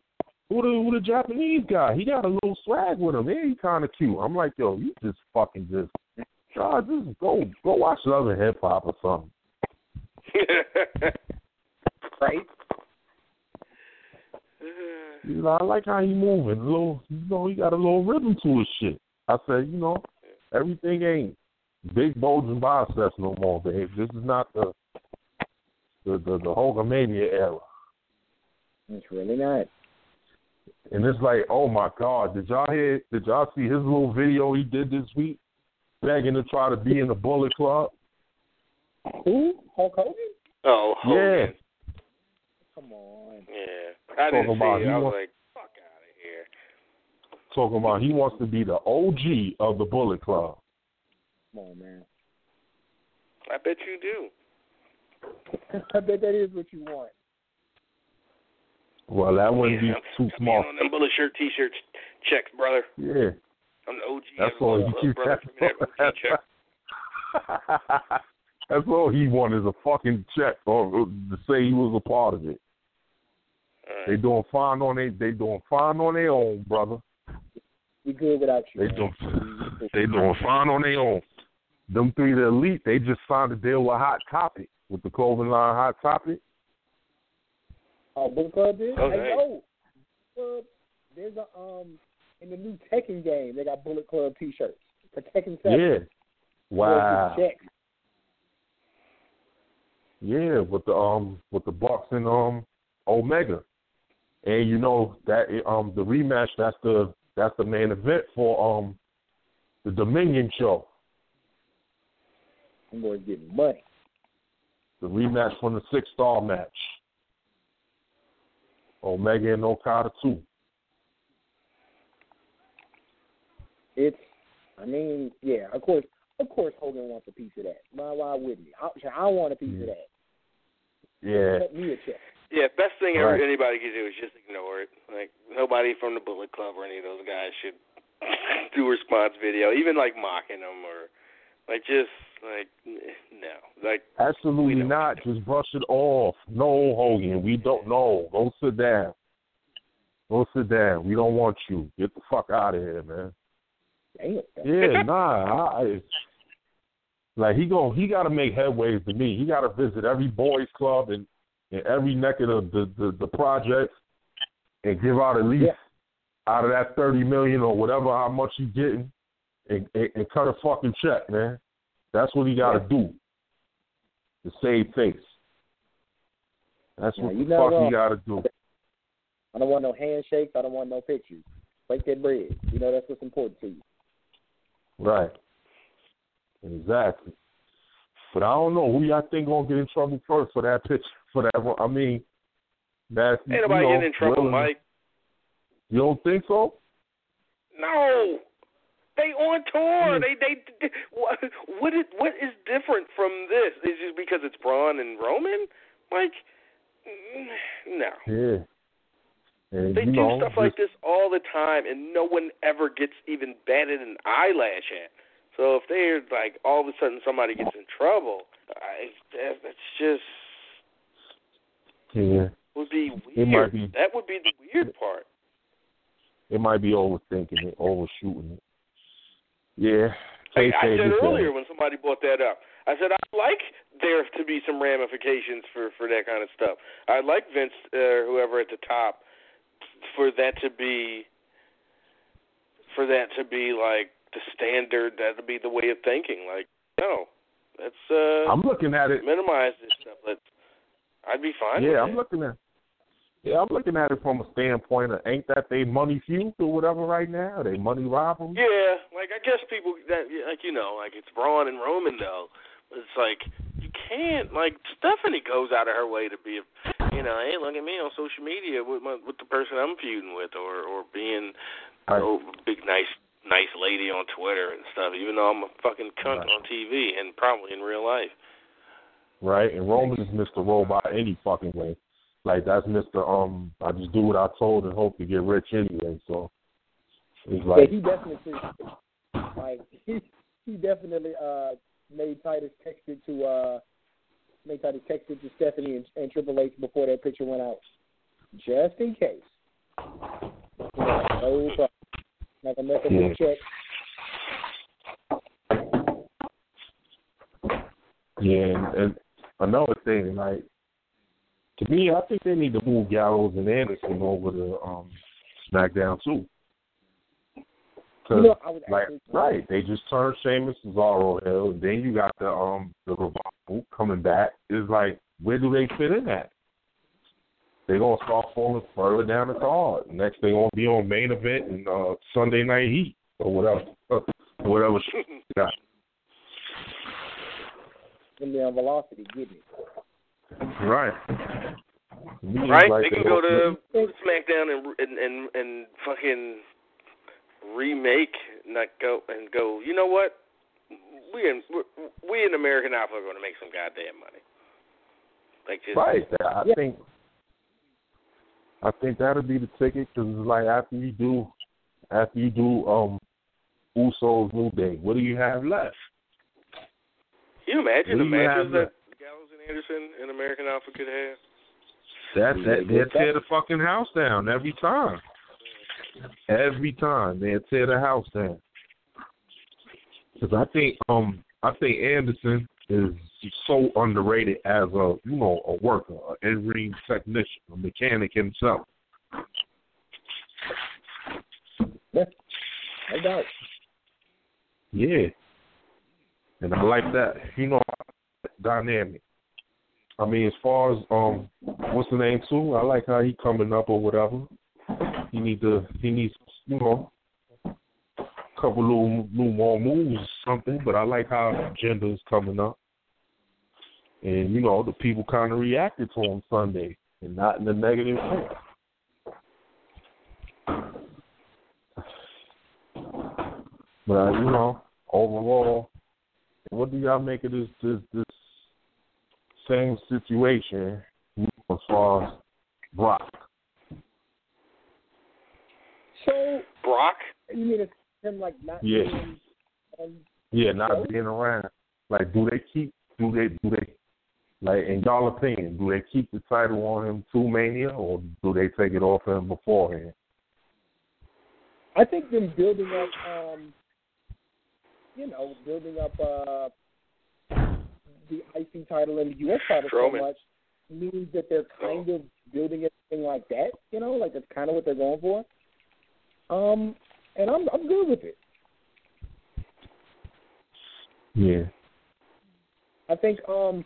who the who the Japanese guy? He got a little swag with him. Yeah, he kind of cute. I'm like, yo, you just fucking just, God, just go go watch other hip hop or something. Right? You know, I like how he moving. A little, you know, he got a little rhythm to his shit. I said, you know, everything ain't big bulging biceps no more, babe. This is not the the the, the Hulkamania era. It's really not. And it's like, oh my God, did y'all hear? Did y'all see his little video he did this week, begging to try to be in the Bullet Club? Who? Hulk Hogan? oh, Yeah, Come on. Yeah. I didn't see about it. I was wants- like, fuck out of here. talking about he wants to be the OG of the Bullet Club. Come on, man. I bet you do. I bet that is what you want. Well, that wouldn't yeah, be too small. On them bullet shirt, t-shirt checks, brother. Yeah, I'm the OG. that's of the all Bullet he Club, brother. Give me that OG check. That's all he wanted is a fucking check or uh, to say he was a part of it. All They right. doing fine on they they doing fine on their own, brother. We good without you. They man. doing they doing fine on their own. Them three, the elite, they just signed a deal with Hot Topic with the clothing line Hot Topic. Oh, Bullet Club did? Oh, hey, yo, Club, there's a um in the new Tekken game they got Bullet Club T-shirts for Tekken Seven. Yeah. Wow. Yeah, with the um with the Bucks and um Omega, and you know that um the rematch that's the that's the main event for um the Dominion show. I'm going to get money. The rematch from the six star match. Omega and Okada too. It's, I mean, yeah, of course, of course, Hogan wants a piece of that. Why, why wouldn't he? I, I want a piece of that. Yeah. Cut me a check. Yeah, best thing Right. ever anybody could do is just ignore it. Like nobody from the Bullet Club or any of those guys should do response video, even like mocking them or like just like no, like Absolutely don't. not. Just brush it off. No, Hogan, we don't know. Go sit down. Go sit down. We don't want you. Get the fuck out of here, man. Damn. Yeah, nah. I, I- like he go, he got to make headways to me. He got to visit every boys club and and every neck of the the, the the projects and give out at least Yeah. out of that thirty million or whatever how much you getting, and, and, and cut a fucking check, man. That's what he got to do to save face. That's Nah, what you the fuck wrong. he got to do. I don't want no handshakes. I don't want no pictures. Break that bread. You know that's what's important to you. Right. Exactly. But I don't know who y'all think gonna get in trouble first for that pitch for that. one. I mean, that's ain't nobody you know, getting in trouble, willing- Mike. You don't think so? No, they on tour. They they, what what is what is different from this? Is just because it's Braun and Roman? Like, mm, no. Yeah. And They do know, stuff like this all the time, and no one ever gets even batted an eyelash at. So if they're like all of a sudden somebody gets in trouble, I, that, that's just Yeah. would be It weird. might be- That would be the weird part. It might be overthinking it, overshooting it. Yeah. Like I said earlier when somebody brought that up, I said I'd like there to be some ramifications for for that kind of stuff. I'd like Vince, uh, whoever at the top, for that to be, for that to be like the standard. That to be the way of thinking. Like no, let's uh, I'm looking at it. minimize this stuff. Let's. I'd be fine. Yeah, I'm that. looking at. Yeah, I'm looking at it from a standpoint of ain't that they money feud or whatever right now? They money robbery. Yeah, like I guess people that like you know, like it's Braun and Roman though. But it's like you can't like Stephanie goes out of her way to be, a, you know, hey, look at me on social media with my with the person I'm feuding with, or or being Right. oh big nice nice lady on Twitter and stuff. Even though I'm a fucking cunt Right. on TV and probably in real life. right? And Roman is Mr. Robot any fucking way. Like that's Mr. Um, I just do what I told and hope to get rich anyway. So it's Yeah, like, he definitely like he he definitely uh made Titus text it to uh made Titus text it to Stephanie and, and Triple H before that picture went out. Just in case. No problem. Gonna mess up Yeah. check. yeah. And, and another thing, like to me, I think they need to move Gallows and Anderson over to um SmackDown too. You 'Cause, know, like right, they just turned Sheamus Cesaro heel, and then you got the um the revival coming back. It's like where do they fit in at? They're gonna start falling further down the card. Next they're gonna be on main event and uh Sunday night heat or whatever whatever shit they got. gonna velocity, getting it. Right. To Right? like they can go to SmackDown and and and, and fucking remake, not go and go. You know what? We in we- we in American Alpha are going to make some goddamn money. Like just Right. I Yeah. think I think that'll be the ticket because it's like after you do after you do um Usos New Day, what do you have left? Can you imagine the you have matches that Gallows and Anderson and American Alpha could have? That that they tear the fucking house down every time. Every time they tear the house down. Because I think um I think Anderson is so underrated as a you know a worker, an in ring technician, a mechanic himself. Yeah, no doubt. Yeah, and I like that. You know, dynamic. I mean, as far as um, what's the name too? I like how he coming up or whatever. He need to. He needs you know a couple little little more moves or something, but I like how Jinder is coming up. And you know, the people kind of reacted to him Sunday, and not in a negative way. But uh, you know, overall, what do y'all make of this this this same situation as far as Brock? So Brock? you mean it's him like not Yeah. being Yeah, not being around. Like, do they keep? Do they? Do they? Like, in y'all opinion, do they keep the title on him to Mania, or do they take it off him beforehand? I think them building up, um, you know, building up uh, the IC title and the US title Strowman. so much means that they're kind of building everything like that. You know, like that's kind of what they're going for. Um, and I'm I'm good with it. Yeah. I think, um,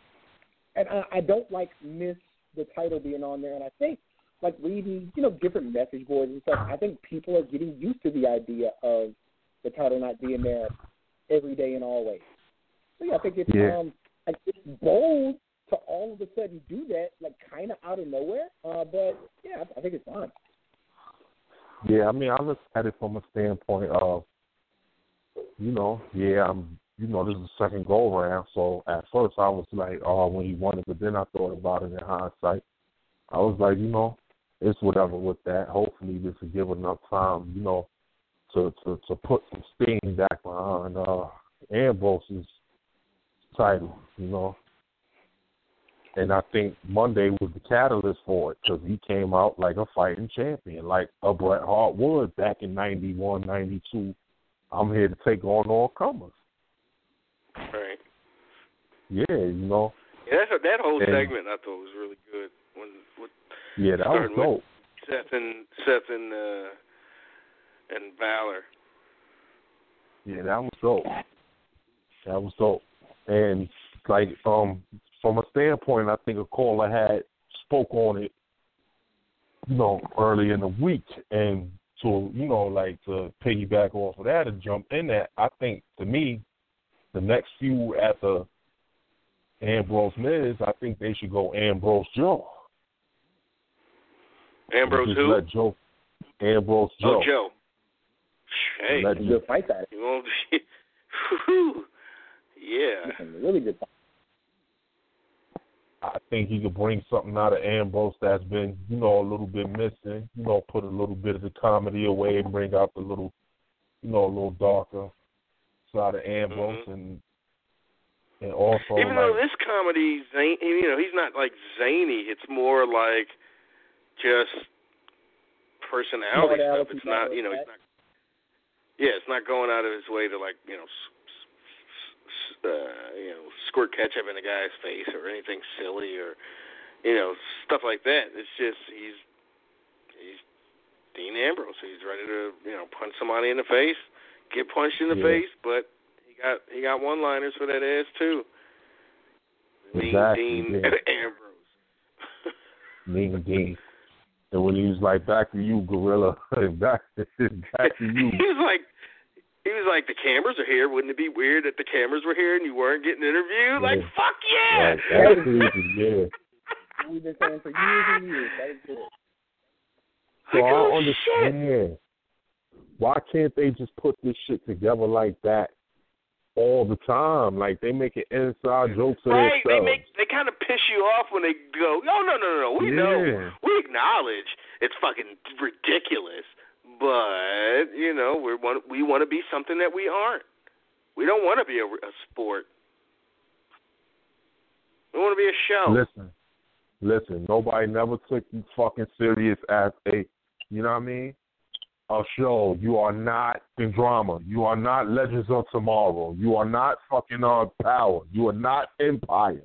and I, I don't like miss the title being on there. And I think, like reading, you know, different message boards and stuff. I think people are getting used to the idea of the title not being there every day and always. So yeah, I think it's Yeah. um, like it's bold to all of a sudden do that, like kind of out of nowhere. Uh, but yeah, I, think it's fine. Yeah, I mean, I look at it from a standpoint of, you know, yeah, I'm, you know, this is the second go around. So at first I was like, oh, when he won it, but then I thought about it in hindsight. I was like, you know, it's whatever with that. Hopefully this will give enough time, you know, to to to put some steam back behind uh Ambrose's title, you know. And I think Monday was the catalyst for it because he came out like a fighting champion, like a Bret Hart would back in '91, '92. I'm here to take on all comers. Right. Yeah, you know. Yeah, that that whole And- segment I thought was really good. When with Yeah, that was dope. Seth and Seth and uh, and Balor. Yeah, that was dope. That was dope. And like um from a standpoint I think a caller had spoke on it, you know, early in the week and to, you know, like to piggyback off of that and jump in that, I think to me, the next few after Ambrose Miz, I think they should go Ambrose Joe. Ambrose who? Let Joe Ambrose Joe. Oh, Joe. Hey, Let Good fight that. you won't. Whew. yeah. Really good. I think he could bring something out of Ambrose that's been, you know, a little bit missing. You know, put a little bit of the comedy away and bring out the little, you know, a little darker side of Ambrose and and also Mm-hmm. Even like, though this comedy, zany, you know, he's not like zany. It's more like just personality stuff. It's not, you know, of it's not. Yeah, it's not going out of his way to like, you know, s- uh, you know, squirt ketchup in a guy's face or anything silly or, you know, stuff like that. It's just he's he's Dean Ambrose. He's ready to, you know, punch somebody in the face, get punched in the Yeah. face, but he got he got one liners for that ass too. Exactly, Dean yeah. Ambrose. Mean Dean. And when he was like, "Back to you, Gorilla," back back to you. he was like he was like the cameras are here. Wouldn't it be weird that the cameras were here and you weren't getting interviewed? Like fuck yeah. Right, absolutely, yeah. We've been saying for years and years. That is good. So Like, I oh, understand. Why can't they just put this shit together like that all the time? Like they make it inside jokes of Right, they make they kind of piss you off when they go, "Oh no, no, no, no, we know, we acknowledge it's fucking ridiculous, but you know we want we want to be something that we aren't. We don't want to be a, a sport. We want to be a show. Listen, listen. Nobody never took you fucking serious as a, you know what I mean? a show. You are not in drama. You are not Legends of Tomorrow. You are not fucking uh, Power. You are not Empire.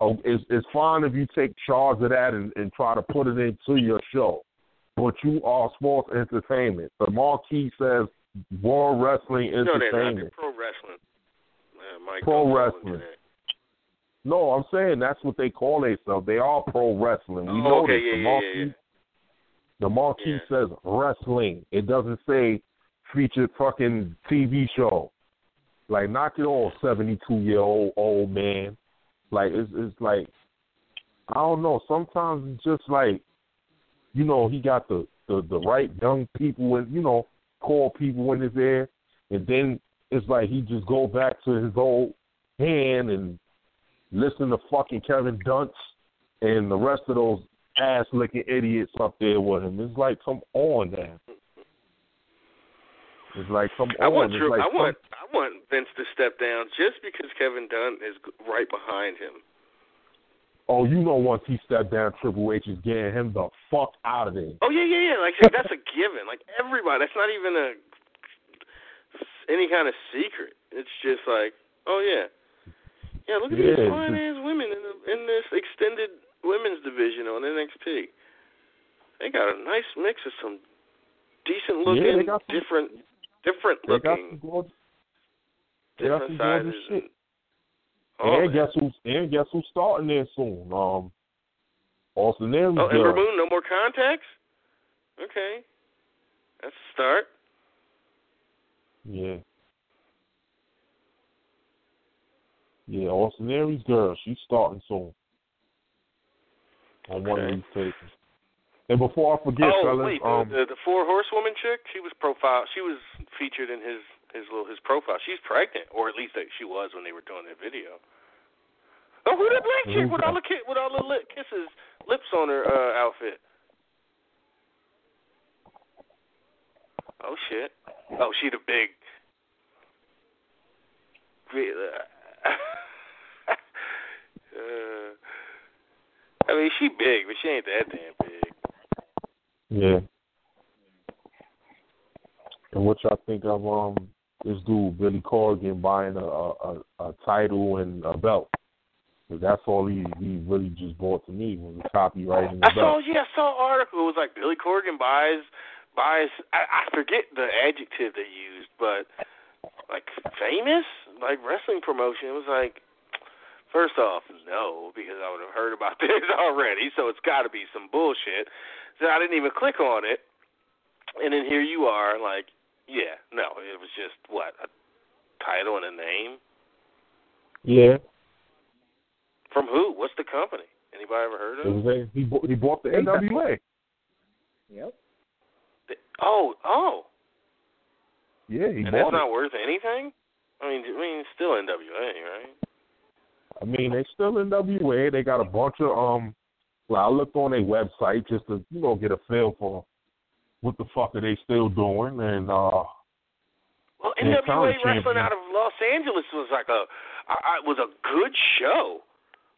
Oh, it's it's fine if you take charge of that and, and try to put it into your show, but you are sports entertainment. The marquee says World Wrestling No. Entertainment. pro wrestling. Uh, Pro wrestling. No, I'm saying that's what they call themselves. They are pro wrestling. We Oh, know okay, this. yeah, the marquee, yeah, yeah. the marquee says wrestling. It doesn't say featured fucking TV show. Like knock it off, seventy two year old old man. Like it's it's like I don't know. Sometimes it's just like you know he got the the the right young people and you know call people in his ear, and then it's like he just go back to his old hand and listen to fucking Kevin Dunst and the rest of those ass licking idiots up there with him. It's like come on now. It's like come I on. want Drew, like I come- want I want Vince to step down just because Kevin Dunn is right behind him. Oh, you know once he stepped down, Triple H is getting him the fuck out of there. Oh yeah, yeah, yeah. Like that's a given. Like everybody, that's not even a any kind of secret. It's just like, oh yeah, yeah. Look at Yeah, these fine ass women in the, in this extended women's division on NXT. They got a nice mix of some decent looking, got some- different, different They got looking, some gorgeous, they got different some sizes. And, oh, and guess who's and guess who's starting there soon? Um, Austin Aries. oh. Ember Moon, no more contacts. Okay, that's a start. Yeah. Yeah, Austin Aries girl, she's starting soon. On one of these tapes. And before I forget, oh fellas, wait, um, the, the four horsewoman chick, she was profile. She was featured in his his little his profile. She's pregnant, or at least they, she was when they were doing that video. Oh, who that black chick with all the ki- with all the lip kisses lips on her uh, outfit? Oh shit! Oh, she the big. uh, I mean, she big, but she ain't that damn big. yeah. And what y'all think of um this dude Billy Corgan buying a a, a, title and a belt? 'Cause that's all he he really just bought to me was a copyright and a I saw belt. yeah, I saw an article. It was like Billy Corgan buys buys I, I forget the adjective they used, but like famous? Like wrestling promotion. It was like first off, no, because I would have heard about this already, so it's gotta be some bullshit. So I didn't even click on it. And then here you are, like, yeah, no, it was just what, a title and a name? Yeah, From who? What's the company? Anybody ever heard it of? was a, he bought, he bought the Hey, NWA. Yep. Oh, oh. Yeah, he and bought that's it. not worth anything? I mean, I mean, it's still NWA, right? I mean, they still NWA. They got a bunch of um. Well, I looked on their website just to you know get a feel for what the fuck are they still doing, and uh, Well, NWA wrestling out of Los Angeles was like a, I, I, was a good show,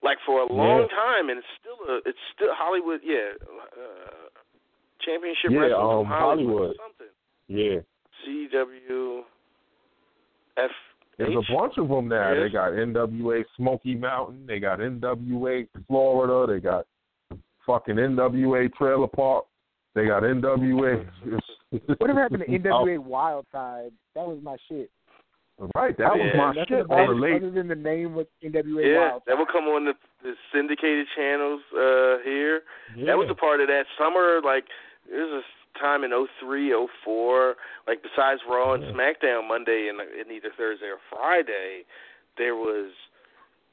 like for a long Yeah. time, and it's still a, it's still Hollywood, yeah, uh, championship Yeah, wrestling um, from Hollywood, Hollywood. or something. yeah, CW, F. there's a bunch of them now. Yes. They got NWA Smoky Mountain. They got NWA Florida. They got fucking NWA Trailer Park. They got NWA. Whatever happened to NWA Wild Side? That was my shit. Right, that was my shit about on the it late. other than the name was NWA Yeah, Wild that Side. would come on the, the syndicated channels uh here. Yeah. That was a part of that summer. Like there was a time in '03, '04. Like besides Raw and Yeah. SmackDown Monday and, and either Thursday or Friday, there was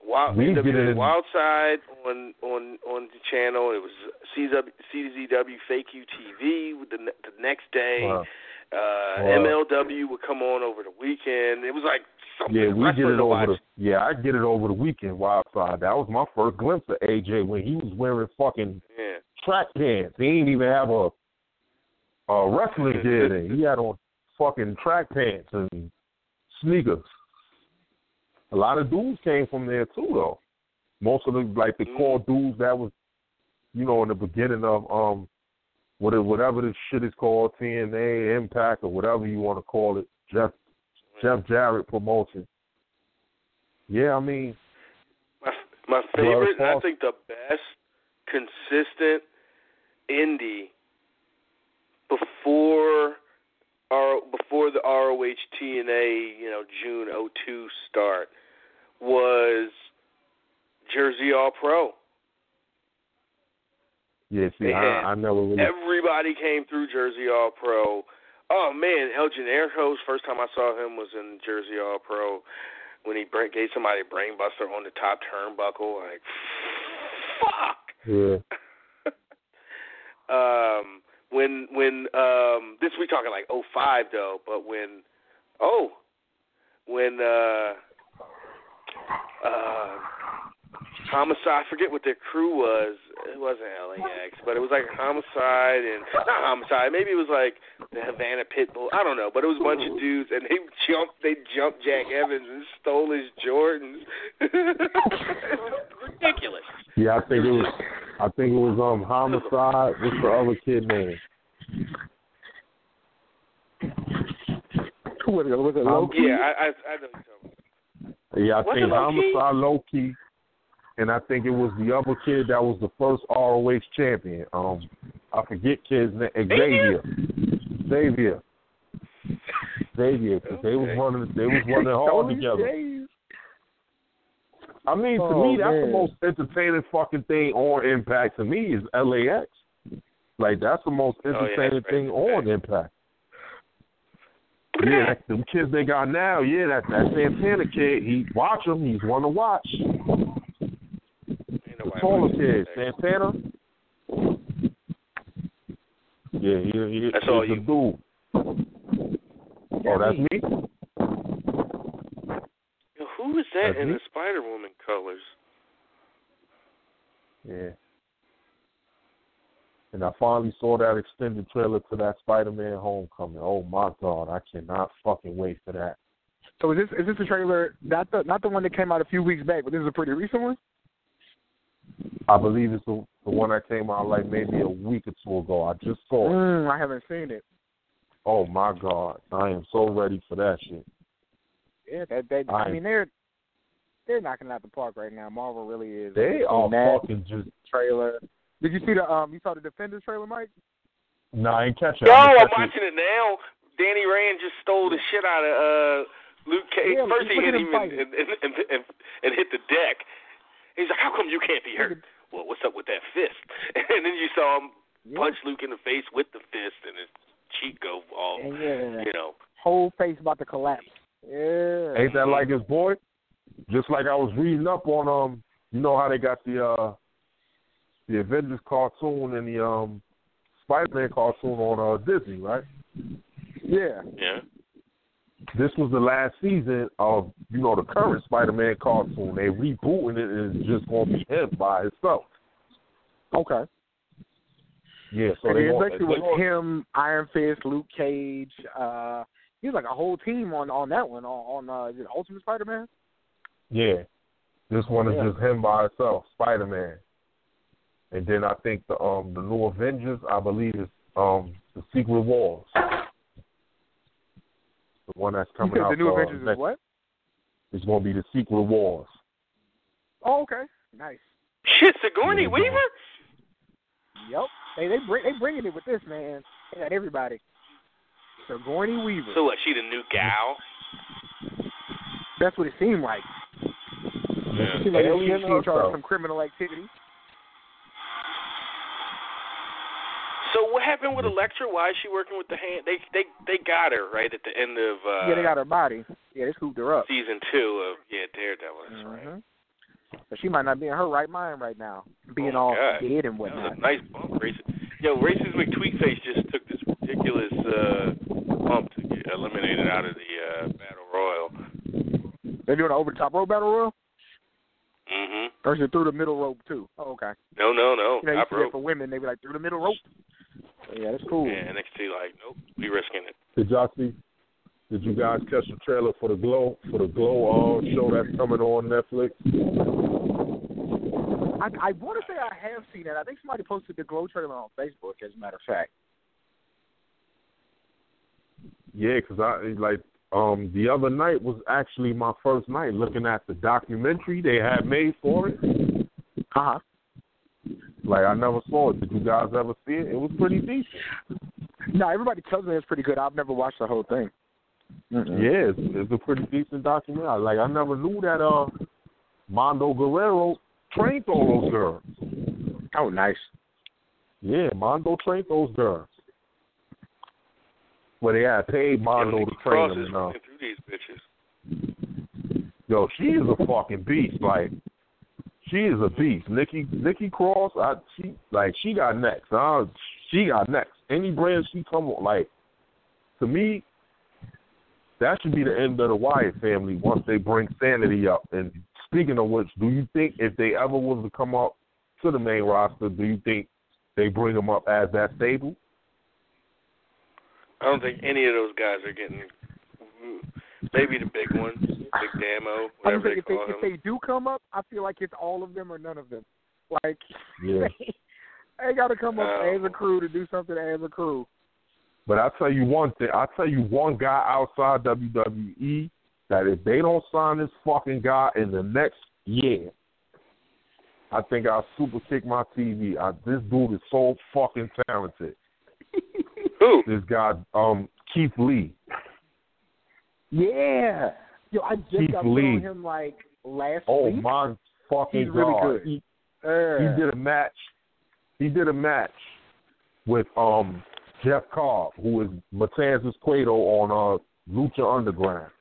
Wild, We NWA. Wild Side on on on the channel. It was CW, CZW Fake UTV with the the next day. Wow. Uh, Wow. MLW would come on over the weekend. It was like something Yeah, we wrestling it over the yeah, I get it over the weekend. Wildside. That was my first glimpse of AJ when he was wearing fucking Yeah. track pants. He didn't even have a a wrestling gear. He had on fucking track pants and sneakers. A lot of dudes came from there too, though. Most of the like the Mm. core dudes that was, you know, in the beginning of um whatever whatever this shit is called, TNA, Impact, or whatever you want to call it. Jeff Jeff Jarrett promotion. Yeah, I mean, My my favorite, and I think the best consistent indie before our before the ROH TNA, you know, June '02 start was Jersey All Pro. yeah. See, I, I never really. Everybody came through Jersey All Pro. Oh man, El Generico's first time I saw him was in Jersey All Pro when he gave somebody a brainbuster on the top turnbuckle. Like, fuck. Yeah. um, when when um, this we talking like oh five though, but when oh when uh uh homicide, I forget what their crew was. It wasn't LAX, but it was like homicide and not homicide. Maybe it was like the Havana Pitbull. I don't know, but it was a bunch of dudes, and they jumped. They jumped Jack Evans and stole his Jordans. Ridiculous. Yeah, I think it was. I think it was um homicide. What's the other kid name? Was it, was it Um, Low Ki? Yeah, I I, I know. you're. Yeah, I Was it think Low Ki? homicide Low Ki, and I think it was the other kid that was the first ROH champion. Um, I forget kid's name. Xavier. Xavier. Xavier, because they was Okay. running. They was running hard Tony together. James. I mean, to Oh, me, that's the most entertaining fucking thing on Impact. To me, is LAX. Like that's the most Oh, yeah, that's entertaining right, thing on Impact. Yeah, that, them kids they got now. Yeah, that that Santana kid. He watch him. He's one to watch. The nobody taller kid. Santana. Yeah, he, he, That's he's all the you. dude. Oh, that's me. Yo, Who is that That's in the Spider Woman colors? Yeah. And I finally saw that extended trailer to that Spider-Man Homecoming. Oh my God, I cannot fucking wait for that. So is this is this a trailer? Not the not the one that came out a few weeks back, but this is a pretty recent one. I believe it's the, the one that came out like maybe a week or two ago. I just saw it. Mm, I haven't seen it. Oh my God, I am so ready for that shit. Yeah, that that I I- mean they're they're knocking it out the park right now. Marvel really is. They Between are that fucking just. trailer. Did you see the um? You saw the Defenders trailer, Mike? Nah, I ain't catch it. Yo, I'm I'm gonna it. watching it now. Danny Rand just stole the shit out of uh Luke Cage. Yeah, First he hit at him him and, and, and, and, and hit the deck. He's like, how come you can't be hurt? Well, what's up with that fist? And then you saw him Yeah. punch Luke in the face with the fist, and his cheek go all, yeah, you know. whole face about to collapse. Yeah. Ain't that like his boy? Just like I was reading up on um, you know how they got the uh, the Avengers cartoon and the um, Spider-Man cartoon on uh Disney, right? Yeah. Yeah. This was the last season of you know the current Spider-Man cartoon. They rebooting it and it's just gonna be him by himself. Okay. Yeah, so and they it want, basically they want- him, Iron Fist, Luke Cage. Uh, he was like a whole team on on that one on, on uh, is it Ultimate Spider-Man? Yeah. This one is Yeah. just him by himself, Spider Man. And then I think the um the new Avengers, I believe is um the Secret Wars. The one that's coming said out the new for, uh, Avengers is what? It's gonna be the Secret Wars. Oh, okay. Nice. Shit, Sigourney Yeah. Weaver? Yep. They they bring they bringing it with this man. They got everybody. Sigourney Weaver. So what, she the new gal? That's what it seemed like. Yeah. It seemed like she, Alien she in charge some criminal activity. So what happened with Elektra? Why is she working with the hand? They they they got her right at the end of uh yeah, they got her body. Yeah, they scooped her up. season two of yeah Daredevil. That's right. Mhm. But she might not be in her right mind right now, being Oh, all God. dead and That was whatnot. a nice bump, racist. Yo, racist McTweetface just took this ridiculous uh bump to get eliminated out of the uh battle royal. They're doing an over the top rope battle royal, Mhm. or is it through the middle rope too? Oh, okay. No, no, no. You know, you Top rope. for women, they be like through the middle rope. Yeah, that's cool. Yeah, NXT like, nope, we risking it. Did y'all see did you guys catch the trailer for the Glow for the Glow all show that's coming on Netflix? I, I want to say I have seen it. I think somebody posted the Glow trailer on Facebook. As a matter of fact. Yeah, because I like um the other night was actually my first night looking at the documentary they had made for it. Uh huh. Like I never saw it. Did you guys ever see it? It was pretty decent. No, everybody tells me it's pretty good. I've never watched the whole thing. Mm-mm. Yeah, it's, it's a pretty decent documentary. Like I never knew that uh Mando Guerrero trained all those girls. Oh, nice. Yeah, Mando trained those girls. Well, they had paid Mando to train Cross them. is You know. running through these bitches. Yo, she is a fucking beast. Like, she is a beast. Nikki Nikki Cross, I she like she got next. Uh, she got next. Any brand she come on, like, to me, that should be the end of the Wyatt family once they bring Sanity up. And speaking of which, do you think if they ever was to come up to the main roster, do you think they bring them up as that stable? I don't think any of those guys are getting. Maybe the big ones, Big Damo, I was whatever they thinking if they, call if they do come up, I feel like it's all of them or none of them. Like Yeah. they got to come up Oh. as a crew to do something as a crew. But I tell you one thing. I tell you one guy outside WWE that if they don't sign this fucking guy in the next year, I think I'll super kick my TV. I, this dude is so fucking talented. Who? This guy, um, Keith Lee. Yeah. Yo, I just Keith got put Lee. him like last Oh week. my fucking He's really god! good. He, Uh, he did a match. He did a match with um Jeff Cobb, who is Matanzas Cueto on uh Lucha Underground.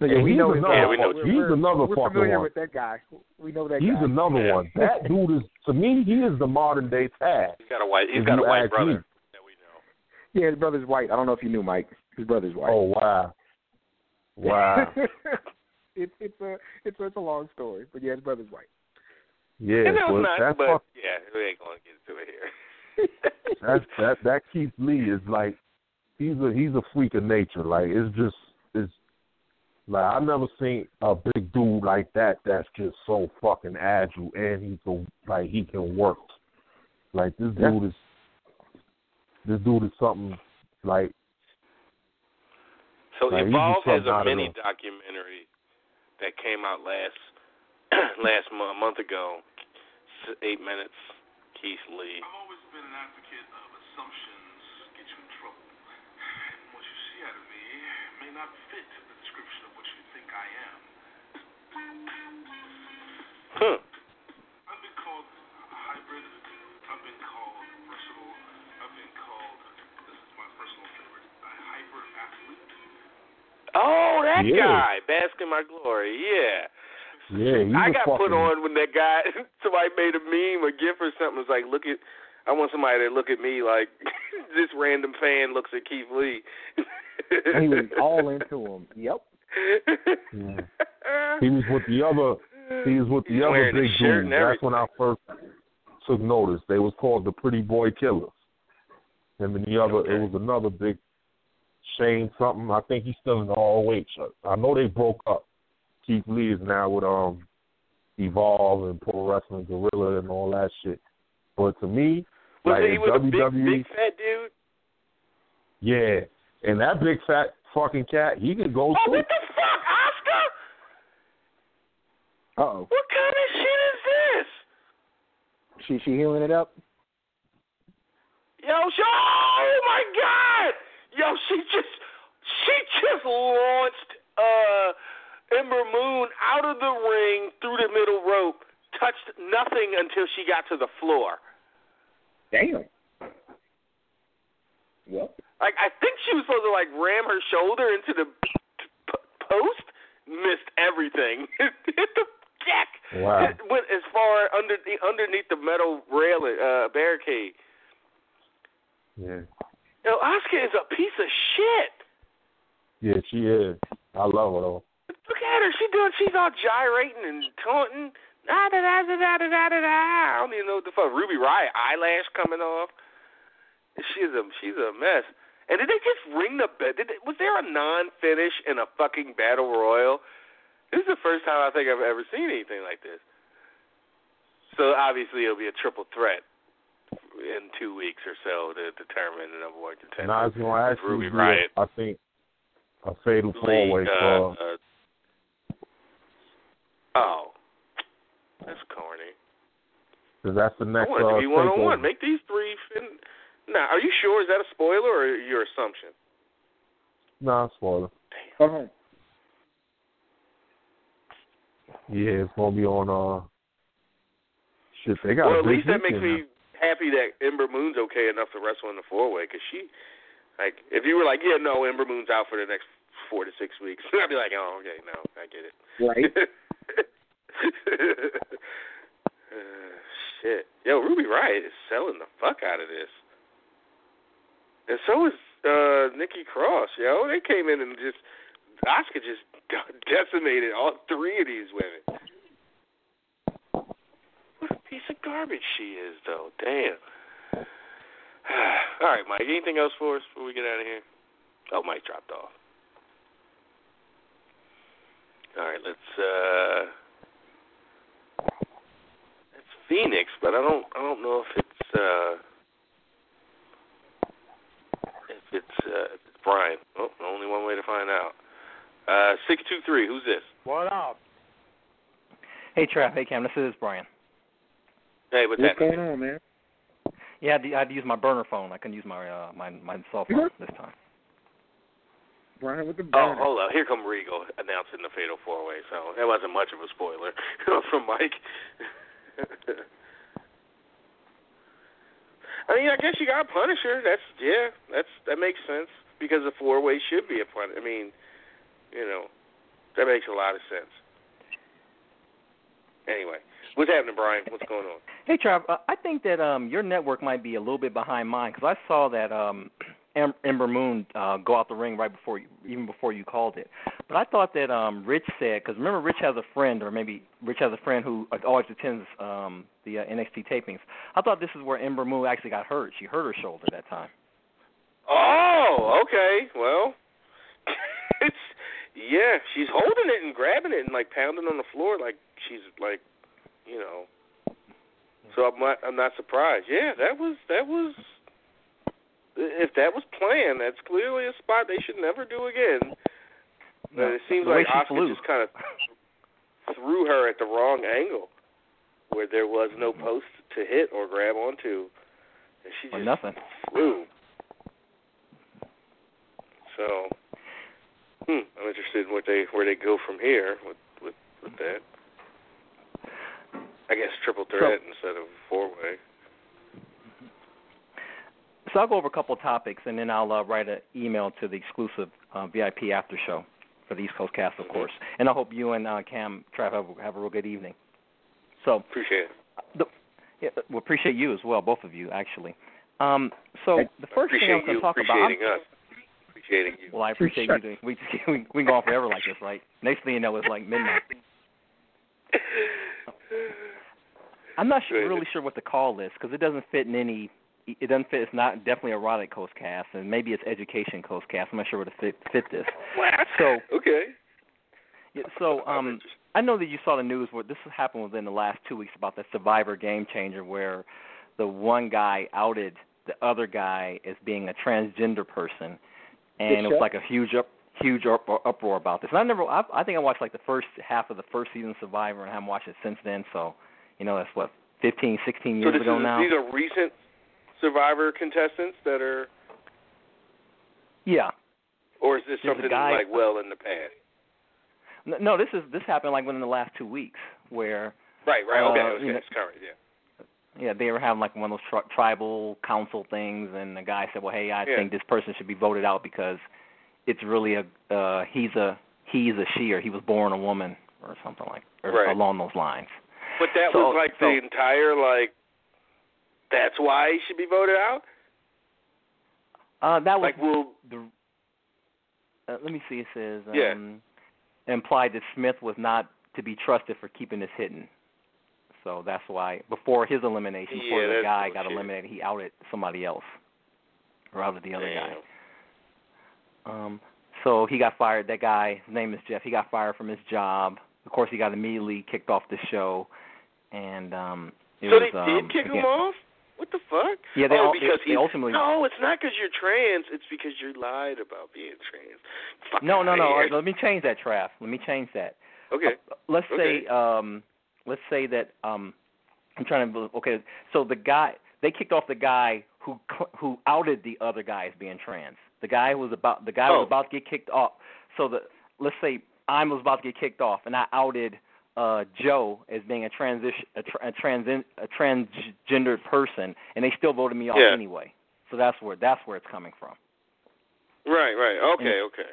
yeah, And we he's know another Yeah, we know he's we're, another we're fucking familiar one. with that guy. We know that He's guy. another Yeah. one. That dude is to me. He is the modern day Taz. He's got a white. he's got a white ask brother me. that we know. Yeah, his brother's white. I don't know if you knew, Mike. His brother's white. Oh wow, wow. it's it's a it's a, it's a long story, but yeah, his brother's white. Yeah, and but it's not, that's but fuck, yeah, we ain't gonna get into it here. that's that that Keith Lee is like he's a he's a freak of nature. Like it's just it's like I've never seen a big dude like that that's just so fucking agile and he can like he can work. Like this Yeah. dude is this dude is something like So Like, he Evolve just has a mini documentary that came out last last month, month ago. S- Eight minutes. Keith Lee. I've always been an advocate of assumptions get you in trouble. What you see out of me may not fit the description of what you think I am. Huh. I've been called a hybrid. I've been called versatile. I've called, this is my personal favorite, hyper athlete. Oh, that Yeah. guy, Bask in My Glory. Yeah. yeah he's I a got fucking put on when that guy somebody made a meme a gif or something. It's like, look at I want somebody to look at me like this random fan looks at Keith Lee. And he was all into him. Yep. Yeah. He was with the other. He was with the He's other big his shirt dudes. That's when I first took notice. They was called the Pretty Boy Killers. Him and the other. Okay. It was another big Shane something. I think he's still in the all weight shirt. I know they broke up. Keith Lee is now with um Evolve and Pro Wrestling Guerrilla and all that shit. But to me, Was like he if with a big, big fat dude? yeah, and that big fat fucking cat, he could go Oh, too. what the fuck, Asuka? Uh oh. What kind of shit is this? She she healing it up. Yo, she, oh my god! Yo, she just she just launched uh Ember Moon out of the ring through the middle rope, touched nothing until she got to the floor. Damn. Well, Like I think she was supposed to like ram her shoulder into the p- post, missed everything. Hit the deck. Wow. It went as far under the underneath the metal railing uh barricade. Yeah. Yo, Asuka is a piece of shit. Yeah, she is. I love her though. Look at her. She doing. She's all gyrating and taunting. Da da da da da da da da. I don't even know what the fuck. Ruby Riot eyelash coming off. She's a she's a mess. And did they just ring the bell? Did they, was there a non-finish in a fucking battle royal? This is the first time I think I've ever seen anything like this. so obviously it'll be a triple threat in two weeks or so to determine the number one contender. Now I was going to ask actually Ruby be, Riot. I think, a fatal League, four way uh, for. uh, oh, that's corny. Cause that's the I next want it uh, be one on one. Make these three. Fin- now, are you sure? Is that a spoiler or your assumption? Nah, spoiler. Uh-huh. Yeah, it's gonna be on. Uh, shit, they got well, a at big least that makes weekend me happy that Ember Moon's okay enough to wrestle in the four way. Because she, like, if you were like, yeah, no, Ember Moon's out for the next four to six weeks, I'd be like, oh, okay, no, I get it. Right. uh, shit, yo, Ruby Riot is selling the fuck out of this, and so is uh Nikki Cross. Yo, they came in and just Asuka just decimated all three of these women. What a piece of garbage she is, though. Damn. All right, Mike. Anything else for us before we get out of here? Oh, Mike dropped off. All right, let's. uh It's Phoenix, but I don't. I don't know if it's. uh If it's. uh if it's Brian. Oh, only one way to find out. Uh Six two three. Who's this? What up? Hey, Trav. Hey, Cam. This is Brian. Hey, what's What's going on, man? Yeah, I had, to, I had to use my burner phone. I couldn't use my uh, my my cell phone this time. Brian with the Oh, hold on. Here come Regal announcing the Fatal Four Way. So that wasn't much of a spoiler from Mike. I mean, I guess you got Punisher. That's yeah. That's that makes sense because the four way should be a pun. I mean, you know, that makes a lot of sense. Anyway, what's happening, Brian? What's going on? Hey, Trav. Uh, I think that um your network might be a little bit behind mine because I saw that um Em- Ember Moon uh, go out the ring right before you, even before you called it. But I thought that um Rich said because remember Rich has a friend or maybe Rich has a friend who always attends um the uh, NXT tapings. I thought this is where Ember Moon actually got hurt. She hurt her shoulder that time. Oh, okay. Well, it's yeah. She's holding it and grabbing it and like pounding on the floor like she's like, you know. So I'm not. I'm not surprised. Yeah, that was that was. If that was planned, that's clearly a spot they should never do again. But it seems like Asuka flew. just kind of threw her at the wrong angle, where there was no post to hit or grab onto, and she Or just nothing. flew. So, hmm, I'm interested in what they where they go from here with with with that. I guess triple threat instead of four way. So I'll go over a couple of topics, and then I'll uh, write an email to the exclusive uh, VIP after show for the East Coast cast, of course. And I hope you and uh, Cam Trav have, have a real good evening. So Appreciate it. the, yeah, we appreciate you as well, both of you actually. Um, so the first thing I'm going to talk about. I'm- appreciating us. Appreciating you. well, I appreciate you. Doing, we we we can go on forever like this, right? Next thing you know, it's like midnight. I'm not sure, really sure what the call is because it doesn't fit in any. It doesn't fit. It's not definitely erotic coast cast, and maybe it's education coast cast. I'm not sure where to fit fit this. What? So Okay. yeah, so um, I know that you saw the news where this happened within the last two weeks about the Survivor Game Changer, where the one guy outed the other guy as being a transgender person, and it was like a huge up, huge up, uproar about this. And I never, I, I think I watched like the first half of the first season of Survivor, and I haven't watched it since then. So, you know, that's what 15, 16 years this ago is, now. these are recent Survivor contestants that are, Yeah. or is this There's something guy- like well in the past? No, no, this is this happened like within the last two weeks, where Right. Right. Okay. Uh, okay. you know- It's current. Yeah. Yeah, they were having like one of those tri- tribal council things, and the guy said, "Well, hey, I Yeah. think this person should be voted out because it's really a uh, he's a he's a she or he was born a woman or something like or Right. along those lines." But that So- was like so- the entire like. That's why he should be voted out. Uh, that was Like, well, the. Uh, let me see. It says um, Yeah. implied that Smith was not to be trusted for keeping this hidden. So that's why before his elimination, before Yeah, the guy got bullshit. eliminated, he outed somebody else, or outed the other guy. Um, so he got fired. That guy, his name is Jeff. He got fired from his job. Of course, he got immediately kicked off the show, and um, It so was, they um, did kick again, him off. What the fuck? Yeah, they, oh, all, because they, he, they ultimately. No, it's not because you're trans. It's because you lied about being trans. Fuck No, no, no. right, Let me change that, Trav. Let me change that. Okay. Let's Okay. say, um, let's say that um, I'm trying to. Okay, so the guy they kicked off the guy who who outed the other guy as being trans. The guy who was about the guy Oh. was about to get kicked off. So the let's say I was about to get kicked off, and I outed uh Joe as being a transition a, tra- a trans a transgendered person, and they still voted me off Yeah. anyway. So that's where that's where it's coming from. Right, right. Okay, okay.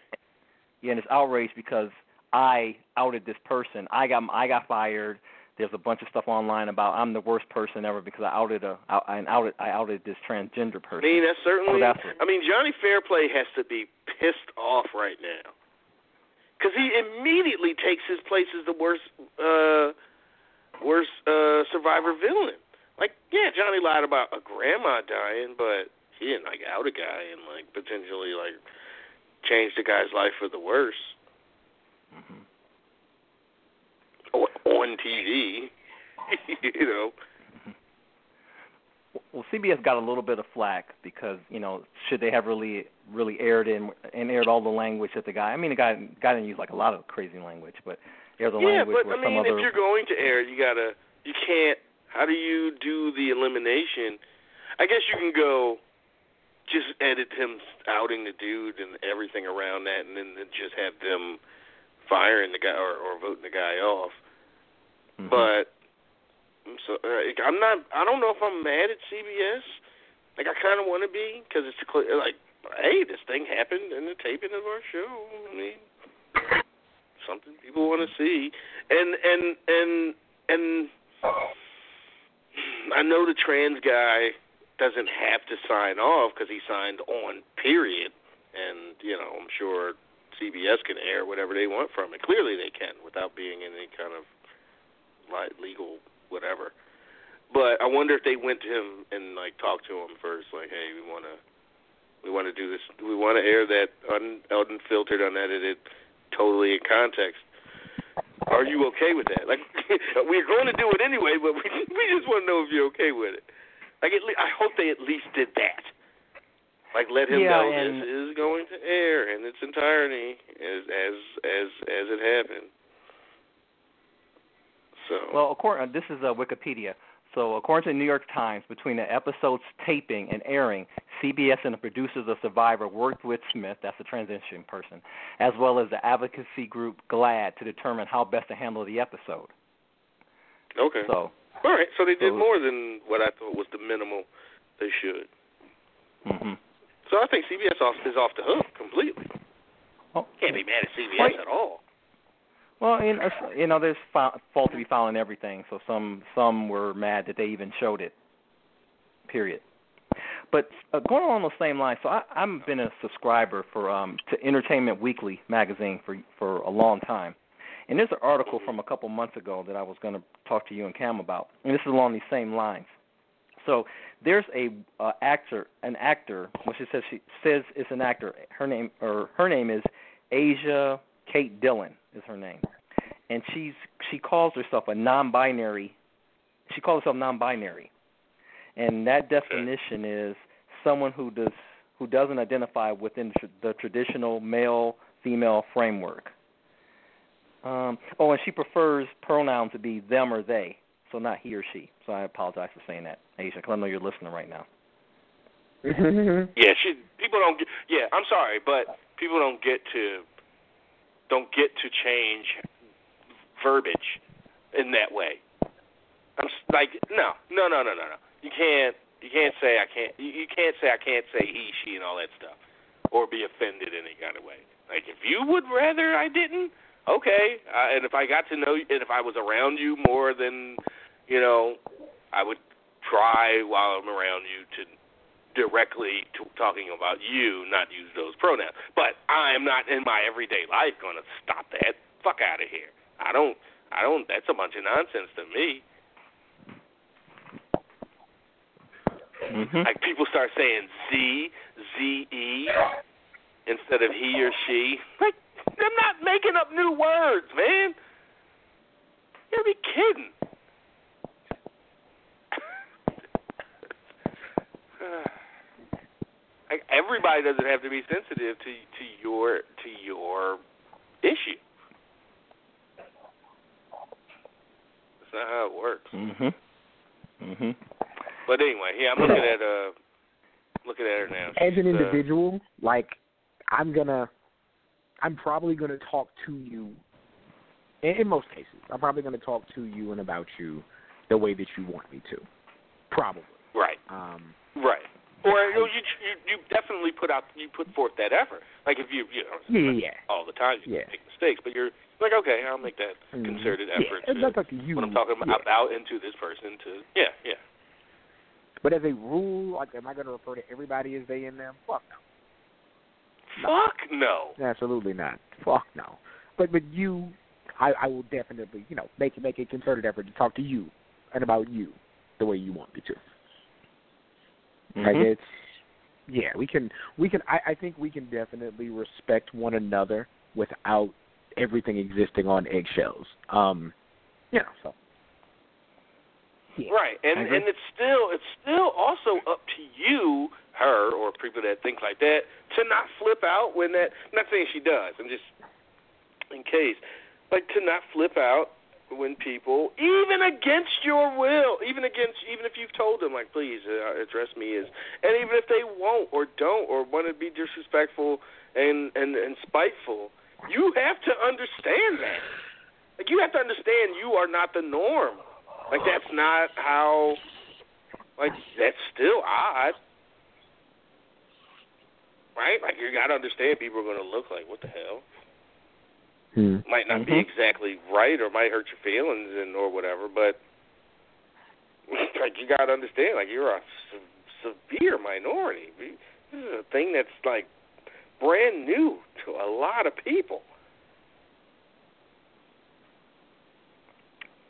Yeah, and it's outrage because I outed this person. I got I got fired. There's a bunch of stuff online about I'm the worst person ever because I outed a I I outed I outed this transgender person. I mean, that's certainly. So that's what- I mean, Johnny Fairplay has to be pissed off right now because he immediately takes his place as the worst, uh, worst uh, survivor villain. Like, yeah, Johnny lied about a grandma dying, but he didn't like out a guy and like potentially like change the guy's life for the worse. Mhm. O- on TV, you know. Well, CBS got a little bit of flack because you know should they have really really aired in and aired all the language that the guy. I mean, the guy guy didn't use like a lot of crazy language, but aired the yeah, language but where I mean, other. if you're going to air, you gotta, you can't. How do you do the elimination? I guess you can go, just edit him outing the dude and everything around that, and then just have them firing the guy or, or voting the guy off. Mhm. But So uh, I'm not. I don't know if I'm mad at CBS. Like I kind of want to be because it's clear. Like, hey, this thing happened in the taping of our show. I mean, something people want to see, and and and and I know the trans guy doesn't have to sign off because he signed on. Period. And you know, I'm sure CBS can air whatever they want from it. Clearly, they can without being in any kind of like legal whatever. But I wonder if they went to him and like talked to him first, like, hey, we want to, we want to do this, we want to air that un, unfiltered, unedited, totally in context. Are you okay with that? Like, we're going to do it anyway, but we we just want to know if you're okay with it. Like, at le- I hope they at least did that. Like, let him Yeah, know this is going to air in its entirety as as as as it happened. So. Well, according this is uh, Wikipedia. So, according to the New York Times, between the episode's taping and airing, CBS and the producers of Survivor worked with Smith, that's the transition person, as well as the advocacy group GLAAD to determine how best to handle the episode. Okay. So, All right, so they did So- more than what I thought was the minimal they should. Mm-hmm. So I think CBS off, is off the hook completely. well, Can't be mad at CBS at all. Well, you know, you know, there's fa- fault to be found in everything. So some some were mad that they even showed it. Period. But uh, going along those same lines, so I, I've been a subscriber for um to Entertainment Weekly magazine for for a long time, and there's an article from a couple months ago that I was going to talk to you and Cam about, and this is along these same lines. So there's a uh, actor, an actor, which it says she says it's an actor. Her name or her name is Asia Kate Dillon is her name, and she's she calls herself a non-binary. She calls herself non-binary, and that definition is someone who does who doesn't identify within the traditional male-female framework. Um, oh, and she prefers pronouns to be them or they, so not he or she. So I apologize for saying that, Asia, because I know you're listening right now. Yeah, she people don't get. Yeah, I'm sorry, but people don't get to don't get to change verbiage in that way. I'm like, no, no, no, no, no, no. You can't. You can't say I can't. You, can't say I can't say he, she, and all that stuff, or be offended in any kind of way. Like if you would rather I didn't, okay. Uh, and if I got to know, and if I was around you more than, you know, I would try while I'm around you to directly to talking about you, not use those pronouns. But I'm not in my everyday life going to stop that. Fuck out of here. I don't. I don't. That's a bunch of nonsense to me. Mm-hmm. Like people start saying Z, Z E instead of he or she. Like I'm not making up new words, man. You gotta be kidding. like everybody doesn't have to be sensitive to to your to your issue. That's not how it works. Mhm. Mhm. But anyway, yeah, I'm looking at uh looking at her now. As an She's, uh, individual, like I'm gonna, I'm probably gonna talk to you. In, in most cases, I'm probably gonna talk to you and about you the way that you want me to. Probably. right, Um, right. Or you, you you definitely put out you put forth that effort. Like if you you know yeah, yeah, yeah. all the time you Yeah. make mistakes, but you're like okay, I'll make that Mhm. concerted Yeah, effort it's to, not like you. when I'm talking yeah. about into this person to yeah yeah But as a rule, like, am I going to refer to everybody as they and them? Fuck no. fuck no Absolutely not. Fuck no. But but you, I I will definitely you know make make a concerted effort to talk to you and about you the way you want me to. Like Mhm. it's yeah, we can we can I, I think we can definitely respect one another without everything existing on eggshells. Um you know, so yeah. Right, and and it's still it's still also up to you, her, or people that think like that, to not flip out when that. I'm not saying she does. I'm just in case, like to not flip out when people, even against your will, even against even if you've told them like, please uh, address me as, and even if they won't or don't or want to be disrespectful and and and spiteful, you have to understand that. Like you have to understand you are not the norm. Like that's not how. Like that's still odd, right? Like you got to understand people are going to look like what the hell. Hmm. Might not be Mhm. exactly right or might hurt your feelings and or whatever, but like you got to understand, like you're a se- severe minority. This is a thing that's like brand new to a lot of people.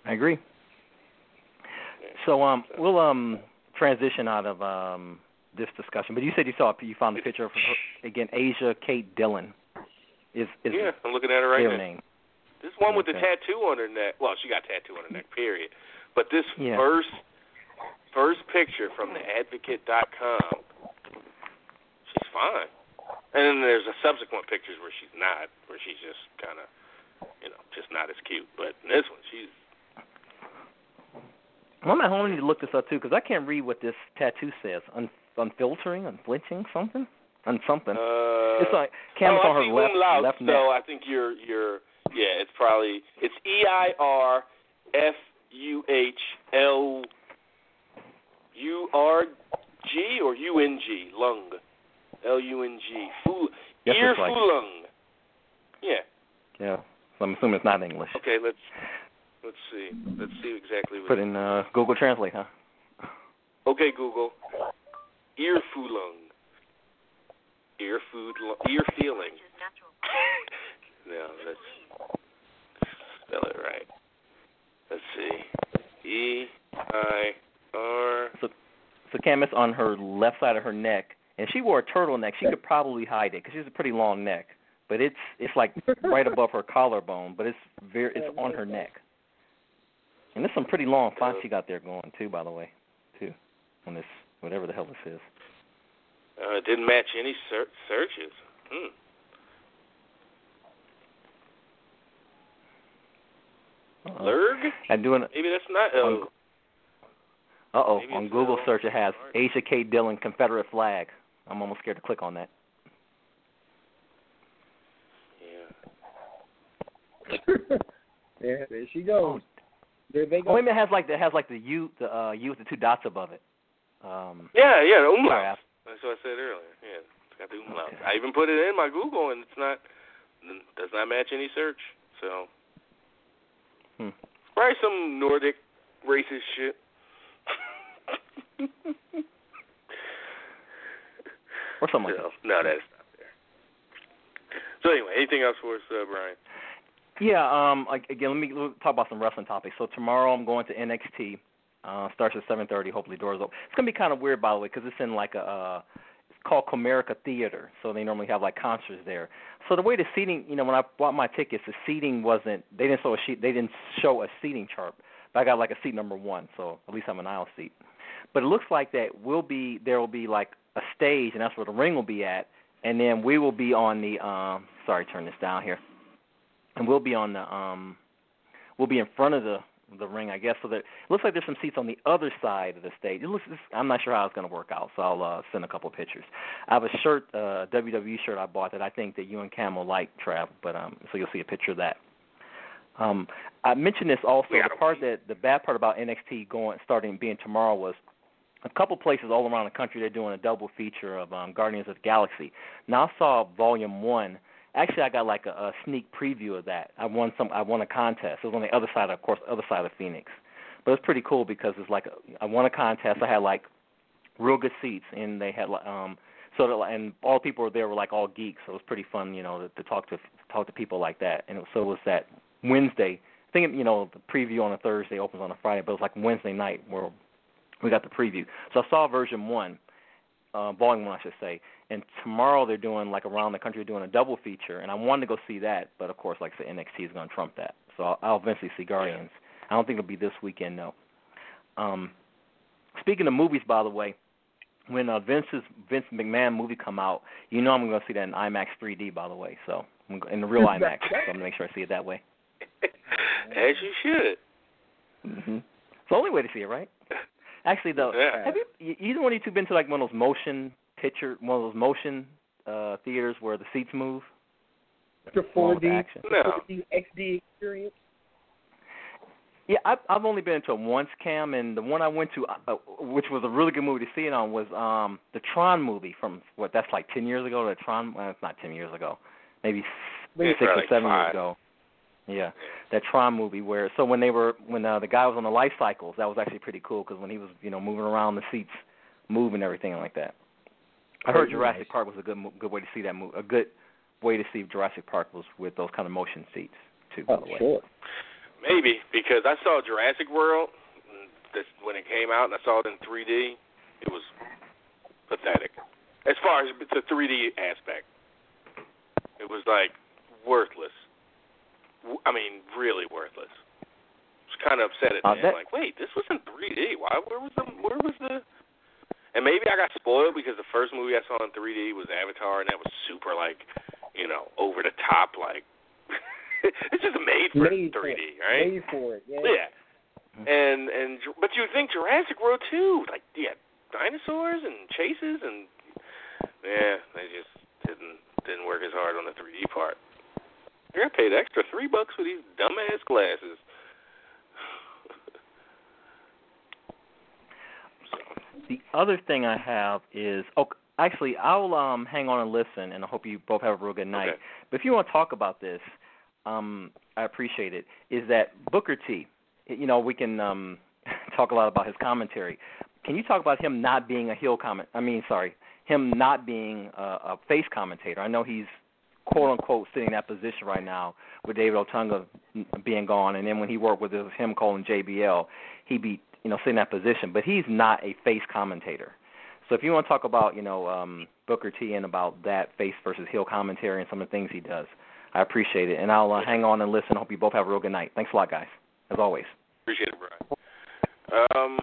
I agree. So um, we'll um transition out of um this discussion. But you said you saw you found the picture of again Asia Kate Dillon. Is is yeah, I'm looking at it right now. name? This one with the tattoo on her neck. Well, she got tattoo on her neck. Period. But this Yeah. first first picture from the Advocate.com, she's fine. And then there's a subsequent pictures where she's not, where she's just kind of, you know, just not as cute. But in this one, she's I'm at home. I need to look this up too because I can't read what this tattoo says. Un- unfiltering, unflinching, something, on something. uh. it's like Cameron's oh, on her left umlaut, left so neck. I think you're you're yeah. It's probably it's E I R F U H L U R G or U N G lung L U N G fu ear like- fulung. Yeah. Yeah. So I'm assuming it's not English. Okay. Let's let's see. Let's see exactly what. Put in uh, Google Translate, huh? Okay, Google. Ear fulung. Ear food. Ear feeling. no, let's spell it right. Let's see. E I R. So Cam, it's on her left side of her neck, and she wore a turtleneck. She could probably hide it because she has a pretty long neck, but it's it's like right above her collarbone, but it's very it's on her neck. And there's some pretty long fonts she got there going too, by the way, too, on this whatever the hell this is. Uh, didn't match any ser- searches. Hmm. Uh-oh. Lurg? I'm doing Maybe that's not. Oh, Uh oh. On Google search, it has. Asia K. Dillon Confederate flag. I'm almost scared to click on that. yeah. yeah, there she goes. There they Oh, go. wait a minute, it has like the it has like the U the uh U with the two dots above it. Um Yeah, yeah, the sorry, umlaut. That's what I said earlier. Yeah, it's got the umlaut. Okay. I even put it in my Google, and it's not does not match any search. So Hmm. probably some Nordic racist shit. or something like that. no, that's not there. So anyway, anything else for us, uh, Brian? Yeah, um like again, let me talk about some wrestling topics. So tomorrow I'm going to NXT. Uh starts at 7:30, hopefully doors open. It's to be kind of weird by the way cuz it's in like a uh it's called Comerica Theater. So they normally have like concerts there. So the way the seating, you know, when I bought my tickets, the seating wasn't they didn't show a sheet they didn't show a seating chart. But I got like a seat number 1, so at least I'm an aisle seat. But it looks like that will be there will be like a stage, and that's where the ring will be at, and then we will be on the um. Sorry, turn this down here, and we'll be on the um. We'll be in front of the the ring, I guess. So that it looks like there's some seats on the other side of the stage. It looks. I'm not sure how it's going to work out, so I'll uh, send a couple of pictures. I have a shirt, uh, WWE shirt I bought that I think that you and Cam will like, Trav. But um, so you'll see a picture of that. Um, I mentioned this also. The part that the bad part about NXT going starting being tomorrow was a couple places all around the country they're doing a double feature of um, Guardians of the Galaxy. Now I saw Volume One. Actually, I got like a, a sneak preview of that. I won some. I won a contest. It was on the other side, of course, other side of Phoenix. But it's pretty cool because it's like a, I won a contest. I had like real good seats, and they had um so that, and all the people were there were like all geeks. So it was pretty fun, you know, to, to talk to talk to people like that. And it, so it was that Wednesday. I think you know the preview on a Thursday opens on a Friday, but it was like Wednesday night where we got the preview. So I saw version one, uh, volume one, I should say. And tomorrow they're doing like around the country doing a double feature, and I wanted to go see that, but of course, like I said, NXT is going to trump that. So I'll, I'll eventually see Guardians. I don't think it'll be this weekend, though. Um, speaking of movies, by the way, when uh, Vince's Vince McMahon movie come out, you know I'm going to see that in IMAX 3D, by the way. So in the real IMAX, so I'm going to make sure I see it that way. As you should. hmm It's the only way to see it, right? Actually, though, Yeah. have you either one of you two been to like one of those motion picture, one of those motion uh theaters where the seats move? The 4D, action. 4D XD experience. Yeah, I've I've only been to it once, Cam, and the one I went to, uh, which was a really good movie to see it on, was um the Tron movie from what that's like ten years ago. The Tron, well, it's not ten years ago, maybe Maybe six or like seven years ago. Yeah, that Tron movie where so when they were when uh, the guy was on the life cycles, that was actually pretty cool because when he was you know moving around the seats, moving everything like that. I heard Jurassic nice. Park was a good good way to see that movie. A good way to see Jurassic Park was with those kind of motion seats too. By Oh, the way. sure. Maybe because I saw Jurassic World mm, this, when it came out, and I saw it in 3D. It was pathetic as far as the 3D aspect. It was like worthless. W- I mean, really worthless. I was kind of upset at Uh, that. that- Like, wait, this was in 3D. Why? Where was the? Where was the? And maybe I got spoiled because the first movie I saw in 3D was Avatar, and that was super like, you know, over the top. Like, it's just made for Made 3D, it. right? Made for it. Yeah. Yeah. And and but you think Jurassic World too? Like yeah, dinosaurs and chases and yeah, they just didn't didn't work as hard on the 3D part. I paid extra three bucks for these dumbass glasses. The other thing I have is oh, actually I'll um hang on and listen, and I hope you both have a real good night. Okay. But if you want to talk about this, um, I appreciate it. Is that Booker T? You know, we can um talk a lot about his commentary. Can you talk about him not being a heel comment? I mean, sorry, him not being a, a face commentator. I know he's quote unquote sitting in that position right now with David Otunga being gone, and then when he worked with him calling JBL, he be you know sitting in that position. But he's not a face commentator. So if you want to talk about you know um, Booker T and about that face versus heel commentary and some of the things he does, I appreciate it, and I'll uh, hang on and listen. Hope you both have a real good night. Thanks a lot, guys, as always. Appreciate it, Brian. Um,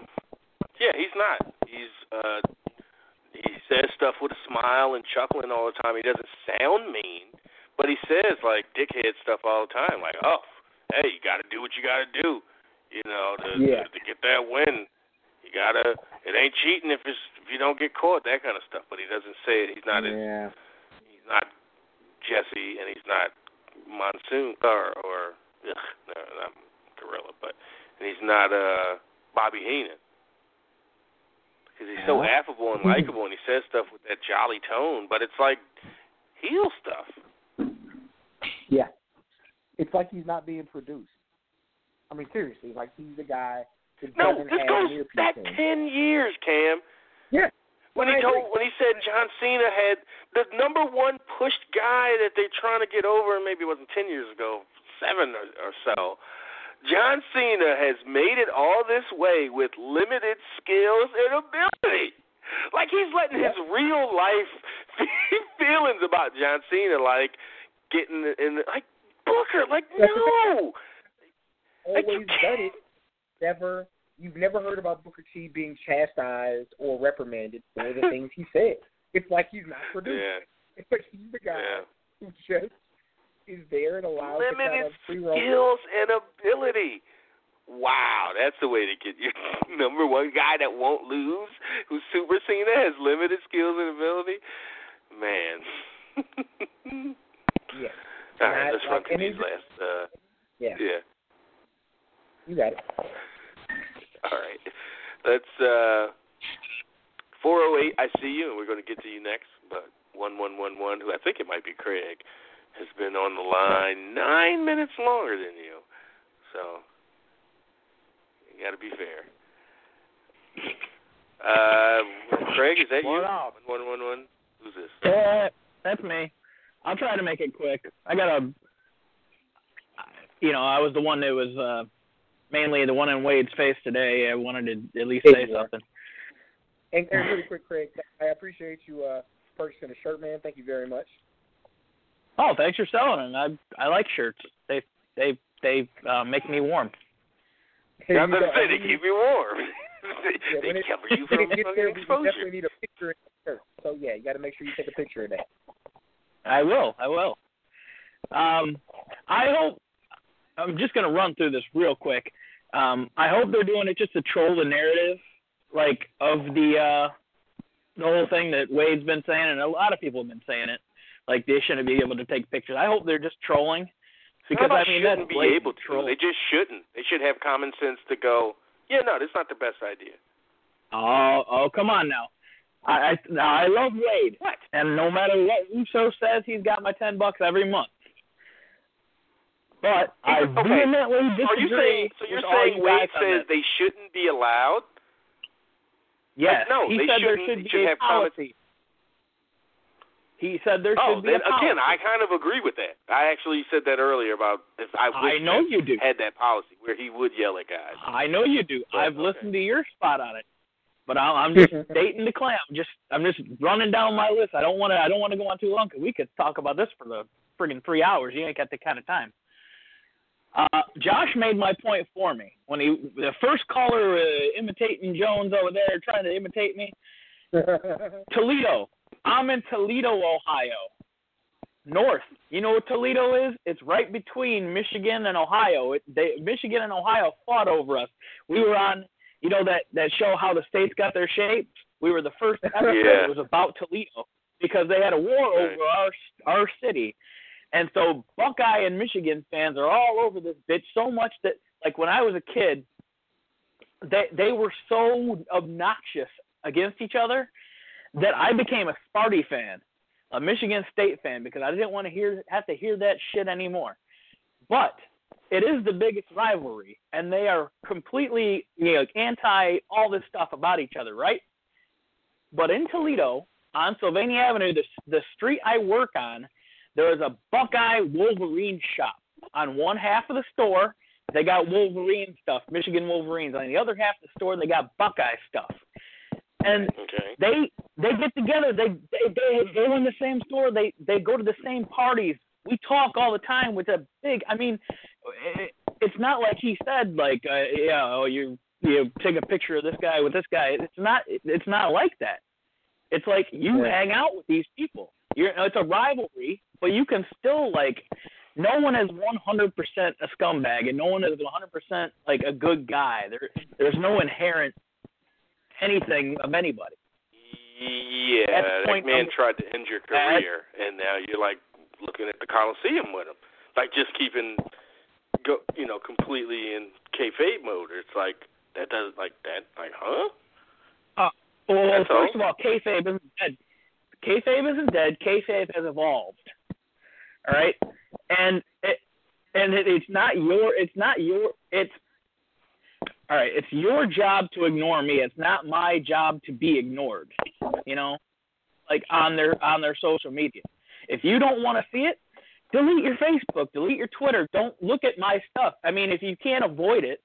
yeah, he's not. He's uh, he says stuff with a smile and chuckling all the time. He doesn't sound mean, but he says like dickhead stuff all the time. Like, oh, hey, you got to do what you got to do, you know, to, Yeah. to to get that win. You gotta. It ain't cheating if it's if you don't get caught. That kind of stuff. But he doesn't say it. He's not. Yeah. he's not Jesse, and he's not Monsoon or or ugh, no, not Gorilla, but and he's not uh Bobby Heenan because he's so affable and likable, and he says stuff with that jolly tone. But it's like heel stuff. Yeah. It's like he's not being produced. I mean, seriously, like he's the guy that No, this goes back in. ten years, Cam. Yeah. When he told, when he said John Cena had the number one pushed guy that they're trying to get over, maybe it wasn't ten years ago, seven or, or so. John Cena has made it all this way with limited skills and ability. Like he's letting his real life feelings about John Cena, like getting in, like Booker, like no. Like, you done it. Never you've never heard about Booker T being chastised or reprimanded for the things he said. It's like he's not producing. Yeah. It's like he's the guy Yeah. who just is there and allows to kind Limited of skills and ability. Wow, that's the way to get your number one guy that won't lose, who's Super Cena, has limited skills and ability. Man. Yeah. All right, I- let's run like, and these last. Uh, Yeah. yeah. You got it. All right. Let's uh 408 I see you and we're going to get to you next, but 1111 who I think it might be Craig has been on the line 9 minutes longer than you. So you got to be fair. Uh Craig, is that you? What up? 1111. Who's this? Yeah, that's me. I'll try to make it quick. I got a, you know, I was the one that was uh mainly the one in Wade's face today. I wanted to at least say Yeah. something. And, and really quick, Craig, I appreciate you uh, purchasing a shirt, man. Thank you very much. Oh, thanks for selling them. I I like shirts. They they they uh, make me warm. Here Now you that go. say they keep you warm. Yeah, they it, cover you from it gets fucking there, we exposure. definitely need a picture in the shirt. So yeah, you got to make sure you take a picture of that. I will. I will. Um, I hope. I'm just gonna run through this real quick. Um, I hope they're doing it just to troll the narrative, like of the uh, the whole thing that Wade's been saying, and a lot of people have been saying it. Like they shouldn't be able to take pictures. I hope they're just trolling, because I mean shouldn't be able to. troll. They just shouldn't. They should have common sense to go. Yeah, no, that's not the best idea. Oh, oh, come on now. I I, I love Wade, What? and no matter what Uso says, he's got my ten bucks every month. But I Okay. vehemently disagree. Are you saying so? You're saying Wade says they shouldn't be allowed? Yes, no, he they said there shouldn't- should they be should a policy. He said there Oh, should be then a policy. again, I kind of agree with that. I actually said that earlier about if I wish I know you do. had that policy where he would yell at guys. I know you do. But, I've okay. listened to your spot on it, but I'm, I'm just stating the claim. I'm just I'm just running down my list. I don't want to I don't want to go on too long because we could talk about this for the friggin' three hours. You ain't got the kind of time. Uh, Josh made my point for me when he the first caller uh, imitating Jones over there trying to imitate me. Toledo. I'm in Toledo, Ohio. North. You know what Toledo is? It's right between Michigan and Ohio. It, they, Michigan and Ohio fought over us. We were on, you know that that show how the states got their shape. We were the first episode. Yeah. It was about Toledo because they had a war over our our city, and so Buckeye and Michigan fans are all over this bitch so much that like when I was a kid, they they were so obnoxious against each other that I became a Sparty fan, a Michigan State fan, because I didn't want to hear have to hear that shit anymore. But it is the biggest rivalry, and they are completely you know anti all this stuff about each other, right? But in Toledo, on Sylvania Avenue, the the street I work on, there is a Buckeye Wolverine shop. On one half of the store, they got Wolverine stuff, Michigan Wolverines. On the other half of the store, they got Buckeye stuff. And Okay. they they get together. They they they go in the same store. They they go to the same parties. We talk all the time with a big. I mean, it, it's not like he said like uh, yeah oh you you take a picture of this guy with this guy. It's not it's not like that. It's like you Yeah. hang out with these people. You're it's a rivalry, but you can still like. No one is 100% a scumbag, and no one is 100% like a good guy. There, there's no inherent anything of anybody. Yeah, that point man number- tried to end your career, and now you're like looking at the Coliseum with him, like just keeping, go, you know, completely in kayfabe mode. It's like that doesn't like that, like, huh? Uh, well, That's first all. of all, kayfabe isn't dead. Kayfabe isn't dead. Kayfabe has evolved. All right, and it and it, it's not your it's not your it's all right. It's your job to ignore me. It's not my job to be ignored. You know, like on their on their social media. If you don't want to see it, delete your Facebook, delete your Twitter. Don't look at my stuff. I mean, if you can't avoid it,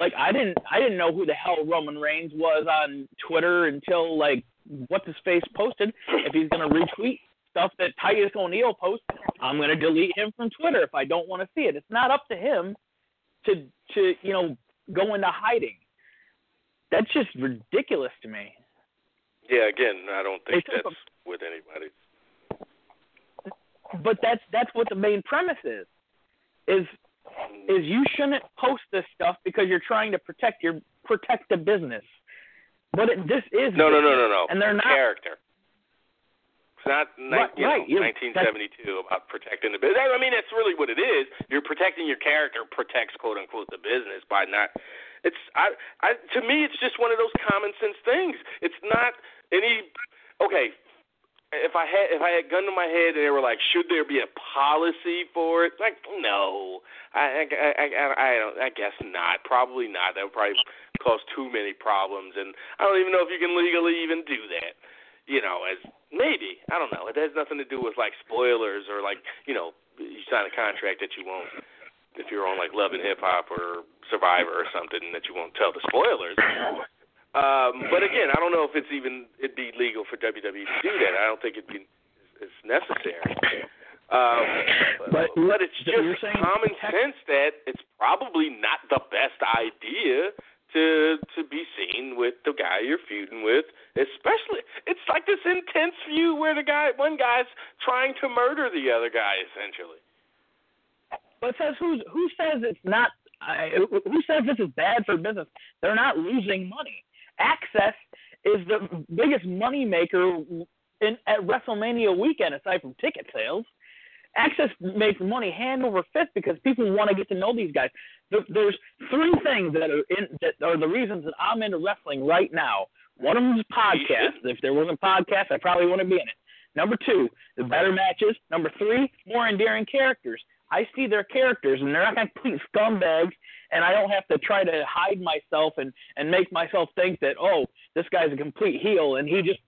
like I didn't I didn't know who the hell Roman Reigns was on Twitter until like what's his face posted. If he's gonna retweet stuff that Titus O'Neil posts, I'm gonna delete him from Twitter if I don't want to see it. It's not up to him to to you know go into hiding. That's just ridiculous to me. Yeah, again, I don't think that's with anybody. But that's that's what the main premise is. Is is you shouldn't post this stuff because you're trying to protect your protect the business. But it, this is No, no, no, no, no. And they're not character. It's not Right, you know, right, you're- 1972 about protecting the business. I mean, that's really what it is. You're protecting your character protects quote unquote the business by not. It's I I to me it's just one of those common sense things. It's not any okay. If I had if I had gun to my head and they were like, should there be a policy for it? Like, no, I I I, I, I don't. I guess not. Probably not. That would probably cause too many problems, and I don't even know if you can legally even do that. You know, as maybe I don't know. It has nothing to do with like spoilers or like you know you sign a contract that you won't if you're on like Love and Hip Hop or Survivor or something that you won't tell the spoilers. Um, but again, I don't know if it's even it'd be legal for WWE to do that. I don't think it'd be it's necessary. Um, But- but it's just common sense that it's probably not the best idea to to be seen with the guy you're feuding with. Especially, it's like this intense feud where the guy, one guy's trying to murder the other guy, essentially. But says who's who says it's not? Who says this is bad for business? They're not losing money. Access is the biggest money maker in at WrestleMania weekend, aside from ticket sales. Access makes money hand over fist because people want to get to know these guys. There- There's three things that are in that are the reasons that I'm into wrestling right now. One of them is podcasts. If there wasn't podcasts, I probably wouldn't be in it. Number two, the better matches. Number three, more endearing characters. I see their characters, and they're not complete scumbags, and I don't have to try to hide myself and and make myself think that oh, this guy's a complete heel, and he just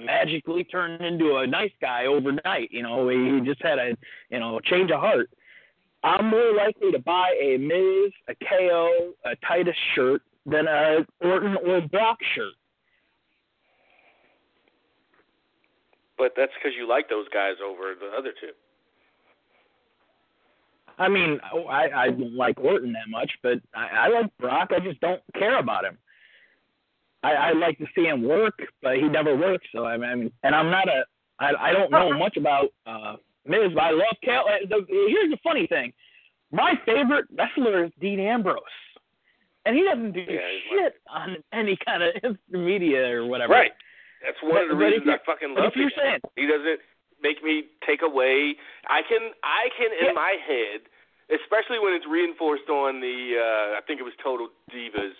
magically turned into a nice guy overnight. You know, he just had a you know change of heart. I'm more likely to buy a Miz, a KO, a Titus shirt than a Orton or Brock shirt. But that's because you like those guys over the other two. I mean, oh, I I don't like Orton that much, but I, I like Brock. I just don't care about him. I I like to see him work, but he never works. So I mean, and I'm not a I I don't know much about uh Miz, but I love Cal. uh, The, here's the funny thing: my favorite wrestler is Dean Ambrose, and he doesn't do Yeah, shit on any kind of instant media or whatever. Right. That's one of the But- but if reasons I fucking love the saying- He doesn't make me take away. I can, I can in Yeah. my head, especially when it's reinforced on the. uh I think it was Total Divas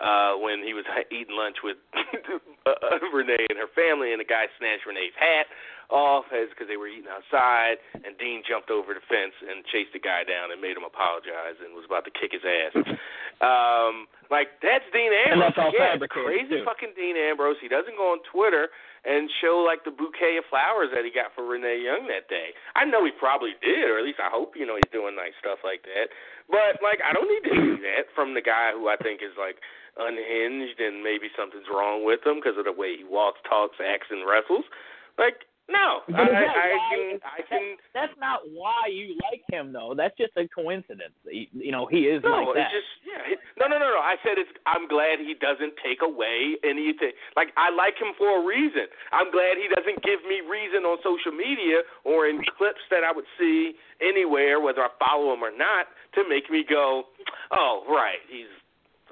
uh when he was eating lunch with uh, Renee and her family, and the guy snatched Renee's hat off because they were eating outside, and Dean jumped over the fence and chased the guy down and made him apologize and was about to kick his ass. Um, like that's Dean And Ambrose. that's all yeah, crazy too. fucking Dean Ambrose. He doesn't go on Twitter and show like the bouquet of flowers that he got for Renee Young that day. I know he probably did, or at least I hope you know he's doing nice stuff like that. But like I don't need to see that from the guy who I think is like unhinged and maybe something's wrong with him because of the way he walks, talks, acts, and wrestles. Like no, I, I can I can. That's not why you like him, though. That's just a coincidence. He, you know, he is No, like that. it's just yeah. It, no, no, no, no. I said it's. I'm glad he doesn't take away anything. Like I like him for a reason. I'm glad he doesn't give me reason on social media or in clips that I would see anywhere, whether I follow him or not, to make me go, oh right, he's.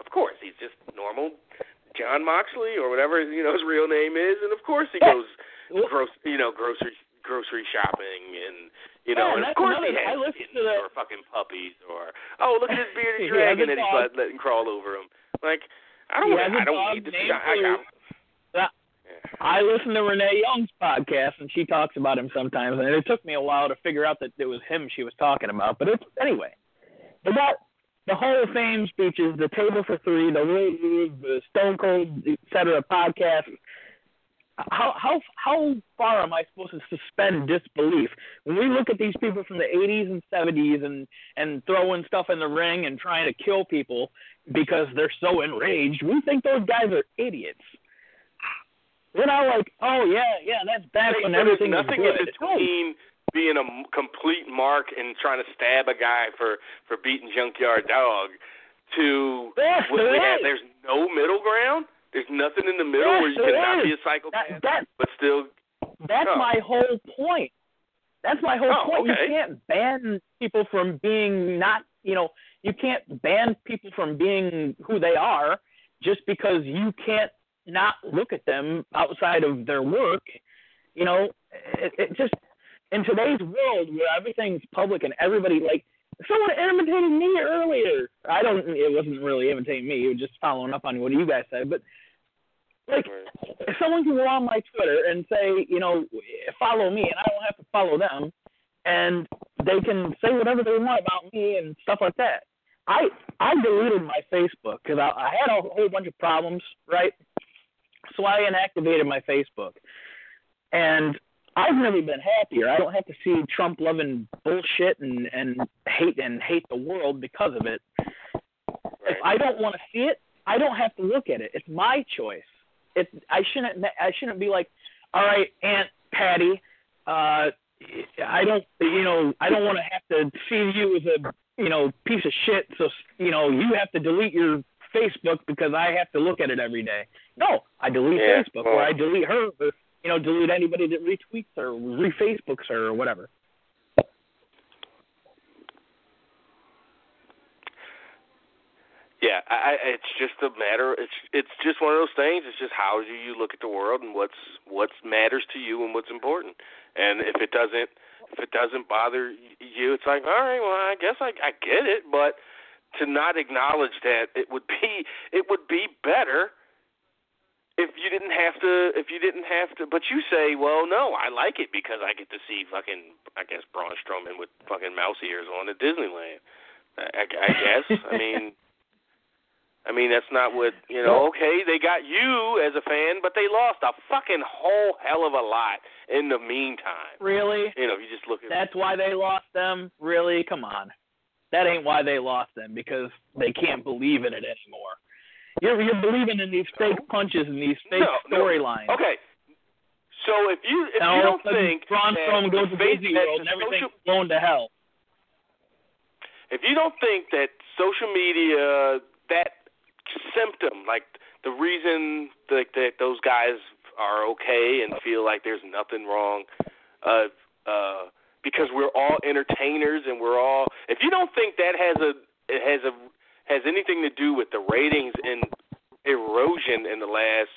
Of course, he's just normal Jon Moxley or whatever you know his real name is, and of course he goes gross, you know, grocery grocery shopping and you know, Yeah, and of course another- he I has kittens the- or fucking puppies or oh look at his bearded dragon that he's let, letting crawl over him. Like I don't He wanna, has a I don't need to I, I, Blue. I listen to Renee Young's podcast, and she talks about him sometimes, and it took me a while to figure out that it was him she was talking about. But it's anyway, the that the Hall of Fame speeches, the Table for Three, the the Stone Cold, etc. podcast. How how how far am I supposed to suspend disbelief when we look at these people from the 80s and 70s and and throwing stuff in the ring and trying to kill people because they're so enraged? We think those guys are idiots. We're not like, oh yeah, yeah, that's back when But there's everything nothing good. in between being a complete mark and trying to stab a guy for for beating junkyard dog to we, there we have, there's no middle ground. There's nothing in the middle Yes, where you cannot is. be a psychopath, That, that but still. that's Oh. my whole point. That's my whole Oh, point. okay. You can't ban people from being not, you know, you can't ban people from being who they are just because you can't not look at them outside of their work. You know, it, it just in today's world where everything's public and everybody like someone imitated me earlier. I don't. It wasn't really imitating me. It was just following up on what you guys said. But like, if someone can go on my Twitter and say, you know, follow me, and I don't have to follow them, and they can say whatever they want about me and stuff like that. I I deleted my Facebook because I, I had a whole bunch of problems, right? So I inactivated my Facebook, and I've never been happier. I don't have to see Trump loving bullshit and and hate and hate the world because of it. If I don't want to see it, I don't have to look at it. It's my choice. It I shouldn't I shouldn't be like, all right, Aunt Patty, uh, I don't you know I don't want to have to see you as a you know piece of shit. So you know you have to delete your Facebook because I have to look at it every day. No, I delete Yeah, Facebook well- or I delete her. You know, delete anybody that retweets or re-Facebooks her, or whatever. Yeah, I- it's just a matter. It's it's just one of those things. It's just how do you look at the world and what's what matters to you and what's important. And if it doesn't if it doesn't bother you, it's like all right, well, I guess I I get it, but to not acknowledge that it would be it would be better if you didn't have to if you didn't have to but you say well no i like it because i get to see fucking i guess braun strowman with fucking mouse ears on at disneyland i, I, guess i mean i mean that's not what you know okay they got you as a fan but they lost a fucking whole hell of a lot in the meantime Really? you know if you just look at That's why they lost them? Really? Come on. That ain't why they lost them because they can't believe in it anymore. You're you're believing in these fake punches and these fake No, no. storylines. okay so if you if And you don't of a sudden, think Braun that Strowman goes to Disney World and everything's social- blown to hell. if you don't think that social media that symptom like the reason that, that those guys are okay and feel like there's nothing wrong uh uh because we're all entertainers and we're all if you don't think that has a it has a has anything to do with the ratings and erosion in the last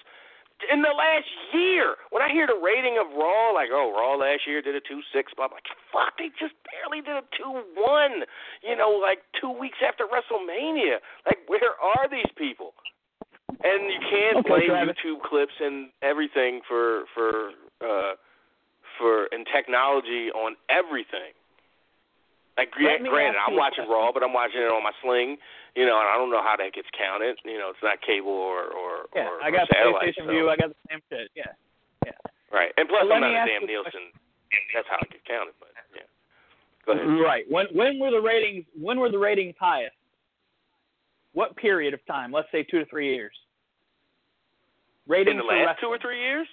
in the last year. When I hear the rating of Raw, like, oh, Raw last year did a two six, but I'm like, fuck, they just barely did a two one. You know, like two weeks after WrestleMania. Like, where are these people? And you can't Okay, blame Travis. YouTube clips and everything for for uh for and technology on everything. Like, Let gra- granted, I'm watching question. Raw, but I'm watching it on my Sling. You know, and I don't know how that gets counted. You know, it's not cable or or Yeah, or, I got or satellite. PlayStation so- Vue. I got the same shit. Yeah. Yeah. Right, and plus But I'm not a damn Nielsen. That's how it gets counted. But yeah, go ahead. Right. When when were the ratings when were the ratings highest? What period of time? Let's say two to three years. Ratings In the last two or three years,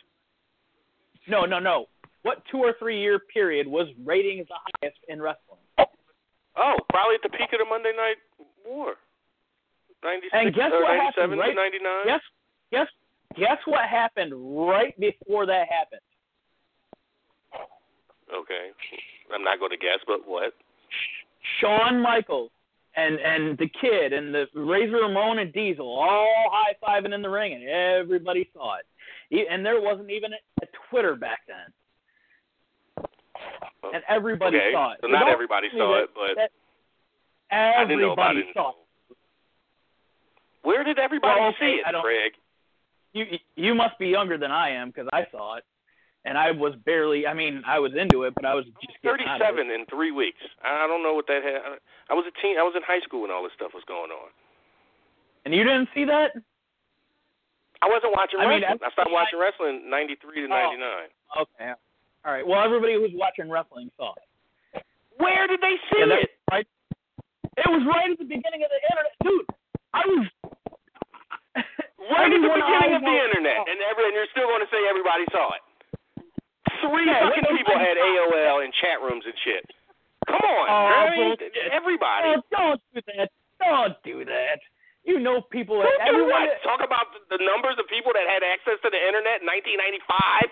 No, no, no. What two or three year period was ratings the highest in wrestling? oh, probably at the peak of the Monday Night War, ninety six And guess what happened, right? to ninety nine. Guess guess guess what happened right before that happened? Okay, I'm not going to guess, but what? Shawn Michaels and and the kid and the Razor Ramon and Diesel all high fiving in the ring, and everybody saw it. And there wasn't even a Twitter back then, and everybody okay, saw it. so not everybody saw it, but that I didn't know about everybody it. saw it. Where did everybody Well, see it, I don't- Craig? You you must be younger than I am because I saw it, and I was barely. I mean, I was into it, but I was just getting out of it. 37 in three weeks. I don't know what that had. I was a teen. I was in high school when all this stuff was going on. And you didn't see that? I wasn't watching I mean, wrestling. I started everybody- watching wrestling in '93 to Oh. '99. Okay. All right. Well, everybody who was watching wrestling saw it. Where did they see Yeah, it? right. It was right at the beginning of the internet, dude. I was. Right at the beginning of the internet, and every and you're still going to say everybody saw it. Three Yeah, fucking people had AOL and chat rooms and shit. Come on, Oh, I mean, everybody. Oh, don't do that. Don't do that. You know people? Who do everyone. what? Talk about the numbers of people that had access to the internet in 1995.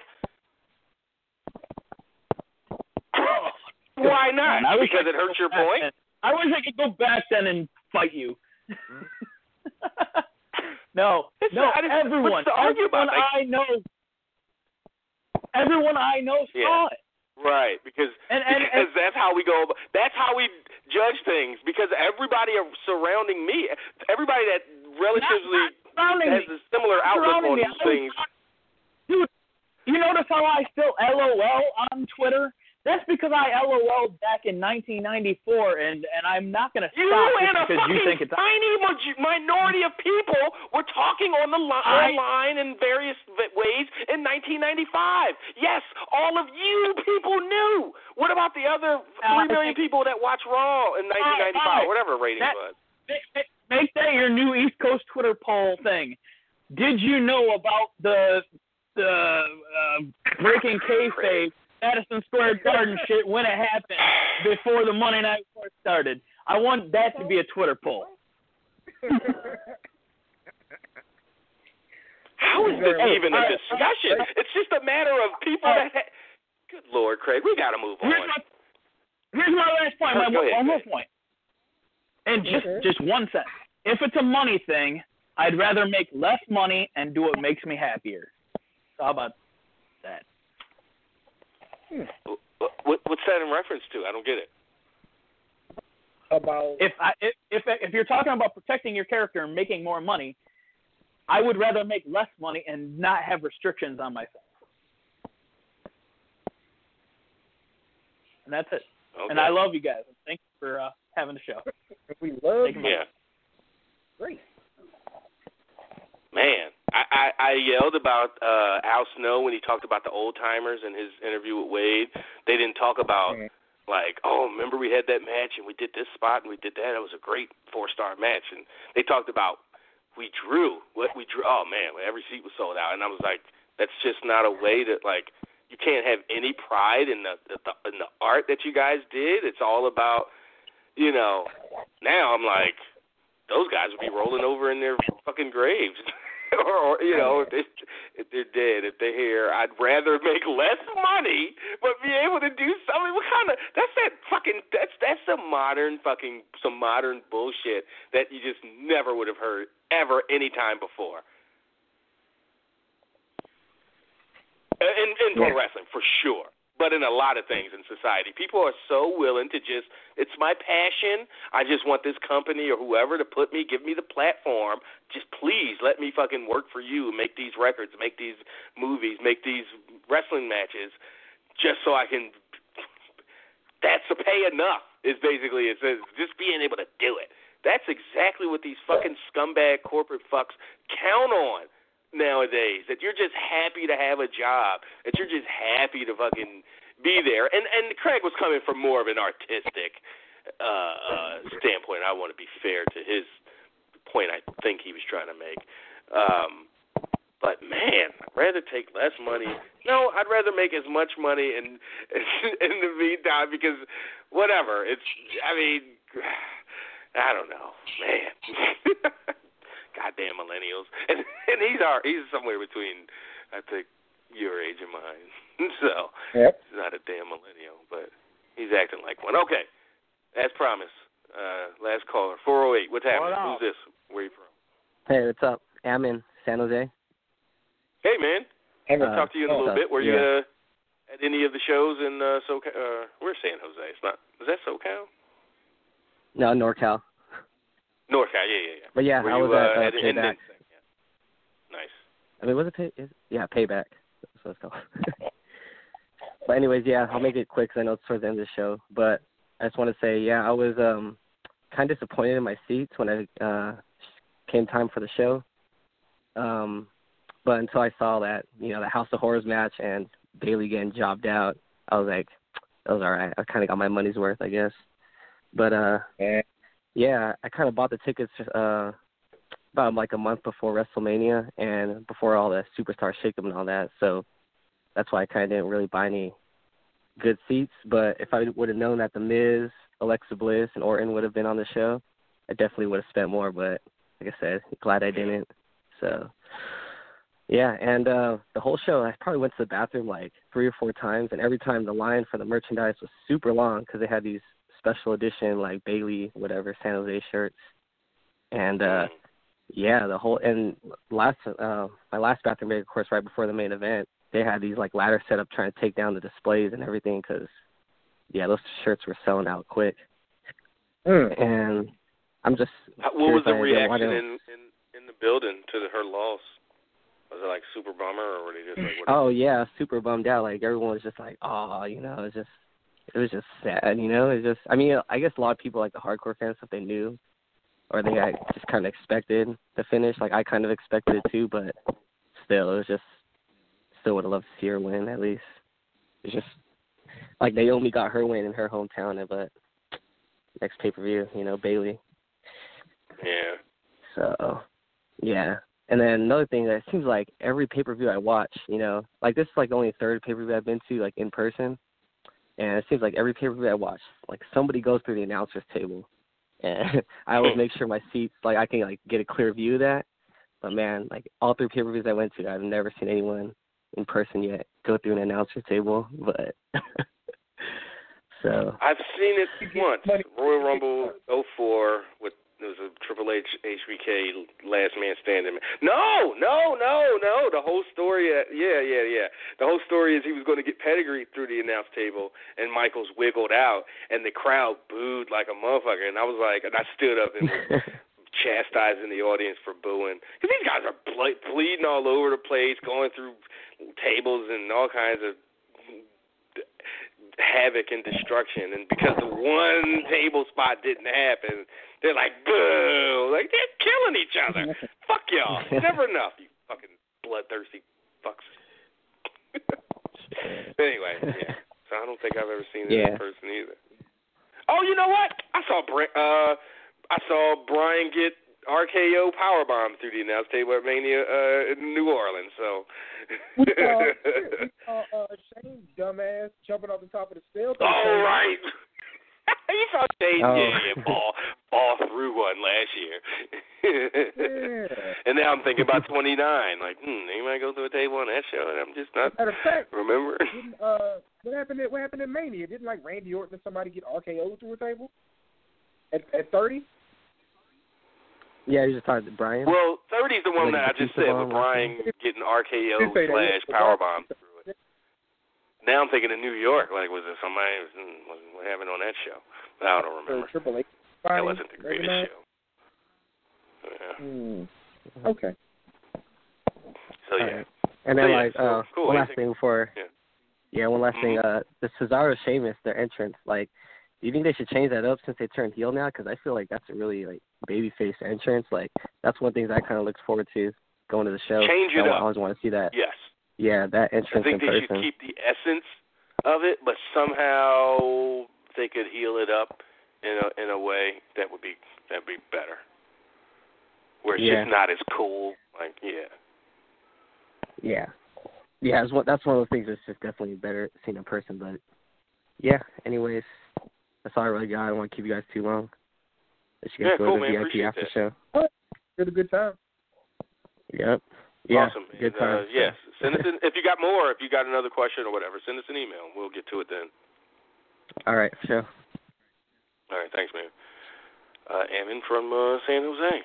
Why not? I wish because I it hurts your point. then. I wish I could go back then and fight you. Mm-hmm. no, It's no, not- everyone, what's to argue everyone? Like- I know, everyone I know Yeah. saw it. Right, because And and, because and that's how we go. That's how we judge things. Because everybody surrounding me, everybody that relatively not surrounding has me. a similar outlook on me. these I things. Dude, you notice how I still LOL on Twitter? That's because I LOL back in 1994, and and I'm not gonna You stop and just a because you think it's. tiny minority of people were talking on the li- I- online in various ways in 1995. Yes, all of you people knew. What about the other I three million people that watch Raw in 1995, Alright, whatever rating that- was? Make that your new East Coast Twitter poll thing. Did you know about the the uh, breaking kayfabe Madison Square Garden shit when it happened before the Monday Night War started? I want that to be a Twitter poll. How is this even a discussion? It's just a matter of people that. Ha- Good Lord, Craig, we got to move on. Here's my, here's my last point. My Go one more point. And just Okay. just one sentence. If it's a money thing, I'd rather make less money and do what makes me happier. So how about that? What, what, what's that in reference to? I don't get it. About If I if if if you're talking about protecting your character and making more money, I would rather make less money and not have restrictions on myself. And that's it. Okay. And I love you guys. Thank you for uh, having the show. we love Take 'em you. Yeah. Great. Man, I, I, I yelled about uh Al Snow when he talked about the old timers in his interview with Wade. They didn't talk about Mhm. like, oh, remember we had that match and we did this spot and we did that. It was a great four star match. And they talked about we drew what we drew. Oh man, every seat was sold out. And I was like, that's just not a way that like you can't have any pride in the, the in the art that you guys did. It's all about, you know. Now I'm like, those guys would be rolling over in their fucking graves. or, you know, if, they, if they're dead, if they're here, I'd rather make less money but be able to do something. What kind of? That's that fucking. That's that's some modern fucking some modern bullshit that you just never would have heard ever any time before. Uh, In in pro Yeah. wrestling, for sure. But in a lot of things in society, people are so willing to just, it's my passion. I just want this company or whoever to put me, give me the platform. Just please let me fucking work for you, make these records, make these movies, make these wrestling matches, just so I can. That's a pay enough. Is basically it says just being able to do it. That's exactly what these fucking scumbag corporate fucks count on nowadays. That you're just happy to have a job. That you're just happy to fucking be there. And and Craig was coming from more of an artistic uh, uh, standpoint. I want to be fair to his point. I think he was trying to make. Um, but man, I'd rather take less money. No, I'd rather make as much money in in the meantime because whatever. It's I mean I don't know, man. Goddamn millennials, and and he's our he's somewhere between I think your age and mine. So Yep. he's not a damn millennial, but he's acting like one. Okay, as promised. Uh, last caller, four oh eight. What's happening? Who's this? Where you from? Hey, what's up? I'm in San Jose. Hey man, Hang I'll on. talk to you in a little what's bit. up? Were you uh, at any of the shows in uh, SoCal? Uh, where's San Jose? It's not. Is that SoCal? No, NorCal. NorCal. Yeah, yeah, yeah. But yeah, Were I you was at uh, uh, at Payback. Yeah. Nice. I mean, was it pay? Is, yeah, Payback. That's what it's called. but anyways, yeah, I'll make it quick because I know it's towards the end of the show. But I just want to say, yeah, I was um kind of disappointed in my seats when I uh came time for the show. Um, but until I saw that, you know, the House of Horrors match and Bayley getting jobbed out, I was like, that was all right. I kind of got my money's worth, I guess. But uh, Yeah. I kind of bought the tickets uh about like a month before WrestleMania and before all the superstar shakeup and all that. So that's why I kind of didn't really buy any good seats. But if I would have known that The Miz, Alexa Bliss, and Orton would have been on the show, I definitely would have spent more. But like I said, glad I didn't. So yeah, and uh the whole show, I probably went to the bathroom like three or four times, and every time the line for the merchandise was super long because they had these special edition like Bayley whatever San Jose shirts, and uh yeah, the whole and last uh my last bathroom break, of course, right before the main event, they had these like ladder set up trying to take down the displays and everything because yeah, those shirts were selling out quick. Mm. And I'm just What was the curious, I didn't- reaction in, in in the building to the, her loss? Was it like super bummer, or were they just like, what Oh yeah, super bummed out. Like everyone was just like, oh, you know, it's just it was just sad, you know. It's just I mean, I guess a lot of people like the hardcore fans stuff they knew, or they like, just kind of expected the finish. Like I kind of expected it too, but still, it was just still would have loved to see her win at least. It's just like Naomi got her win in her hometown, but next pay per view, you know, Bayley. Yeah. So, yeah. And then another thing that it seems like every pay per view I watch, you know, like this is like the only third pay per view I've been to like in person, and it seems like every pay per view I watch, like somebody goes through the announcers table, and I always make sure my seats like I can like get a clear view of that. But man, like all three pay per views I went to, I've never seen anyone in person yet go through an announcer table. But so I've seen it once. Royal Rumble 04 with there was a Triple H HBK Last Man Standing. No, no, no, no. The whole story, uh, yeah, yeah, yeah. The whole story is he was going to get pedigree through the announce table, and Michaels wiggled out, and the crowd booed like a motherfucker. And I was like, and I stood up and was chastising the audience for booing because these guys are ble- bleeding all over the place, going through tables and all kinds of havoc and destruction. And because the one table spot didn't happen, they're like, boo! Like, they're killing each other. Fuck y'all. Never enough, you fucking bloodthirsty fucks. anyway, yeah. So I don't think I've ever seen it Yeah. in person either. Oh, you know what? I saw Bra- uh, I saw Bryan get RKO powerbomb through the announce table at Mania uh, in New Orleans. So We saw, we saw uh, Shane, dumbass, jumping off the top of the stairs. All right. you saw Shane Oh. yeah, yeah, fall fall through one last year. And now I'm thinking about 29. Like, hmm, they might go through a table on that show, and I'm just not Matter of fact, remember. uh, what happened? At, what happened in Mania? Didn't like Randy Orton and somebody get RKO through a table at at thirty? Yeah, you just talking to Bryan. Well, 30's the one Like that I just said, with Bryan getting RKO slash powerbomb through it. Now I'm thinking of New York. Like, was it somebody? hmm, What happened on that show? I don't Or remember. Triple H? That wasn't the greatest show. Yeah. Hmm. Okay. So yeah. And then So, yeah, like so, uh cool. one last thing before Yeah. yeah, one last thing. Uh the Cesaro Sheamus, their entrance, like you think they should change that up since they turned heel now? Because I feel like that's a really like babyface entrance. Like that's one thing that I kind of looked forward to going to the show. Change it I, up. I always want to see that. Yes. Yeah, that entrance. I think in they person. should keep the essence of it, but somehow they could heel it up in a in a way that would be that'd be better. Where it's Yeah. just not as cool. Like yeah. Yeah, yeah, it's one, that's one of those things that's just definitely better seen in person. But yeah, anyways, that's all I really got. I don't want to keep you guys too long. Let you guys Yeah, go cool, to the man. VIP Appreciate after that. show. Had a good time. Yep. Yeah. awesome. Good And, time. Uh, yes. Send us an, if you got more, if you got another question or whatever, send us an email. We'll get to it then. All right, for sure. All right, thanks, man. Uh, Ammon from uh, San Jose.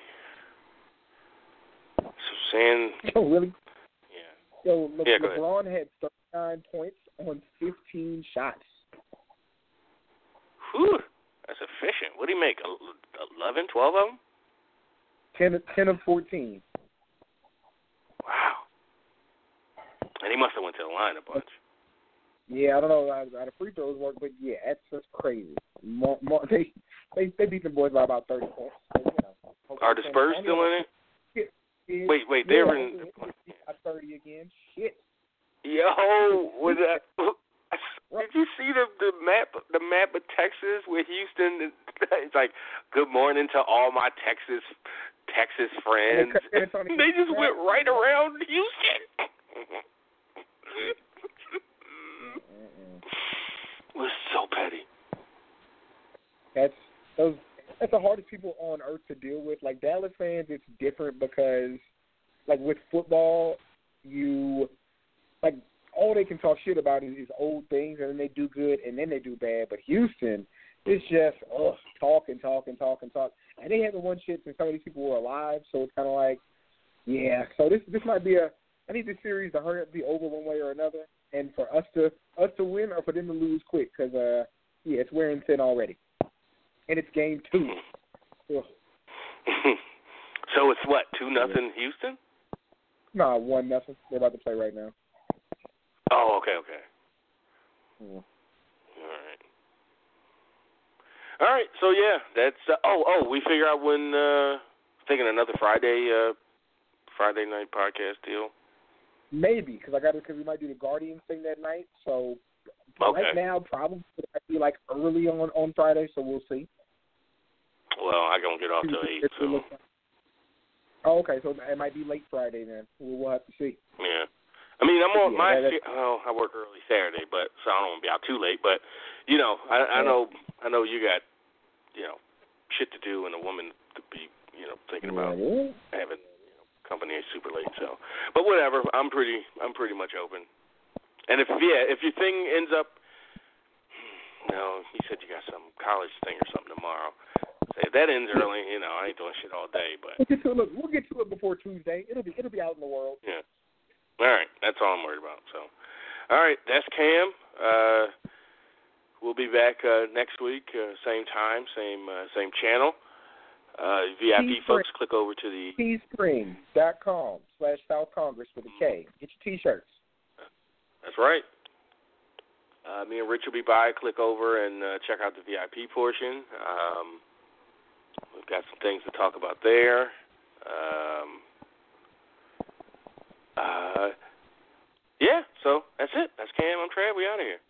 So San, Oh, really? yeah. Yo, Le- Yeah, go ahead. LeBron had 39 points on 15 shots. Whew, that's efficient. What do you make? el- 11, 12 of them? 10, of- 10 of 14. Wow. And he must have went to the line a bunch. Yeah, I don't know how, the free throws work, but yeah, that's just crazy. More, more, they, they they beat the boys by about 30 points. So, you know, Are the Spurs still in it? Yeah, Wait, wait, they're in. At 30 again. Shit. Yo, was that? Did you see the the map the map of Texas with Houston? It's like, good morning to all my Texas Texas friends. And it's only- They just went right around Houston. was so petty. That's those. that's the hardest people on earth to deal with. Like Dallas fans, it's different because, like with football, you like all they can talk shit about is, is old things, and then they do good, and then they do bad. But Houston, it's just ugh, talk and talk and talk and talk, and they haven't won shit since some of these people were alive. So it's kind of like, yeah. So this this might be a. I need this series to hurry up, be over one way or another, and for us to us to win or for them to lose quick, because uh, yeah, it's wearing thin already, and it's game two. So it's what two nothing Houston? Nah, one nothing. They're about to play right now. Oh, okay, okay. Yeah. All right. All right. So yeah, that's uh, oh oh we figure out when uh thinking another Friday uh Friday night podcast deal. Maybe because I got because we might do the Guardians thing that night. So Okay. right now, probably it might be like early on on Friday. So we'll see. Well, I don't get off till eight, so Oh, okay. So it might be late Friday then. We'll, we'll have to see. yeah. I mean, I'm on Yeah, my. that- Oh, I work early Saturday, but so I don't want to be out too late. But you know, I, I know, I know you got, you know, shit to do, and a woman to be, you know, thinking about Yeah. having you know, company super late. So, but whatever. I'm pretty. I'm pretty much open. And if yeah, if your thing ends up, no, you said you got some college thing or something tomorrow. Say if that ends early. You know, I ain't doing shit all day, but We'll get to it. Look, we'll get to it before Tuesday. It'll be it'll be out in the world. yeah. All right, that's all I'm worried about. So, all right, that's Cam. Uh, we'll be back uh, next week, uh, same time, same uh, same channel. Uh, VIP folks, click over to the Teespring.com slash South Kongress with a K. Get your T-shirts. That's right. Uh, me and Rich will be by. Click over and uh, check out the VIP portion. Um, we've got some things to talk about there. Um, uh, yeah, so that's it. That's Cam. I'm Trav. We out of here.